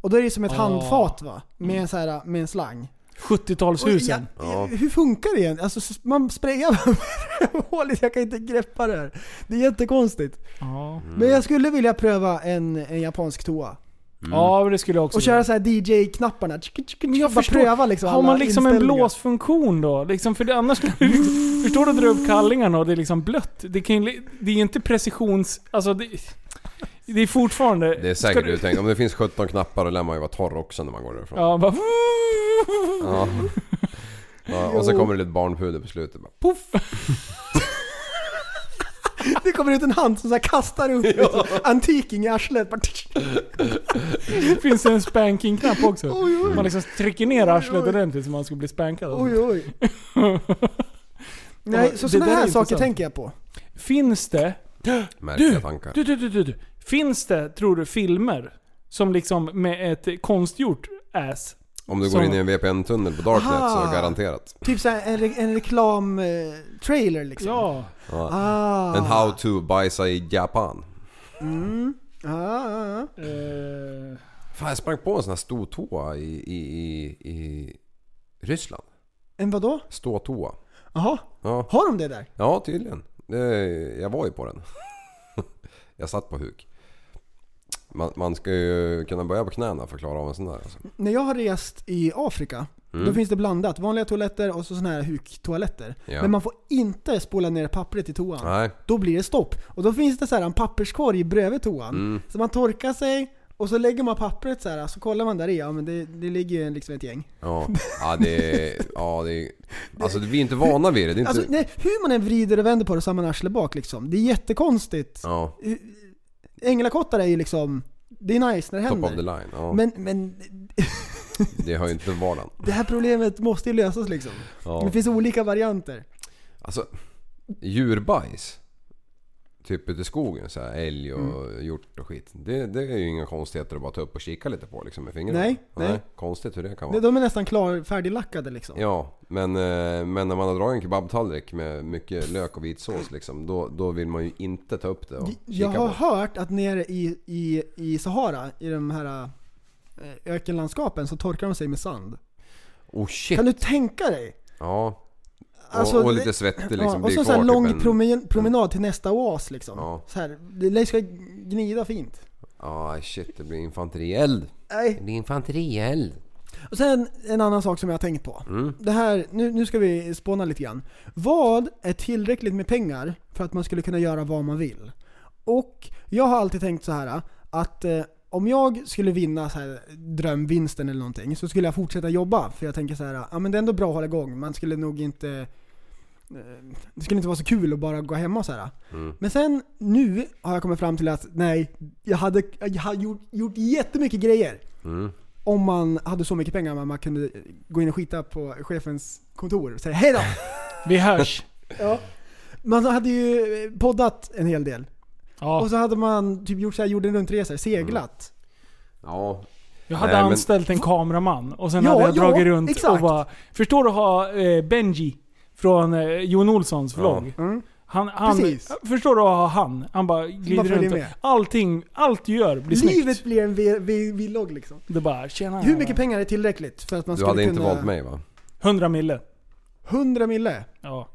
Och då är det som ett Ah. handfat va? Med, så här, med en slang. 70-talshusen. Och Ja, Hur funkar det egentligen? Alltså man sprayar [laughs] med hålet, jag kan inte greppa det här. Det är jättekonstigt. Ja. Men jag skulle vilja pröva en, en japansk toa. Ja, det skulle jag också Och köra så här DJ-knapparna. Men jag Bara förstår, pröva liksom har man liksom en blåsfunktion då? Liksom, för det, annars skulle du [laughs] Förstår du att dra upp kallingarna och det är liksom blött? Det, kan ju, det är ju inte precisions... Alltså det, Det är fortfarande... Det är säkert du- uttänkt. Om det finns 17 knappar då lär man ju vara torr också när man går därifrån. Ja, bara... Ja. [laughs] Ja, och så kommer det lite barnpuder på slutet bara. Puff! [laughs] Det kommer ut en hand som så här kastar upp liksom, antiking i arslet. Finns det en spanking-knapp också? Oj, oj. Man liksom trycker ner arslet ordentligt så man ska bli spankad. Oj, oj. Nej, så Det sådana här saker intressant. tänker jag på. Finns det... Märkliga tankar. du, du, du, du, du. Finns det, tror du, filmer som liksom med ett konstgjort ass? Om du som- går in i en VPN-tunnel på Darknet Aha. så garanterat. Typ såhär en, re- en reklam-trailer liksom. Ja. Ja. Ah. En how to bajsa i Japan. Mm. Ah, ah, ah. Eh, Fan jag sprang på en sån här ståtoa i, i, i, i Ryssland. En vadå? Ståtoa. Jaha, Ja. har de det där? ja, tydligen. Det, jag var ju på den. [laughs] jag satt på huk. Man, man ska ju kunna börja på knäna för att klara av en sån där. Alltså. När jag har rest i Afrika, Mm. då finns det blandat. Vanliga toaletter och så såna här huktoaletter. Ja. Men man får inte spola ner pappret i toan. Nej. Då blir det stopp. Och då finns det så här en papperskorg bredvid toan. Mm. Så man torkar sig och så lägger man pappret så här, så kollar man där i, ja men det, det ligger ju liksom ett gäng. Ja, ja det. Ja, det alltså vi är inte vana vid det. det inte, Alltså nej, hur man än vrider och vänder på det så har man arsle bak liksom. Det är jättekonstigt. ja, Änglakottar är ju liksom, det är nice när det top of the händer. line. Ja, Men, men [laughs] det har ju inte vardagen. [laughs] det här problemet måste ju lösas liksom. Ja. Det finns olika varianter. Alltså, djurbajs. Typ ute i skogen så här, älg och Mm. hjort och skit. Det, det är ju inga konstigheter att bara ta upp och kika lite på liksom med fingrarna. Nej, nej. Konstigt hur det kan vara. De är nästan klar, färdiglackade liksom. Ja, men, eh, men när man har dragit en kebabtallrik med mycket lök och vitsås liksom, då, då vill man ju inte ta upp det och Jag kika har på. hört att nere i, i, i Sahara, i de här eh, ökenlandskapen, så torkar de sig med sand. Oh shit! Kan du tänka dig? Ja. Alltså, och, och lite svettig liksom. Ja, och så, så här kvar lång typ en- promen, promenad till nästa oas liksom. Ja. Så här, det ska gnida fint. Ja, shit det blir infanterield. Nej. Det blir infanterield. Och sen en annan sak som jag har tänkt på. Mm. Det här, nu, nu ska vi spåna lite grann. Vad är tillräckligt med pengar för att man skulle kunna göra vad man vill? Och jag har alltid tänkt så här att eh, om jag skulle vinna så här, drömvinsten eller någonting så skulle jag fortsätta jobba. För jag tänker så här, ja men det är ändå bra att hålla igång. Man skulle nog inte... eh, Det skulle inte vara så kul att bara gå hemma och så här. Mm. Men sen nu har jag kommit fram till att nej, jag hade, jag hade gjort, gjort jättemycket grejer. Mm. Om man hade så mycket pengar att man kunde gå in och skita på chefens kontor och säga hej då! [laughs] Vi hörs. ja. Man hade ju poddat en hel del. Ja. Och så hade man typ gjort så här jorden runt-resor, seglat. Ja. Jag hade Nej, men- anställt en kameraman och sen Ja, hade jag ja, dragit runt exakt. och bara... Förstår du att ha eh, Benji från eh, Jon Olssons Ja. vlogg? Mm. Han, han, Precis. förstår du ha han? Han bara glider följer runt. och- med. Allting, allt du gör blir snyggt. Livet blir en vlogg liksom. Det bara, tjena. Hur mycket pengar är tillräckligt för att man Du skulle hade kunna... inte valt mig va? 100 mille. 100 mille? Ja.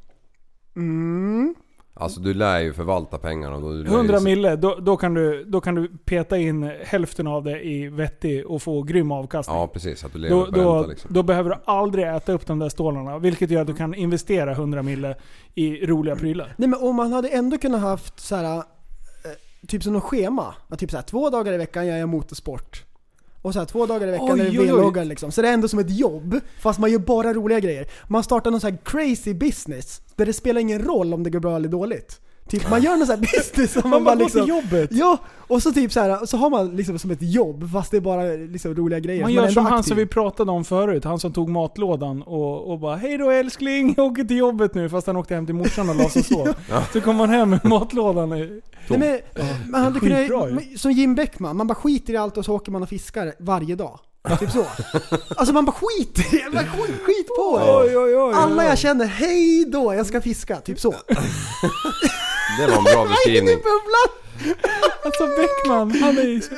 Mm. Alltså du lär ju förvalta pengarna. och Då du lär ju 100 se- mille, då, då, kan du, då kan du peta in hälften av det i vettig och få grym avkastning. Ja precis, att du lever Då, på då, ränta liksom. då behöver du aldrig äta upp de där stålarna. Vilket gör att du kan investera 100 mille i roliga prylar. Nej men om man hade ändå kunnat haft så här, eh, typ som något schema. Att typ så här, två dagar i veckan gör jag motorsport. Och så här, två dagar i veckan Oj, är det vloggar liksom. Så det är ändå som ett jobb, fast man gör bara roliga grejer. Man startar någon så här crazy business, där det spelar ingen roll om det går bra eller dåligt. Typ man gör någon sån här [laughs] business som man, Man bara går liksom... till jobbet. Ja, och så typ så här, så har man liksom som ett jobb, fast det är bara liksom roliga grejer. Man är gör som han aktiv. som vi pratade om förut. Han som tog matlådan och, och bara Hej då älskling, jag åker till jobbet nu. Fast han åkte hem till morsan och la sig sov. [laughs] Så kom han hem med matlådan. Nej, men, man hade kunnat, som Jim Beckman, man bara skiter i allt och så åker man och fiskar varje dag. Typ så. Alltså man bara det, man skit, skit på det. Oj, oj, oj, Alla jag känner, hej då, jag ska fiska. Typ så. [laughs] Det var en bra [laughs] beskrivning. Alltså Bäckman, han är ju så,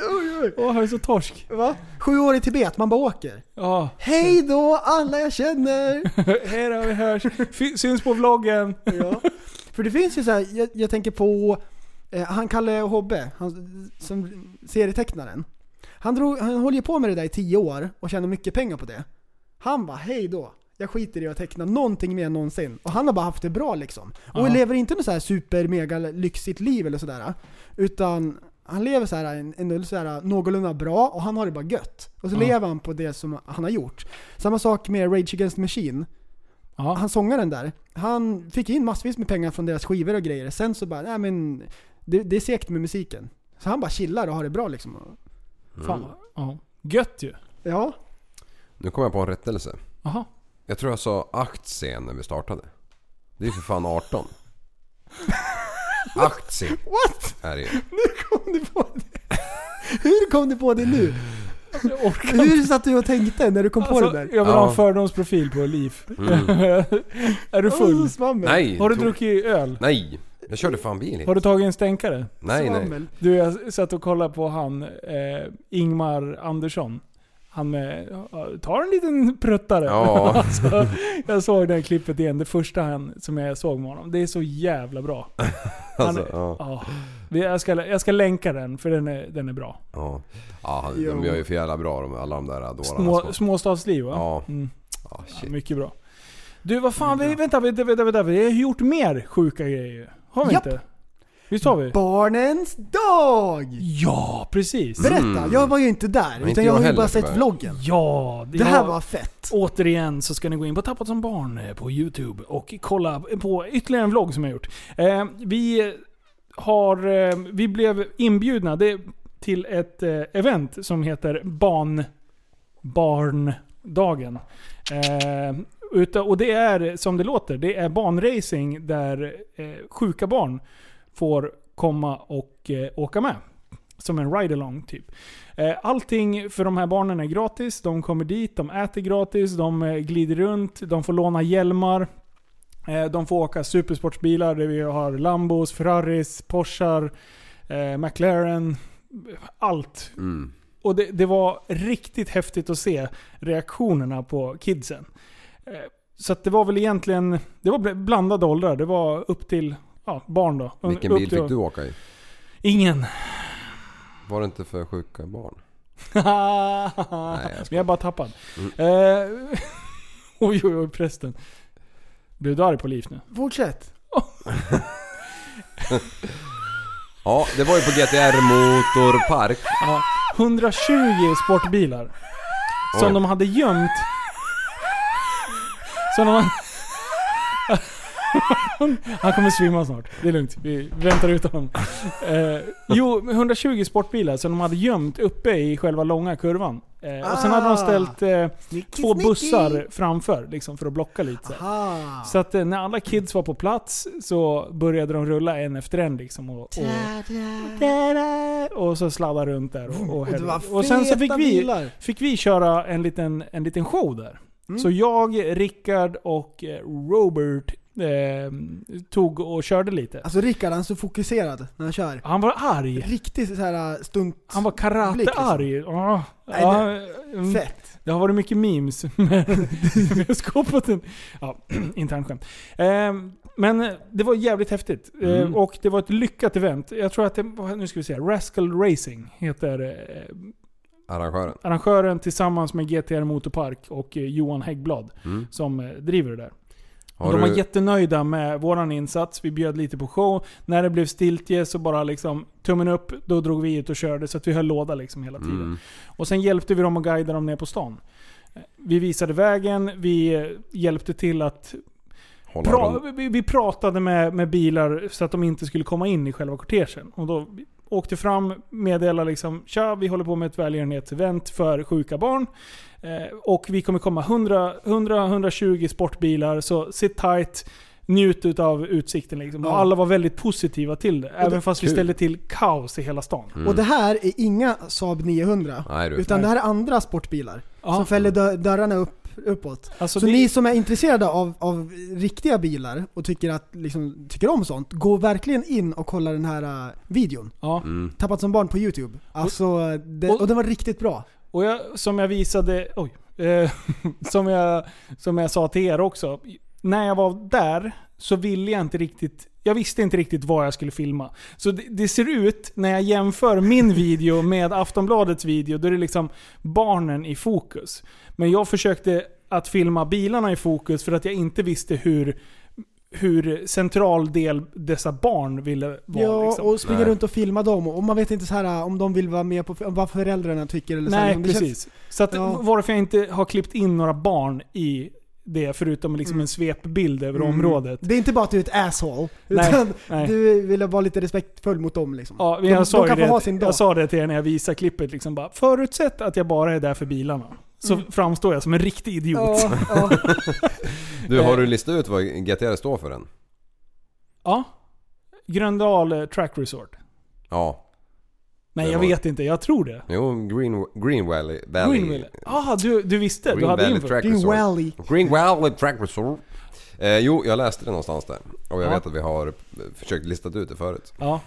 åh, han är så torsk. Va? Sju år i Tibet, man bara åker. Ja. Hej då, alla jag känner. [laughs] Hej då, vi hörs. Fy- Syns på vloggen. Ja. För det finns ju så här, jag, jag tänker på eh, han Kalle Hobbe, han, som serietecknaren. Han, drog, han håller ju på med det där i tio år och tjänar mycket pengar på det. Han bara, hej då. Jag skiter i att teckna någonting mer än någonsin. Och han har bara haft det bra liksom. Och Ja. lever inte något så här super mega lyxigt liv eller sådär. Utan han lever så här, en, en, så här någorlunda bra och han har det bara gött. Och så Ja. lever han på det som han har gjort. Samma sak med Rage Against the Machine. Ja. Han sångaren där, han fick in massvis med pengar från deras skivor och grejer. Sen så bara, nej men det, det är segt med musiken. Så han bara chillar och har det bra liksom. Fan, ja. Gött ju. Ja. Nu kommer jag på en rättelse. Jaha. Jag tror jag sa aktie när vi startade. Det är för fan 18. Aktie [laughs] What? är det ju. Nu kom du på det. Hur kom du på det nu? Hur satt du och tänkte när du kom på Alltså, det där? jag vill ha Ja. en fördomsprofil på Liv. Mm. är du Åh, full? svammel. Nej. Har du tog- druckit öl? Nej. Jag körde fan bil hit. Har du tagit en stänkare? Nej, nej. Svammel. Du, jag satt och kollade på han eh, Ingmar Andersson. Han ja, tar en liten pruttare. Ja. [laughs] alltså, jag såg det här klippet igen, det första han, som jag såg med honom. Det är så jävla bra. [laughs] Han, Alltså, ja. ja. Vi- jag, ska, jag ska länka den, för den är, den är bra. Ja. ja Jo. de gör ju för jävla bra de, alla de där dårarna. Små, som- småstadsliv va? Ja. Mm. Shit. mycket bra. Du, vad fan, vi, vänta, vänta, vänta, vänta. Vi har gjort mer sjuka grejer Har vi Japp. inte? Visst har vi? Barnens dag! Ja, precis. Berätta, Mm. jag var ju inte där. inte utan jag jag har ju heller, bara sett tyvärr. vloggen. Ja, Det här var fett. Återigen så ska ni gå in på Tappat som barn eh, på YouTube och kolla på ytterligare en vlogg som jag gjort. Eh, vi har, eh, vi blev inbjudna det, till ett eh, event som heter Barn, Barndagen. Eh, uta, och det är som det låter, det är banracing där eh, sjuka barn får komma och eh, åka med. Som en ride-along typ. Eh, Allting för de här barnen är gratis. De kommer dit, de äter gratis, de eh, glider runt, de får låna hjälmar. Eh, De får åka supersportsbilar där vi har Lambos, Ferraris, Porschar, McLaren. Allt. Mm. Och det, det var riktigt häftigt att se reaktionerna på kidsen. Så det var väl egentligen, det var bl- blandade åldrar. Det var upp till ja, barn då. Vilken bil fick du åka i? Ingen. Var det inte för sjuka barn? [laughs] Jag jag är bara tappad. Mm. Eh, [laughs] oj, oj, oj, prästen. Blev du arg på Liv nu? Fortsätt. [laughs] Ja, det var ju på GTR Motorpark. Ja, 120 sportbilar. Som Oj. de hade gömt. Som de hade... [laughs] Han kommer svimma snart. Det är lugnt. Vi väntar ut honom. Eh, jo, 120 sportbilar som de hade gömt uppe i själva långa kurvan. Eh, och sen hade de Ah. ställt eh, Snicky, två snicky. bussar framför, liksom, för att blocka lite. så här. Så att eh, när alla kids var på plats så började de rulla en efter en liksom. Och, och, och så sladda runt där. Och, och, Och och sen så fick vi, fick vi köra en liten, en liten show där. Mm. Så jag, Rickard och eh, Robert eh, tog och körde lite. Alltså Rickard han är så fokuserad när han kör. Han var arg. Riktigt så här stunt... Han var blick, liksom. karatearg. Ah, Nej, mm. Fett. Det har varit mycket memes med med skåpet. Ja, [clears throat] internskämt. Eh, men det var jävligt häftigt. Eh, Mm. och det var ett lyckat event. Jag tror att det var, nu ska vi se, Rascal Racing heter eh, Arrangören. arrangören tillsammans med GTR Motorpark och eh, Johan Häggblad Mm. som eh, driver det där. Har de du- var jättenöjda med våran insats. Vi bjöd lite på show. När det blev stiltje så bara liksom tummen upp, då drog vi ut och körde så att vi höll låda liksom hela tiden. Mm. Och sen hjälpte vi dem och guidade dem ner på stan. Vi visade vägen, vi hjälpte till att... Pra, vi, vi pratade med, med bilar så att de inte skulle komma in i själva kortegen. Och då åkte fram, meddelade liksom Tja, vi håller på med ett välgörenhetsevent för sjuka barn. Eh, och vi kommer komma 100 100-120 sportbilar, så sit tight. Njut av utsikten liksom. Och Ja. alla var väldigt positiva till det. Även det- fast vi kul. ställde till kaos i hela stan. Mm. Och det här är inga Saab 900. Nej. Utan det här är andra sportbilar. Ja. Som fäller dö- dörrarna upp, uppåt. Alltså så det- ni som är intresserade av, av riktiga bilar och tycker, att, liksom, tycker om sånt, gå verkligen in och kolla den här uh, videon. Ja. Mm. Tappat som barn på YouTube. Alltså, det, och- och den var riktigt bra. Och jag, som jag visade, oj. Eh, [laughs] som, jag, som jag sa till er också. När jag var där så ville jag inte riktigt, jag visste inte riktigt vad jag skulle filma. Så det, det ser ut, när jag jämför min video med Aftonbladets video, då är det liksom barnen i fokus. Men jag försökte att filma bilarna i fokus för att jag inte visste hur hur central del dessa barn ville vara. Ja, liksom. och springa runt och filma dem. Och man vet inte så här om de vill vara med på vad föräldrarna tycker eller så här. Nej, Men det känns- precis. Så att Ja. varför jag inte har klippt in några barn i det, förutom liksom en svepbild över Mm. området. Det är inte bara att du är ett asshole. Nej, Utan nej. du vill vara lite respektfull mot dem liksom. Ja, men de, jag, sa de kan få det, ha sin dag. jag sa det till er när jag visade klippet. Liksom bara, förutsätt att jag bara är där för bilarna. Så Mm. framstår jag som en riktig idiot. Ja, ja. [laughs] Du, har du listat ut vad GTR står för än? Ja. Gröndal eh, Track Resort. Ja. Nej, jag var- vet inte. Jag tror det. Jo, Green, Green Valley. Valley. Green Valley. Ah, du, du visste? Green du hade Valley info. Track Green Resort. Valley. Green Valley Track Resort. Eh, jo, jag läste det någonstans där. Och jag Ja. vet att vi har försökt lista ut det förut. Ja.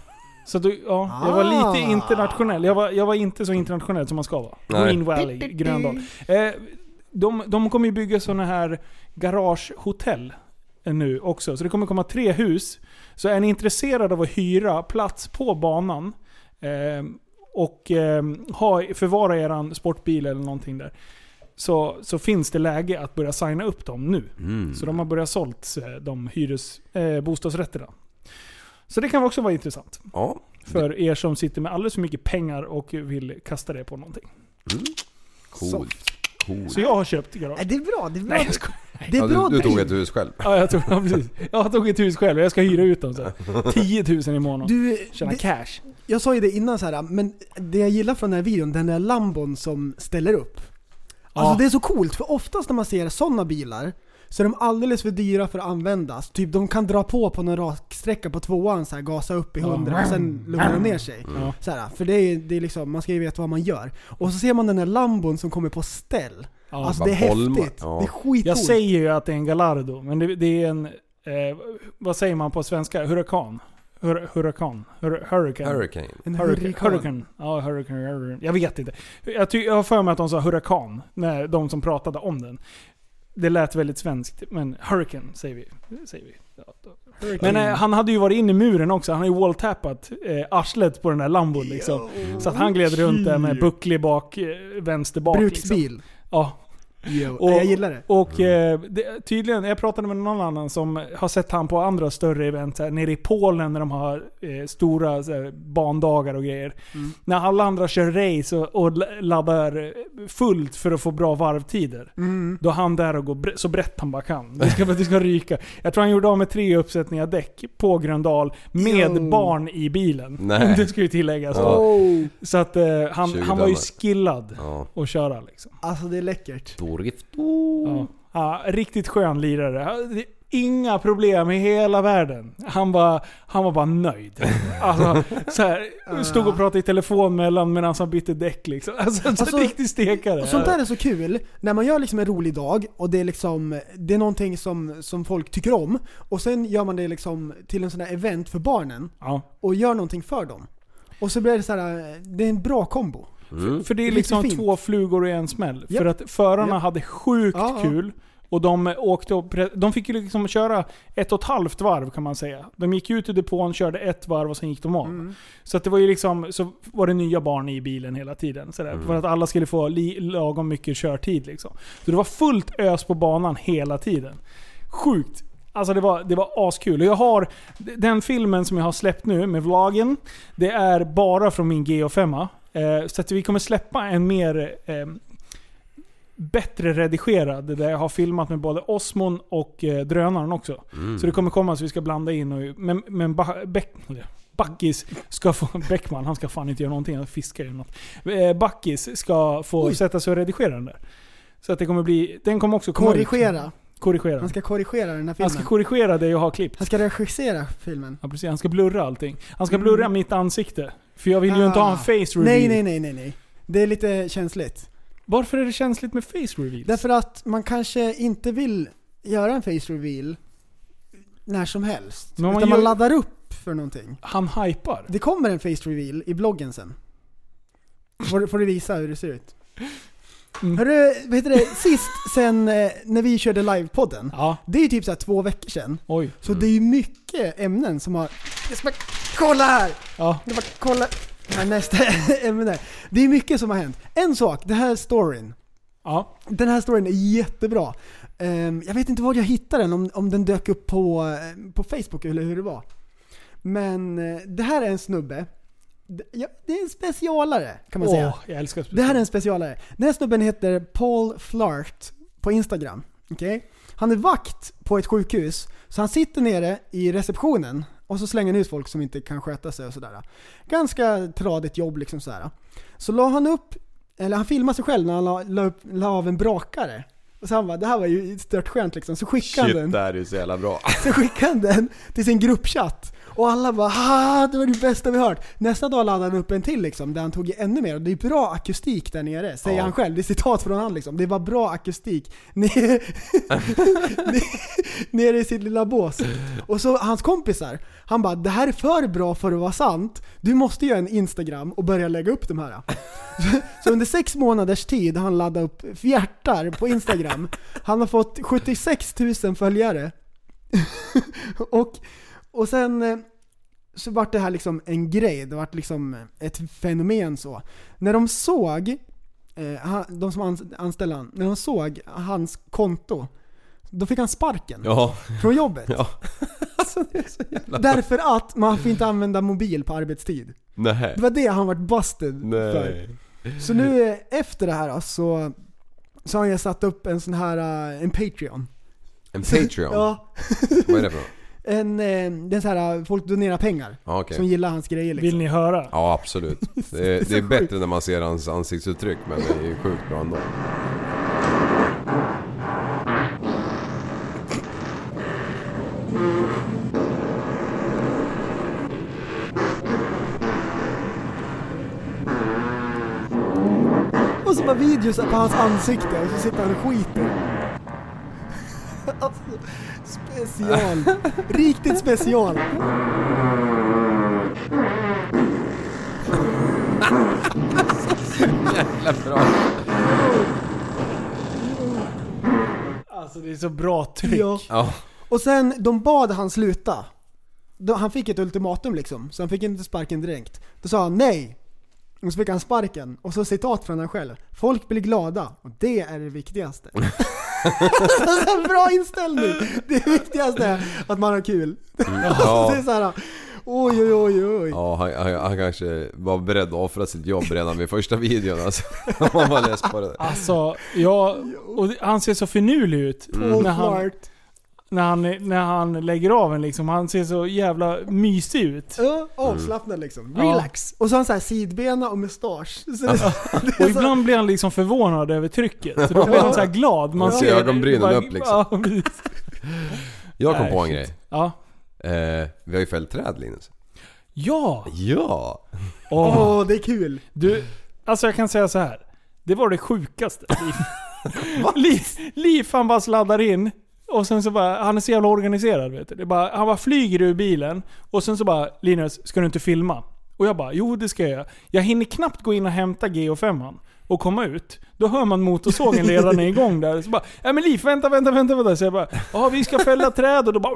Så du, ja, jag var Ah. lite internationell. Jag var, jag var inte så internationell som man ska vara. Nej. Green Valley, Gröndal. Eh, de, de kommer ju bygga sådana här garagehotell eh, nu också. Så det kommer komma tre hus. Så är ni intresserade av att hyra plats på banan eh, och eh, ha, förvara eran sportbil eller någonting där. Så, så finns det läge att börja signa upp dem nu. Mm. Så de har börjat sålt eh, de hyres, eh, bostadsrätterna. Så det kan också vara intressant. Ja. För er som sitter med alldeles för mycket pengar och vill kasta det på någonting. Coolt. Coolt. Så jag har köpt garage. Det är bra. Det är bra, Nej, jag skojar. det är Ja, bra du, du tog ett hus själv. Ja, jag tog, ja, precis. Jag tog ett hus själv och jag ska hyra ut dem så. här. [laughs] 10 000 i månaden. Du, Tjäna det, cash. jag sa ju det innan så här, men det jag gillar från den här videon, den där Lambon som ställer upp. Alltså Ja. det är så coolt, för oftast när man ser sådana bilar så är de alldeles för dyra för att användas. Typ de kan dra på på någon raksträcka på tvåan, så här, gasa upp i Ja. 100 och sen lugna ner sig. Ja. Så här, för det är, det är liksom, man ska ju veta vad man gör. Och så ser man den här Lambon som kommer på ställ. Ja. alltså det är bolma. häftigt. Ja. Det är skitcoolt. Jag säger ju att det är en Gallardo, men det, det är en... Eh, vad säger man på svenska? Huracan? Hur, hurakan? Hur, hurricane? Hurricane. en Hurricane. hurrikan. Hurricane. Ja, hurricane, hurricane. Jag vet inte. Jag, ty, jag har för mig att de sa hurakan, när de som pratade om den. Det lät väldigt svenskt, men hurricane säger vi. Säger vi. Men eh, han hade ju varit inne i muren också. Han har ju walltappat eh, arslet på den där lambon liksom. Så att han gled runt där med bucklig bak, eh, vänster bak. Liksom. Bruksbil. Ja. Jo, Och- jag gillar det. Och eh, det, tydligen, jag pratade med någon annan som har sett han på andra större event här, nere i Polen när de har eh, stora så här, bandagar och grejer. Mm. När alla andra kör race och, och la- laddar fullt för att få bra varvtider. Mm. Då är han där och går bre- så brett han bara kan. Det ska, det ska ryka. Jag tror han gjorde av med tre uppsättningar däck på Gröndal med Jo. barn i bilen. Nej. [laughs] Det ska ju tilläggas. Ja. Oh, Så att eh, han, 20 han var ju skillad Ja. att köra liksom. alltså det är läckert. Drift. Ja. Ja, riktigt skön lirare. Inga problem i hela världen. Han var, han var bara nöjd. [laughs] Alltså, så här, stod och pratade i telefon mellan medan han bytte däck liksom. Alltså, Alltså, så riktig stekare. Och sånt där är så kul, när man gör liksom en rolig dag och det är liksom, det är någonting som, som folk tycker om och sen gör man det liksom till en sån här event för barnen Ja. och gör någonting för dem. Och så blir det så här, det är en bra kombo. Mm. För det är Det är liksom två flugor i en smäll. Japp. För att förarna Japp. hade sjukt Ja, kul. Och de åkte och De fick ju liksom köra ett och ett halvt varv kan man säga. De gick ut ur depån, körde ett varv och sen gick de av. Mm. Så att det var ju liksom, så var det nya barn i bilen hela tiden. Sådär, Mm. För att alla skulle få li, lagom mycket körtid liksom. Så det var fullt ös på banan hela tiden. Sjukt. Alltså det var, det var askul. Och jag har den filmen som jag har släppt nu med vloggen. Det är bara från min GH5. Eh, så att vi kommer släppa en mer eh, bättre redigerad. Där jag har filmat med både Osmon och eh, drönaren också. Mm. Så det kommer komma så vi ska blanda in och... Men, men Beck, Backis ska få... [laughs] Bäckman, han ska fan inte göra någonting. Han fiskar ju något. Eh, Backis ska få Oj. sätta sig och redigera den där. Så att det kommer bli... Den kommer också komma ut. Korrigera. Korrigera. Han ska korrigera den här Han filmen. ska korrigera det jag har klippt. Han ska regissera filmen. Ja, precis. Han ska blurra allting. Han ska blurra mitt ansikte. För jag vill ju inte ha en Ah. face reveal. Nej, nej, nej, nej, nej. Det är lite känsligt. Varför är det känsligt med face reveal? Därför att man kanske inte vill göra en face reveal när som helst. Men man utan gör- man laddar upp för någonting. Han hypar. Det kommer en face reveal i bloggen sen. Får, får du visa hur det ser ut. Mm. Hörru, vad heter det? Sist sen eh, när vi körde livepodden. Ja, Det är ju typ så här två veckor sedan. oj. Så det är ju mycket ämnen som har... Jag ska bara, kolla här! Ja. Jag ska bara kolla. Här, nästa [laughs] ämne. Det är mycket som har hänt. En sak, det här är storyn. Ja. Den här storyn är jättebra. Ehm, jag vet inte var jag hittade den, om, om den dök upp på, eh, på Facebook eller hur det var. Men eh, det här är en snubbe. Det- Ja, det är en specialare kan man säga. Åh, jag älskar Det här är en specialare. Den här snubben heter Paul Flart på Instagram. Okej? Han är vakt på ett sjukhus, så han sitter nere i receptionen och så slänger han ut folk som inte kan sköta sig och sådär. Ganska tradigt jobb liksom sådär. Så la han upp, eller han filmade sig själv när han la, la, upp, la av en brakare. Och så han bara, det här var ju stört skönt liksom. Så skickade han den. Shit, det här är ju så jävla bra. [laughs] Så skickade han den till sin gruppchatt. Och alla bara ha det var det bästa vi hört. Nästa dag laddade han upp en till liksom, där han tog i ännu mer. Det är bra akustik där nere, säger Ja. han själv. Det är citat från han liksom. Det var bra akustik [laughs] nere i sitt lilla bås. Och så hans kompisar, han bara det här är för bra för att vara sant. Du måste göra en Instagram och börja lägga upp de här. [laughs] Så under sex månaders tid har han laddat upp fjärtar på Instagram. Han har fått 76 000 följare. [laughs] och, och sen eh, så vart det här liksom en grej, det vart liksom ett fenomen så. När de såg, eh, de som ans- anställde han, när de såg hans konto, då fick han sparken Ja. från jobbet. Ja. [laughs] Alltså, Därför att man får inte använda mobil på arbetstid. Nej. Det var det han vart busted för. Nej. Så nu eh, efter det här så, så har jag satt upp en sån här, en Patreon. En Patreon? [laughs] Ja. Vad är det för något? En, eh, det är så här, eh, folk donerar pengar. Okej. Som gillar hans grejer liksom. Vill ni höra? Ja, absolut. Det är, det är bättre när man ser hans ansiktsuttryck, men det är ju sjukt bra ändå. Och så bara videos på hans ansikte och så sitter han och skiter. Special. Riktigt special. Jävla bra. Alltså det är så bra tryck. Ja. Ja. Och sen, de bad han sluta. Då- Han fick ett ultimatum liksom, så han fick inte sparken direkt. Då sa han nej. Och så fick han sparken. Och så citat från han själv. Folk blir glada, och det är det viktigaste. [laughs] en bra inställning! Det viktigaste är att man har kul. [laughs] Ja. det är såhär, oj oj oj oj. Ja, han, han, han kanske var beredd att offra sitt jobb redan vid första videon alltså. [laughs] Om han var less på det. Alltså, ja, och han ser så finurlig ut. Paul När, han. När, han, när han lägger av en liksom. Han ser så jävla mysig ut. Ja, avslappnad liksom. Ja. Relax. Och så har han såhär sidbena och mustasch. Så det, [laughs] det Och är så, ibland blir han liksom förvånad över trycket. Så då blir han så här glad. Man Ja. ser Ögonbrynen bara- upp, liksom. Ja, precis. Jag kom Nej, på en shit. grej. Ja. Eh, vi har ju fällt träd Linus. Ja! Ja! Åh, Åh. det är kul. Du, alltså jag kan säga så här. Det var det sjukaste. [laughs] Liv, Liv han bara sladdar in. Och sen så bara, han är så jävla organiserad vet du. Det bara, han bara flyger ur bilen. Och sen så bara, Linus, ska du inte filma? Och jag bara, jo det ska jag göra. Jag hinner knappt gå in och hämta GH5 och komma ut. Då hör man motorsågen redan är igång där. Så bara, ja men Liv, vänta, vänta, vänta, vänta. Så jag bara, ja vi ska fälla träd och då bara...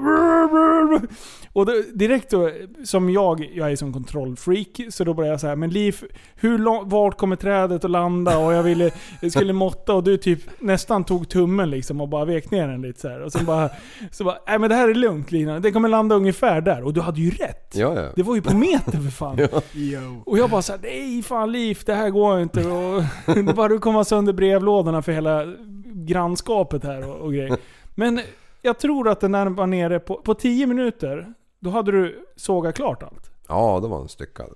Och då, direkt då, som jag, jag är som kontrollfreak, så då började jag säga men Liv, hur vart kommer trädet att landa? Och jag ville, jag skulle måtta och du typ nästan tog tummen liksom och bara vek ner den lite så här. Och sen bara, så bara, nej men det här är lugnt Lina, det kommer landa ungefär där. Och du hade ju rätt. Ja, ja. Det var ju på meter för fan. Ja. Och jag bara såhär, nej fan Liv, det här går inte. Och det [laughs] bara du kommer sönder brevlådorna för hela grannskapet här och, och grejer. Men jag tror att den där var nere på, på 10 minuter, då hade du sågat klart allt. Ja, det var en styckad.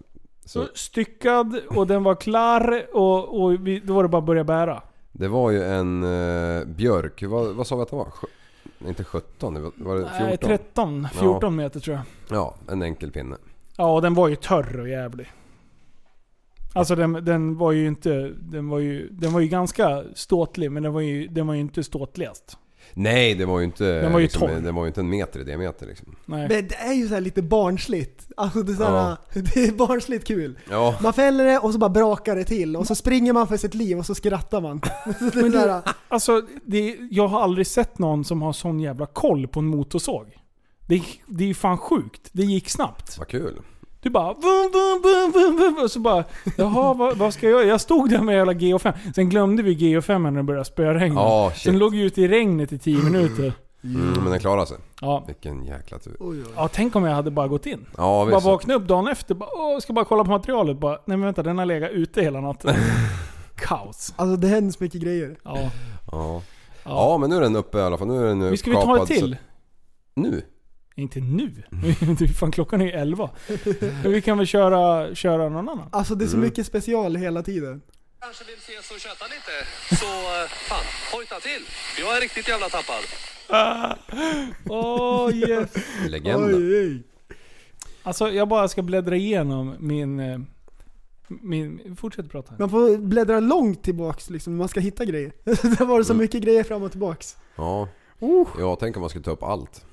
Så Styckad och den var klar och, och vi, då var det bara att börja bära. det var ju en eh, björk, vad, vad sa vi att det var? Sj- inte 17, det var, det 14? Nej, 13, 14 meter tror jag. Ja, en enkel pinne. Ja, och den var ju törr och jävlig. Alltså den, den var ju inte... Den var ju, den var ju ganska ståtlig, men den var ju, den var ju inte ståtligast. Nej, det var ju inte, Den var ju liksom, torr. det var ju inte en meter i diameter liksom. Nej. Men det är ju så här lite barnsligt. Alltså det är, så här, [laughs] det är barnsligt kul. Ja. Man fäller det och så bara brakar det till och så springer man för sitt liv och så skrattar man. [laughs] det är Men så här, alltså, det, jag har aldrig sett någon som har sån jävla koll på en motorsåg. Det, det är ju fan sjukt. Det gick snabbt. Vad kul. Du bara vum, vum, vum, vum, vum, och så bara Jaha, vad, vad ska jag göra? Jag stod där med jävla GH5. Sen glömde vi GH5 när det började spöregna. Shit. Sen låg vi ute i regnet i 10 minuter. Mm, men den klarade sig. Ja. Vilken jäkla tur. Ja, tänk om jag hade bara gått in. Ja, bara visst. vakna upp dagen efter, bara, Åh, ska bara kolla på materialet. Bara, nej men vänta, den har legat ute hela natten. [laughs] Kaos. Alltså det händer så mycket grejer. Ja. Ja. ja, men nu är den uppe i alla fall. Nu är den Vi ska vi ta kapad, ett till? Så... Nu? Inte nu. [laughs] Du, fan, klockan är ju 11. Men vi kan väl köra, köra någon annan? Alltså det är så Mm. mycket special hela tiden. kanske vill ses och köta lite, så eh, fan, hojta till. Jag är riktigt jävla tappad. [laughs] Åh oh, yes. Legenda. Alltså jag bara ska bläddra igenom min... eh, min fortsätt prata. Man får bläddra långt tillbaks liksom, man ska hitta grejer. [laughs] det var så Mm. mycket grejer fram och tillbaks. Ja. Uh. Ja, tänk om man skulle ta upp allt.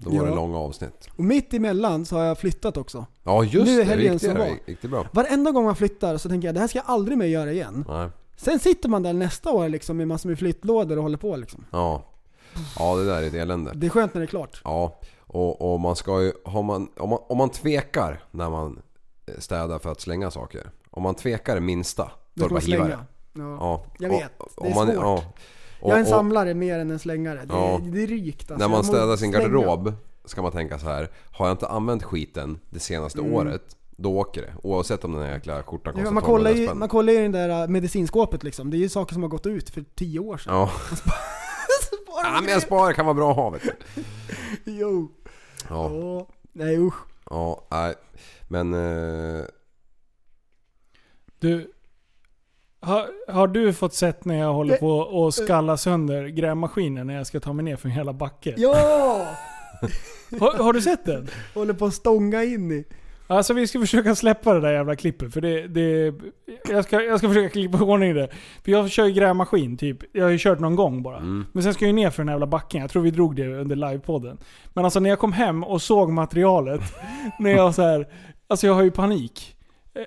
Då var Ja. det långa avsnitt. Och mitt emellan så har jag flyttat också. Ja just nu är det, det, som var. det bra? Varenda gång man flyttar så tänker jag det här ska jag aldrig mer göra igen. Nej. Sen sitter man där nästa år liksom med massor med flyttlådor och håller på liksom. Ja. Ja, det där är ett elände. Det är skönt när det är klart. Ja, och, och man ska ju, har man, om, man, om man tvekar när man städar för att slänga saker. Om man tvekar det minsta, då det ska man det. slänga. Ja. Ja. Jag Och- vet, det om är man, svårt. Ja. Jag är en samlare mer än en slängare. Det, Ja. är, det är rykt alltså. När man städar sin slänga. garderob ska man tänka så här. Har jag inte använt skiten det senaste Mm. året, då åker det. Oavsett om den här jäkla skjortan kostar Ja, man, 1200 kollar ju, man kollar ju i den där äh, medicinskåpet liksom. Det är ju saker som har gått ut för tio år sedan. Ja. [laughs] [laughs] ja men jag sparar kan vara bra att ha vet du. [laughs] Jo. Ja. Ja. Nej usch. Ja, nej. Men... Eh, Du, har, har du fått sett när jag håller på att skalla sönder grävmaskinen när jag ska ta mig ner för hela backe? Ja! [laughs] Har, har du sett den? Håller på att stånga in i. Alltså vi ska försöka släppa det där jävla klippet för det... det jag, ska, jag ska försöka klippa i ordning det. För jag kör ju grävmaskin typ. Jag har ju kört någon gång bara. Mm. Men sen ska jag ju ner för den här jävla backen. Jag tror vi drog det under livepodden. Men alltså när jag kom hem och såg materialet. [laughs] när jag så här, Alltså jag har ju panik.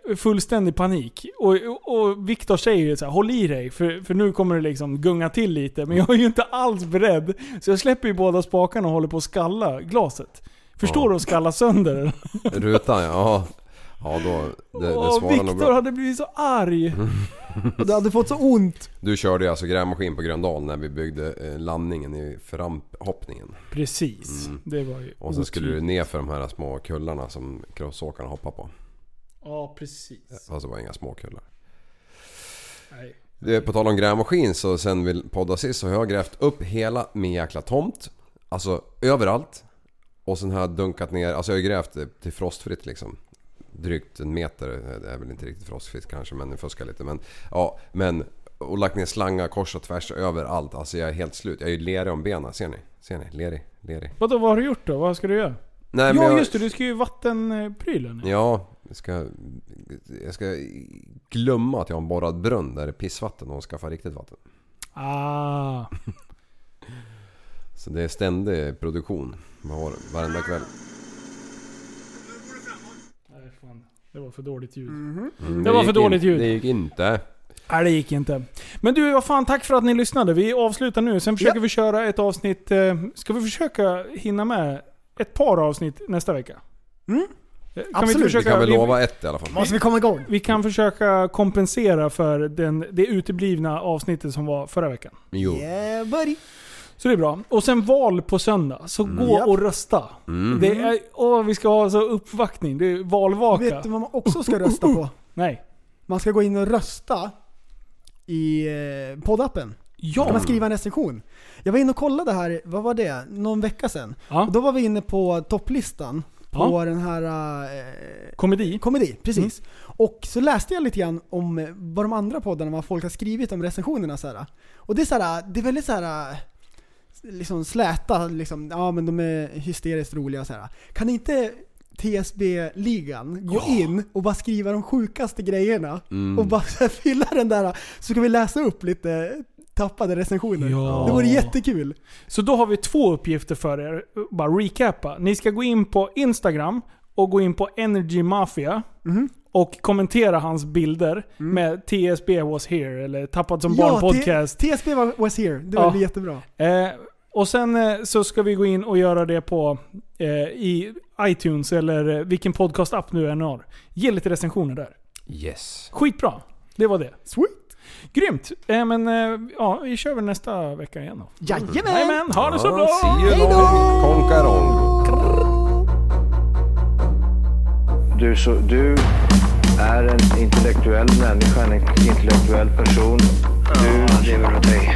Eh, Fullständig panik. Och, och, Viktor säger ju så här, håll i dig för, för nu kommer det liksom gunga till lite. Men jag är ju inte alls beredd. Så jag släpper ju båda spakarna och håller på att skalla glaset. Förstår Ja. du att skalla sönder? rutan ja. Ja då, det, det svarar nog Viktor bra. hade blivit så arg. [laughs] Och du hade fått så ont. Du körde ju alltså grävmaskin på Gröndal när vi byggde eh, landningen i framhoppningen. Precis. Mm. Det var ju Och sen skulle du ner för de här små kullarna som crossåkarna hoppar på. Ja, precis. Fast det var inga små kullar. Nej. Det är på tal om grävmaskin så sen vi poddade sist så har jag grävt upp hela min jäkla tomt. Alltså överallt. Och sen har jag dunkat ner, alltså jag har ju grävt det till frostfritt liksom. Drygt en meter, det är väl inte riktigt frostfritt kanske men det fuskar lite. Men ja, men och lagt ner slangar kors och tvärs överallt. Alltså jag är helt slut. Jag är ju lerig om benen, ser ni? Ser ni? Lerig, lerig. Vadå, vad har du gjort då? Vad ska du göra? Nej, men ja jag- just det, du ska ju vattenprylen. Ja, jag ska, jag ska glömma att jag har en borrad brunn där det är pissvatten och skaffa riktigt vatten. Ah. Så det är ständig produktion var- varenda kväll. Nej, fan. Det var för dåligt ljud. Mm, Det var för dåligt in, ljud. Det gick inte. Nej, det gick inte. Men du, vad fan, tack för att ni lyssnade. Vi avslutar nu. Sen försöker vi köra ett avsnitt. Eh, ska vi försöka hinna med ett par avsnitt nästa vecka? Mm. Kan Absolut. Vi kan väl lova ett i alla fall. Måste vi komma igång? Vi kan försöka kompensera för den, det uteblivna avsnittet som var förra veckan. Jo. Yeah buddy. Så det är bra. Och sen val på söndag. Så Mm. gå och rösta. Mm. Det är, åh, vi ska ha så uppvaktning. Det är valvaka. Vet du vad man också ska rösta på? [laughs] Nej. Man ska gå in och rösta i eh, poddappen. Ja. Kan man skriva en recension. Jag var inne och kollade här, vad var det? Någon vecka sedan. Ja. Och då var vi inne på topplistan på Ja. den här... Eh, Komedi. komedi, precis. Och så läste jag lite grann om eh, vad de andra poddarna, vad folk har skrivit om recensionerna så här. Och det är så här, det är väldigt så här liksom släta, liksom, ja men de är hysteriskt roliga så här. Kan inte TSB-ligan gå in och bara skriva de sjukaste grejerna Mm. och bara här [laughs] fylla den där, så ska vi läsa upp lite tappade recensioner. Ja. Det vore jättekul. Så då har vi två uppgifter för er. Bara recappa. Ni ska gå in på Instagram och gå in på Energy Mafia. Mhm. Och kommentera hans bilder med TSB was here eller Tappad som Ja, barn podcast. T- TSB was here, det Ja. var jättebra. Eh, Och sen eh, så ska vi gå in och göra det på eh, i iTunes eller eh, vilken podcast-app nu än har. Ge lite recensioner där. Yes. Skitbra. Det var det. Sweet. Grymt. Eh, men eh, ja, vi kör väl nästa vecka igen då. Jajamän! Jajamän, ha det så bra! Konkarong. Du, så, du är en intellektuell människa, en intellektuell person. Du lever åt dig.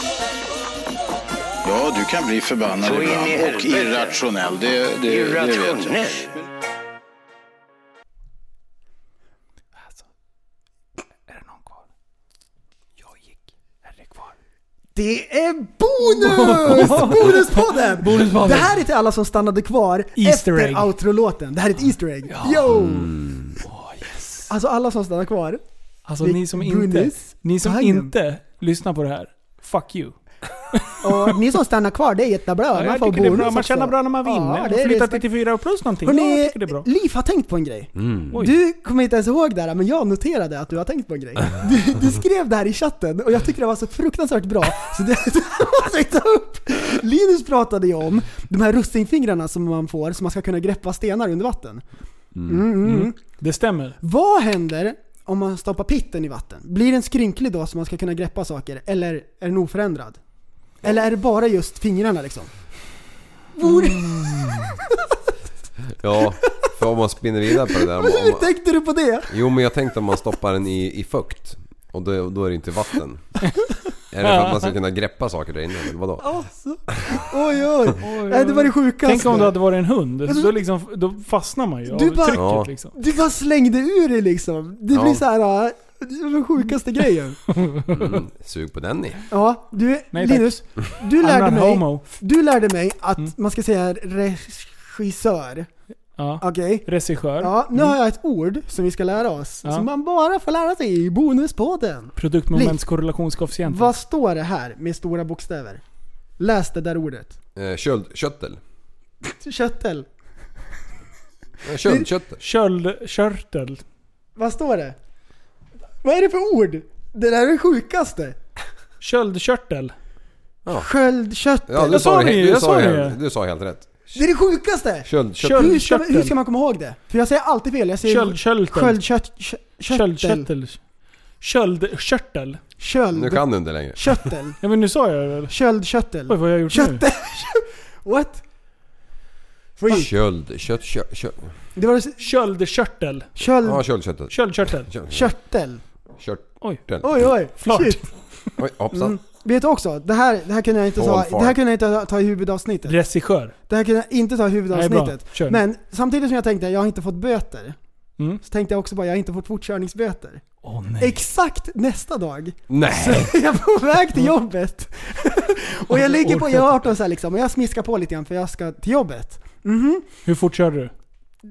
Ja, du kan bli förbannad Så in i ibland och helvete. irrationell. Det, det, det vet jag. Irrationell. Det är bonus! [laughs] Bonuspodden! Bonuspodden. Det här är till alla som stannade kvar Easter efter egg. outro-låten. Det här är ett Easter egg. Yo! Mm. Alltså alla som stannar kvar. Alltså Det- ni som, inte, ni som inte lyssnar på det här, fuck you. [laughs] Och ni som stannar kvar, det är jättebra. Ja, man får bonus bra. Man också. känner bra när man vinner. Ja, Ja, Flytta till 84 plus någonting. ja, Hörrni, det är bra. Liv har tänkt på en grej. Mm. Du kommer inte ens ihåg det här, men jag noterade att du har tänkt på en grej. Du, du skrev det här i chatten och jag tycker det var så fruktansvärt bra. Så det, [laughs] det måste jag ta upp. Linus pratade ju om de här russinfingrarna som man får, så man ska kunna greppa stenar under vatten. Mm, mm, mm. Det stämmer. Vad händer om man stoppar pitten i vatten? Blir den skrynklig då så man ska kunna greppa saker? Eller är den oförändrad? Eller är det bara just fingrarna liksom? Vore... Ja, för om man spinner vidare på det där. Om, Hur om, tänkte du på det? jo men jag tänkte om man stoppar den i, i fukt. Och då, då är det inte vatten. [laughs] Är det för att man ska kunna greppa saker där inne? eller Vadå? Alltså. Oj oj. Nej, det var det sjukaste. Tänk om du hade varit en hund. Alltså- Då, liksom, då fastnar man ju Du av bara- trycket Ja. liksom. Du bara slängde ur dig liksom. Det Ja. blir så här. Det var den sjukaste grejen. Mm, sug på den ni. Ja, du, Nej, tack. Linus. Du I'm lärde, not mig, homo. du lärde mig att Mm. man ska säga regissör. Ja. Okej? Regissör. Ja, nu har jag ett ord som vi ska lära oss. Ja. Som man bara får lära sig i bonuspodden. Produktmomentskorrelationskoefficienten. Vad står det här med stora bokstäver? Läs det där ordet. Eh, köld, köttel. Köttel. Eh, köldköttel. Köldkörtel. Vad står det? Vad är det för ord? Det där är det sjukaste. Köldkörtel. Sköldkörtel. Ja, du Jag sa, det, ju, du, jag sa det, det. du sa helt rätt. Det är det sjukaste! Köldköttel. Hur ska, Köldkörtel. hur ska man komma ihåg det? För jag säger alltid fel. Jag säger Köldkörtel. sköldkört... kö- Köttel. Köldkörtel. Köldkörtel. Köld. Nu kan du inte längre. Köttel. Ja men nu sa jag det väl? Köldkörtel. Oj vad har jag gjort nu? Köttel. [laughs] What? Freak. Köld, kött, kött, kött. Det var det... Köldkörtel. Köld... Ja. Köldkörtel. Kött- Körtel. Kört. Oj. Oj oj. Flart. Shit. Oj, hoppsan. Mm. Vet du också, det här, det här kunde jag inte ta, det här kunde jag inte ta i huvudavsnittet. Regissör. Det här kunde jag inte ta i Nej, huvudavsnittet. Kör. Men samtidigt som jag tänkte jag har inte fått böter, Mm. så tänkte jag också bara jag har inte fått fortkörningsböter. Nej. Exakt nästa dag Nej. så är jag på väg till jobbet. [laughs] och jag ligger på E18 så här liksom, och jag smiskar på lite grann för jag ska till jobbet. Mhm. Hur fort körde du?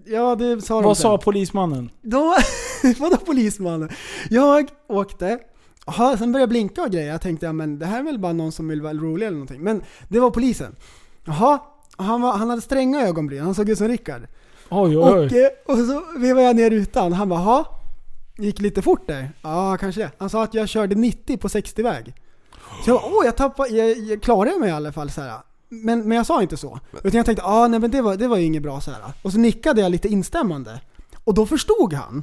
Ja, det sa de Vad sen. sa polismannen? Då, [laughs] vadå polismannen? Jag åkte, aha, sen började jag blinka och grejer. Jag tänkte, ja men det här är väl bara någon som vill vara rolig eller någonting. Men det var polisen. Jaha, han, var, han hade stränga ögonbryn, han såg ut som Rickard. Oj oj Och, oj. eh, och så vevade jag ner rutan, han bara, jaha? Gick lite fort där? Ja, kanske det. Han sa att jag körde 90 på 60-väg. Så jag, åh jag tappade, jag, jag klarade mig i alla fall så här. Men, men jag sa inte så. Utan jag tänkte, ah, nej men det var, det var ju inget bra så här. Och så nickade jag lite instämmande. Och då förstod han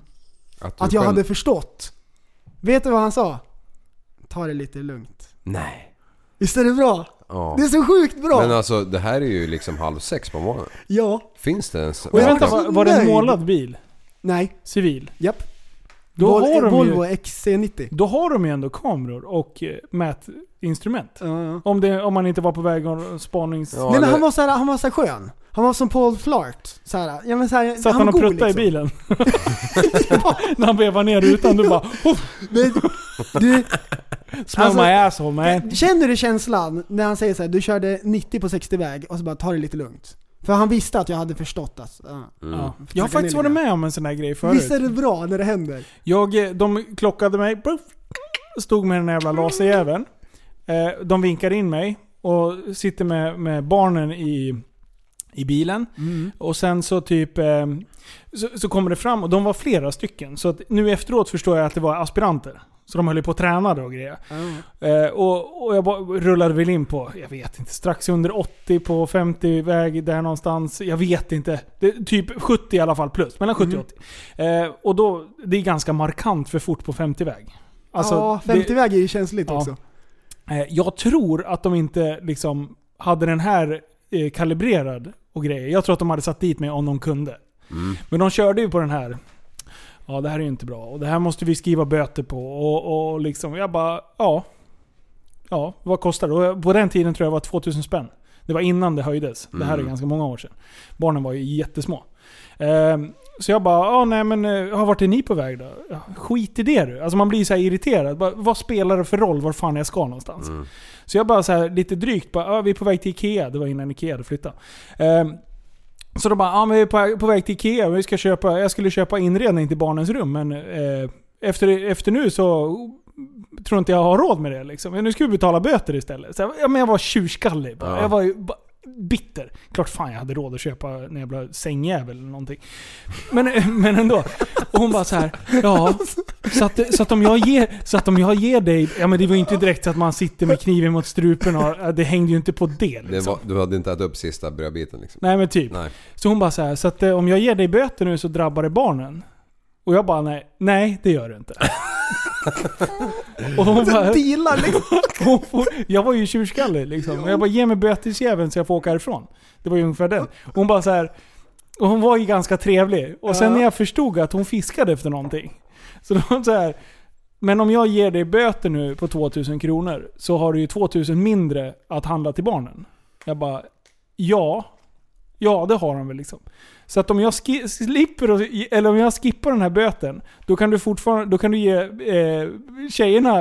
Att, att jag själv- hade förstått. Vet du vad han sa? Ta det lite lugnt. Nej. Visst är det bra? Ja. Det är så sjukt bra! Men alltså det här är ju liksom halv sex på morgonen. ja. Finns det ens? Och jag Vänta, var var, det en målad bil? Nej. Civil? Japp. Då Vol- har de ju- Volvo XC90. Då har de ju ändå kameror och eh, mätinstrument. Ja, ja. Om, det, om man inte var på väg och spanings... Ja, Nej men han var så här, han var så här skön. Han var som Paul Flart. Så här, ja, men så här, Satt han var och pruttade liksom. i bilen? [laughs] När han vevade ner rutan, du bara... "Oh, Men, du, [laughs] Smell Alltså, my asshole man. Känner du känslan när han säger så här, du körde 90 på 60 väg och så bara ta det lite lugnt? För han visste att jag hade förstått att... Ja. Ja. Jag har faktiskt varit med om en sån här grej förut. Visst är det bra när det händer? Jag, eh, de klockade mig, stod med den här jävla laserjäveln. Eh, De vinkar in mig och sitter med, med barnen i, i bilen. Mm. Och sen så typ... eh, Så, så kommer det fram, och de var flera stycken. Så att nu efteråt förstår jag att det var aspiranter. Så de höll ju på och tränade och grejer. Eh, och, och jag bara rullade väl in på, jag vet inte, strax under 80 på 50 väg där någonstans. Jag vet inte. Det, typ 70 i alla fall plus. Mellan 70 och 80. Eh, och då, det är ganska markant för fort på 50 väg. Alltså, ja, 50 väg är ju känsligt Ja. också. Eh, Jag tror att de inte liksom hade den här eh, kalibrerad och grejer. Jag tror att de hade satt dit mig om de kunde. Men de körde ju på den här. Ja, det här är ju inte bra. Och det här måste vi skriva böter på. Och, och liksom, jag bara, ja. Ja, vad kostar det? Och på den tiden tror jag det var 2000 spänn. Det var innan det höjdes. Det här är Mm. ganska många år sedan. Barnen var ju jättesmå. Ehm, så jag bara, ja nej men eh, vart är ni på väg då? Skit i det du. Alltså man blir så här irriterad. Bara, vad spelar det för roll var fan jag ska någonstans? Så jag bara så här lite drygt bara, ja, vi är på väg till Ikea. Det var innan Ikea hade flyttat. Ehm, så då bara, ja men vi är på, på väg till Ikea. Vi ska köpa, jag skulle köpa inredning till barnens rum men eh, efter, efter nu så tror inte jag har råd med det liksom. Nu ska vi betala böter istället. Så jag, ja, men jag var tjurskallig bara. Ja. Jag var ju bara bitter. Klart fan jag hade råd att köpa en jävla sängjävel eller någonting. Men, men ändå. Och hon bara så här, ja. Så att, så, att om jag ger, så att om jag ger dig, ja men det var ju inte direkt så att man sitter med kniven mot strupen och det hängde ju inte på det liksom. Det var, du hade inte ätit upp sista brödbiten liksom? Nej men typ. Nej. Så hon bara så här, så att eh, om jag ger dig böter nu så drabbar det barnen. Och jag bara nej, nej det gör det inte. Och hon bara, Dealar liksom. [laughs] hon får, jag var ju tjurskallig liksom. Och jag bara ge mig bötesjäveln så jag får åka härifrån. Det var ju ungefär den. Och hon bara så här. Och hon var ju ganska trevlig. Och sen när jag förstod att hon fiskade efter någonting. Så då var så här. Men om jag ger dig böter nu på 2000 kronor så har du ju 2000 mindre att handla till barnen. Jag bara, ja. Ja, det har de väl liksom. Så att om jag slipper, eller om jag skippar den här böten, då kan du fortfarande, då kan du ge eh, tjejerna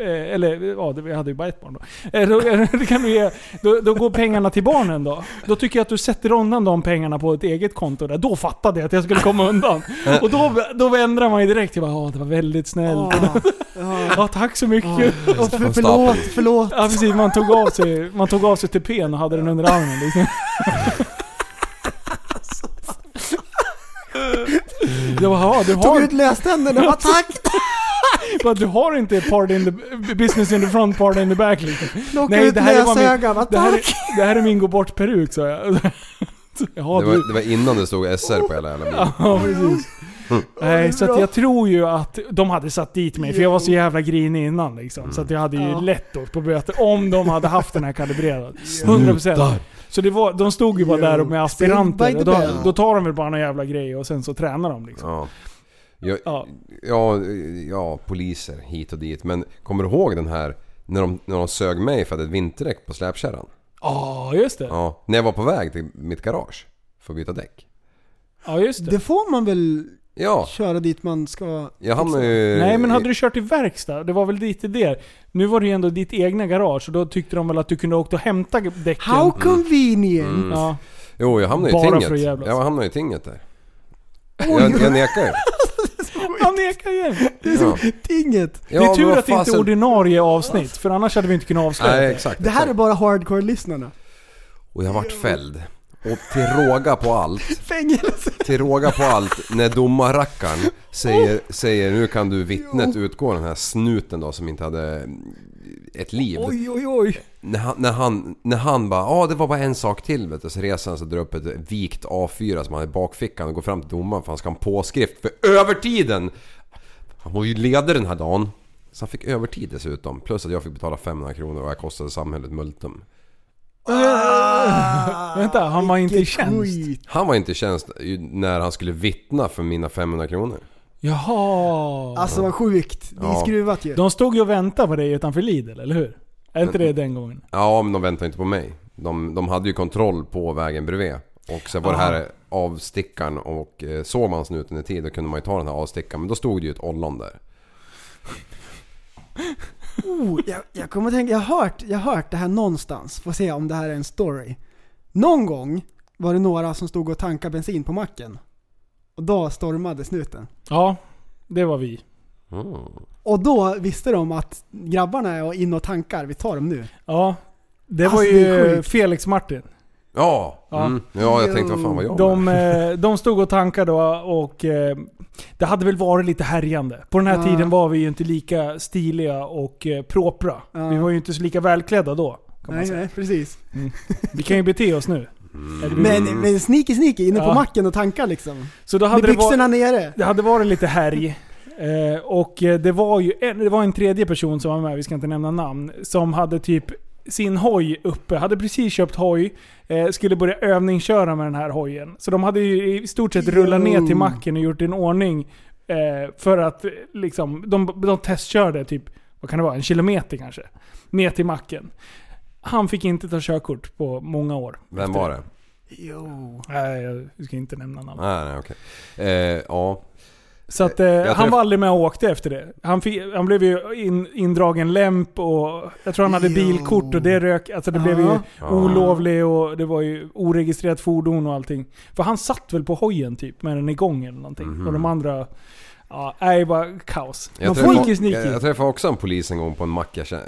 eh, eller ja, det- jag hade ju bara ett barn då. Eh, då, [laughs] då, kan du ge, då. Då går pengarna till barnen då. Då tycker jag att du sätter undan de pengarna på ett eget konto där. Då fattade jag att jag skulle komma undan. Och då, då ändrar man ju direkt. Jag bara, "Ja, det var väldigt snällt. Ja, [laughs] tack så mycket. Och för, förlåt, förlåt. Ja precis, man tog av sig, man tog av sig tupén och hade den under armen liksom. [laughs] Jag bara, "Ja, du Tog har, ut löständerna, bara tack! [laughs] bara, du har inte part in the, business in the front, part in the back liksom. Plocka ut det här, var min, det, här, tack! är- det här är min gå bort peruk sa jag. [laughs] Ja, Det du, var, det var innan det stod SR på hela jävla bilen. Ja, [laughs] precis. Nej, så att jag tror ju att de hade satt dit mig, för jag var så jävla grinig innan liksom. Så att jag hade ju Ja. lätt åkt på böter om de hade haft den här kalibrerad. 100%. Så det var, de stod ju bara där med aspiranter. Och då, då tar de väl bara någon jävla grej och sen så tränar de liksom. Ja. Jag, Ja. ja, ja, poliser hit och dit. Men kommer du ihåg den här när de, när de sög mig för att ett vinterdäck på släpkärran? Ja, just det. Ja, när jag var på väg till mitt garage för att byta däck. Ja, just det. Det får man väl Ja, köra dit man ska... jag hamnade ju... Nej men hade du kört i verkstad? Det var väl lite det. Nu var det ju ändå ditt egna garage och då tyckte de väl att du kunde åka och hämta däcken. How convenient! Mm. Ja. Jo, jag hamnade i Bara för tinget. Jag hamnade i tinget där. Jag, jag nekar ju. [laughs] Han nekar igen. Ja. Inget. Ja, det är tur att det inte är ordinarie avsnitt, för annars hade vi inte kunnat avslöja Nej, det. exakt. Det här är bara hardcore-lyssnarna. Och jag vart fälld. Och till råga på allt, Fängelse! till råga på allt, när domarrackaren säger, säger nu kan du vittnet utgå den här snuten då som inte hade ett liv. Oj, oj, oj. När han, när han, när han bara ja det var bara en sak till vet du. Så reser han sig och drar upp ett vikt A4 som han har i bakfickan och går fram till domaren för han ska ha en påskrift för övertiden! Han var ju ledig den här dagen. Så han fick övertid dessutom. Plus att jag fick betala 500 kronor och jag kostade samhället multum. Vänta, han var inte i tjänst? skit. Han var inte i tjänst när han skulle vittna för mina 500 kronor. Jaha. Alltså vad sjukt. Det är Ja. skruvat ju. De stod ju och väntade på dig utanför Lidl, eller hur? Är inte det den gången? Ja men de väntade inte på mig. De, de hade ju kontroll på vägen bredvid. Och sen var det här avstickaren och eh, såg man snuten i tid då kunde man ju ta den här avstickaren. Men då stod det ju ett ollon där. Oh, jag, jag kommer att tänka, jag har, hört, jag har hört det här någonstans. Får se om det här är en story. Någon gång var det några som stod och tankade bensin på macken. Och då stormade snuten. Ja, det var vi. Och då visste de att grabbarna är inne och tankar, vi tar dem nu. Ja, det Alltså, var det ju sjukt. Felix Martin. Ja, Ja. mm. ja jag tänkte vad fan var jag De, eh, de stod och tankade och, och eh, det hade väl varit lite härjande. På den här Ja. tiden var vi ju inte lika stiliga och eh, propra. Ja. Vi var ju inte så lika välklädda då. Kan man Nej, säga. nej, precis. Vi kan ju bete oss nu. Vi- Men, men sneaky sneaky, inne på Ja. macken och tankar liksom. Så då hade Med byxorna nere. Det hade varit lite härj. Eh, och det var ju en, det var en tredje person som var med, vi ska inte nämna namn, som hade typ sin hoj uppe, hade precis köpt hoj, eh, skulle börja övningsköra med den här hojen. Så de hade ju i stort sett rullat ner till macken och gjort en ordning eh, för att eh, liksom, de, de testkörde typ, vad kan det vara, en kilometer kanske, ner till macken. Han fick inte ta körkort på många år. Vem var det? Jo. Nej, jag ska inte nämna namn. Nej, nej okej. Eh, ja. Så att, eh, han träff- var aldrig med och åkte efter det. Han, fick, han blev ju in, indragen lämp och jag tror han hade Jo. bilkort och det rök. Alltså det blev ju olovlig och det var ju oregistrerat fordon och allting. För han satt väl på hojen typ med den igång eller någonting. Mhm. Och de andra... Ja, nej, bara kaos. Jag Man träffade, jag, jag träffade också en polis en gång på en mack jag kände...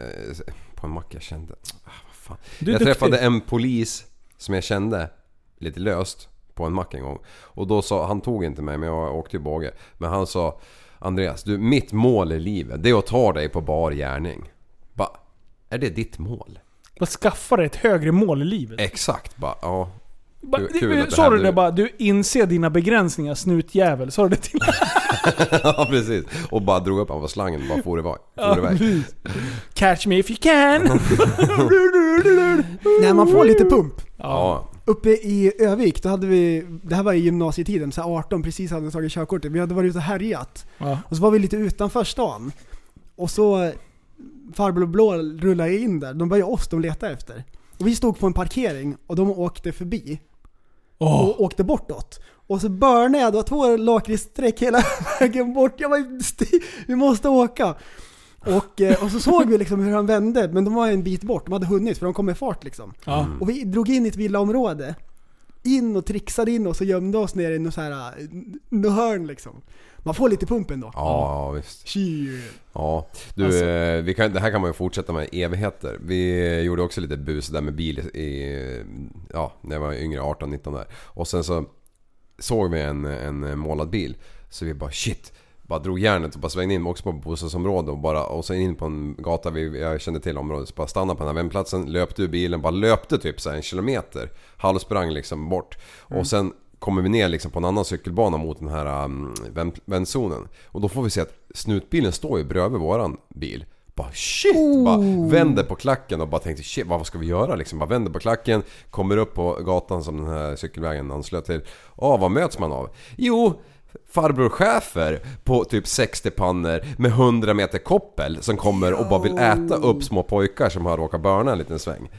På en mack jag kände... Ah, vad fan. Du jag duktig. träffade en polis som jag kände lite löst på en mack en gång. Och då sa, han tog inte mig men jag åkte ju båge. Men han sa Andreas, du mitt mål i livet det är att ta dig på bar gärning. Bara, är det ditt mål? Bara skaffa dig ett högre mål i livet. Exakt, bara ja. Kul- sa du det bara, du inser dina begränsningar snutjävel. Sa du det till [laughs] ja precis. Och bara drog upp han på slangen och bara for iväg. Ja, For iväg. precis. Catch me if you can! [laughs] När man får lite pump. Ja. Uppe i Övik, då hade vi, det här var i gymnasietiden, så här 18, precis hade tagit körkortet. Vi hade varit ute och härjat. Ja. Och så var vi lite utanför stan. Och så, farbror blå rullade in där. De var ju oss de letade efter. Och vi stod på en parkering och de åkte förbi. Och åkte bortåt. Och så börnade jag, det var två lakritssträck hela [laughs] vägen bort. Jag var vi måste åka. Och, eh, och så såg vi liksom hur han vände, men de var en bit bort. De hade hunnit för de kom med fart liksom. Ja. Och vi drog in i ett villaområde. In och trixade in oss och gömde oss ner i något så här, något hörn liksom. Man får lite pumpen då. Ja, visst. Shit. Ja, du, Alltså. eh, vi kan, det här kan man ju fortsätta med i evigheter. Vi gjorde också lite bus där med bil i, ja, när jag var yngre, 18-19 där. Och sen så såg vi en, en målad bil. Så vi bara shit. Bara drog järnet och bara svängde in också på bostadsområdet och bara och sen in på en gata vi, jag kände till området. Så bara stannade på den här vändplatsen, löpte ur bilen, bara löpte typ så en kilometer. Halvsprang liksom bort. Mm. Och sen kommer vi ner liksom på en annan cykelbana mot den här um, vänd, vändzonen. Och då får vi se att snutbilen står ju bredvid våran bil. Bara shit! Bara vänder på klacken och bara tänkte shit vad ska vi göra liksom? Bara vänder på klacken, kommer upp på gatan som den här cykelvägen anslöt till. Ja, vad möts man av? Jo, farbror chefer på typ 60 pannor med 100 meter koppel som kommer och bara vill äta upp små pojkar som har råkat börna en liten sväng.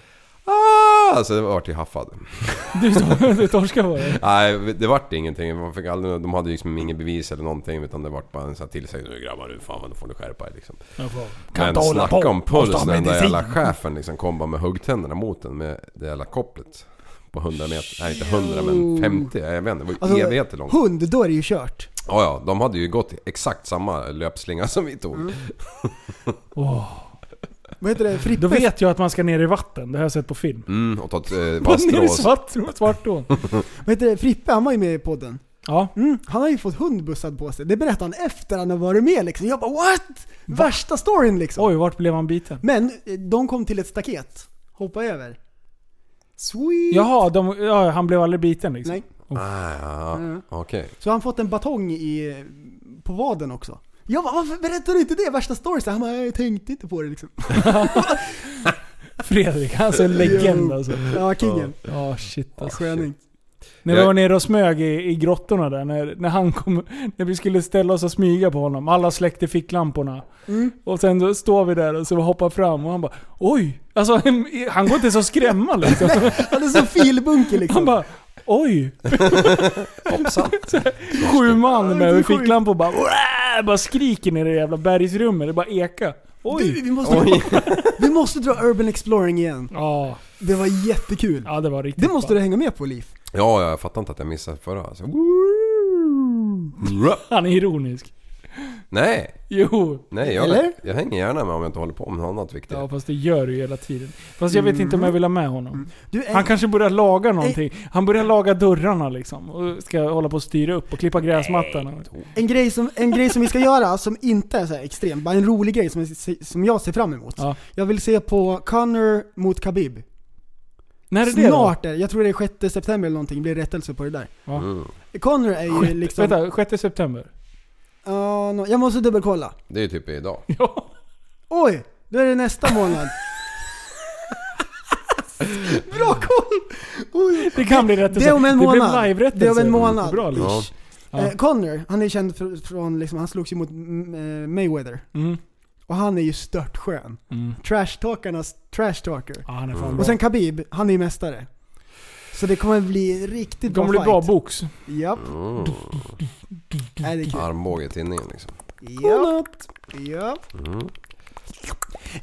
Ah! Alltså det vart ju haffad. Du, [laughs] du torskade på det? Nej, det vart ingenting. Man fick aldrig, de hade liksom ingen bevis eller någonting utan det vart bara en sån här tillsägelse. Nu grabbar, nu fan vad får ni skärpa er liksom. Får- Men snacka om puls när den där jävla chefen liksom kom bara med huggtänderna mot den med det jävla kopplet. På 100 meter. Nej inte 100 men 50. Jag vet inte, det var ju Alltså, evigheter långt. hund, då är det ju kört. Ja, ja, de hade ju gått exakt samma löpslinga som vi tog. Mm. [laughs] Åh. Vad heter det? Frippes? Då vet jag att man ska ner i vatten. Det har jag sett på film. Mm, och tagit eh, [laughs] svart, svartån. [laughs] Vad heter det? Frippe, han var ju med i podden. Ja. Mm, han har ju fått hund bussad på sig. Det berättade han efter han har varit med liksom. Jag bara what? Värsta storyn liksom. Oj, vart blev han biten? Men eh, de kom till ett staket. Hoppa över. Sweet! Jaha, de, ja, han blev aldrig biten liksom? Nej. Ah, ja, Mm. okej. Så har han fått en batong i, på vaden också. Jag bara, varför berättar du inte det? Värsta storyn. Han bara, jag tänkte inte på det liksom. [laughs] Fredrik, han är en legend alltså. Ja, kingen. Ja, shit alltså. Sköning. När vi Jag- var nere och smög i, i grottorna där, när, när han kom, när vi skulle ställa oss och smyga på honom. Alla släckte ficklamporna. Mm. Och sen då står vi där och så hoppar fram och han bara Oj! Alltså [laughs] han går inte så skrämma liksom. Han är så filbunke liksom. Han bara Oj! [laughs] Hoppsan. Sju man med ficklampor bara "Wah!" Bara skriker ner i det jävla bergsrummet. Det bara eka. Oj! Du, vi, måste, Oj. vi måste dra Urban Exploring igen. Ja, Det var jättekul. ja det var riktigt Det måste bra. du hänga med på Liv. Ja, jag fattar inte att jag missade förra. Alltså. Han är ironisk. Nej, Jo. nej jag, Eller? jag hänger gärna med om jag inte håller på med något annat viktigt. Ja fast det gör du ju hela tiden. Fast jag vet inte om jag vill ha med honom. Du, en, Han kanske börjar laga någonting. Han börjar laga dörrarna liksom. Och ska hålla på och styra upp och klippa gräsmattan. en, grej som, en grej som vi ska göra som inte är så här extrem, bara en rolig grej som, som jag ser fram emot. Ja. Jag vill se på Connor mot Khabib. När är det då? Snart är det. Jag tror det är 6 september eller någonting, blir rättelse på det där. Ja. Mm. Connor är ju liksom... Vänta, 6 september? Ja, nå- jag måste dubbelkolla. Det är ju typ idag. Ja. Oj! Då är det nästa månad. [laughs] Bra koll! Oj. Det kan bli rättelse. Det är om en Det månad. blev live-rättelse. Det är om en månad. Bra. Ja. Eh, Connor, han är känd för, från, liksom, han slogs ju mot mm, eh, Mayweather. Mm. Och han är ju störtskön. Mm. Trash-talkarnas trash-talker. Ja, han är fan bra. Och sen Khabib, han är ju mästare. Så det kommer bli riktigt det bra kommer bli fight. bra box. Japp. Mm. Nej, det är kul. Armbåge i tinningen liksom. Japp. Japp. Mm.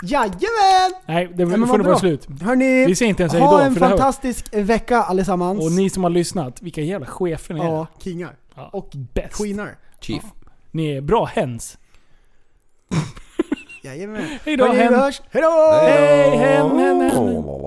Jajamän! Nej, det får det vara bra. slut. Hörni, Vi säger inte ens ha en det fantastisk vecka allesammans. Och ni som har lyssnat, vilka jävla chefer ni är. Ja, kingar. Ja. Och Bäst. queenar. Chief. Ni är bra hens. Jajamän. Hej då, Hörni, hem. vi hörs. Hejdå! Hej, hem, hem, hem.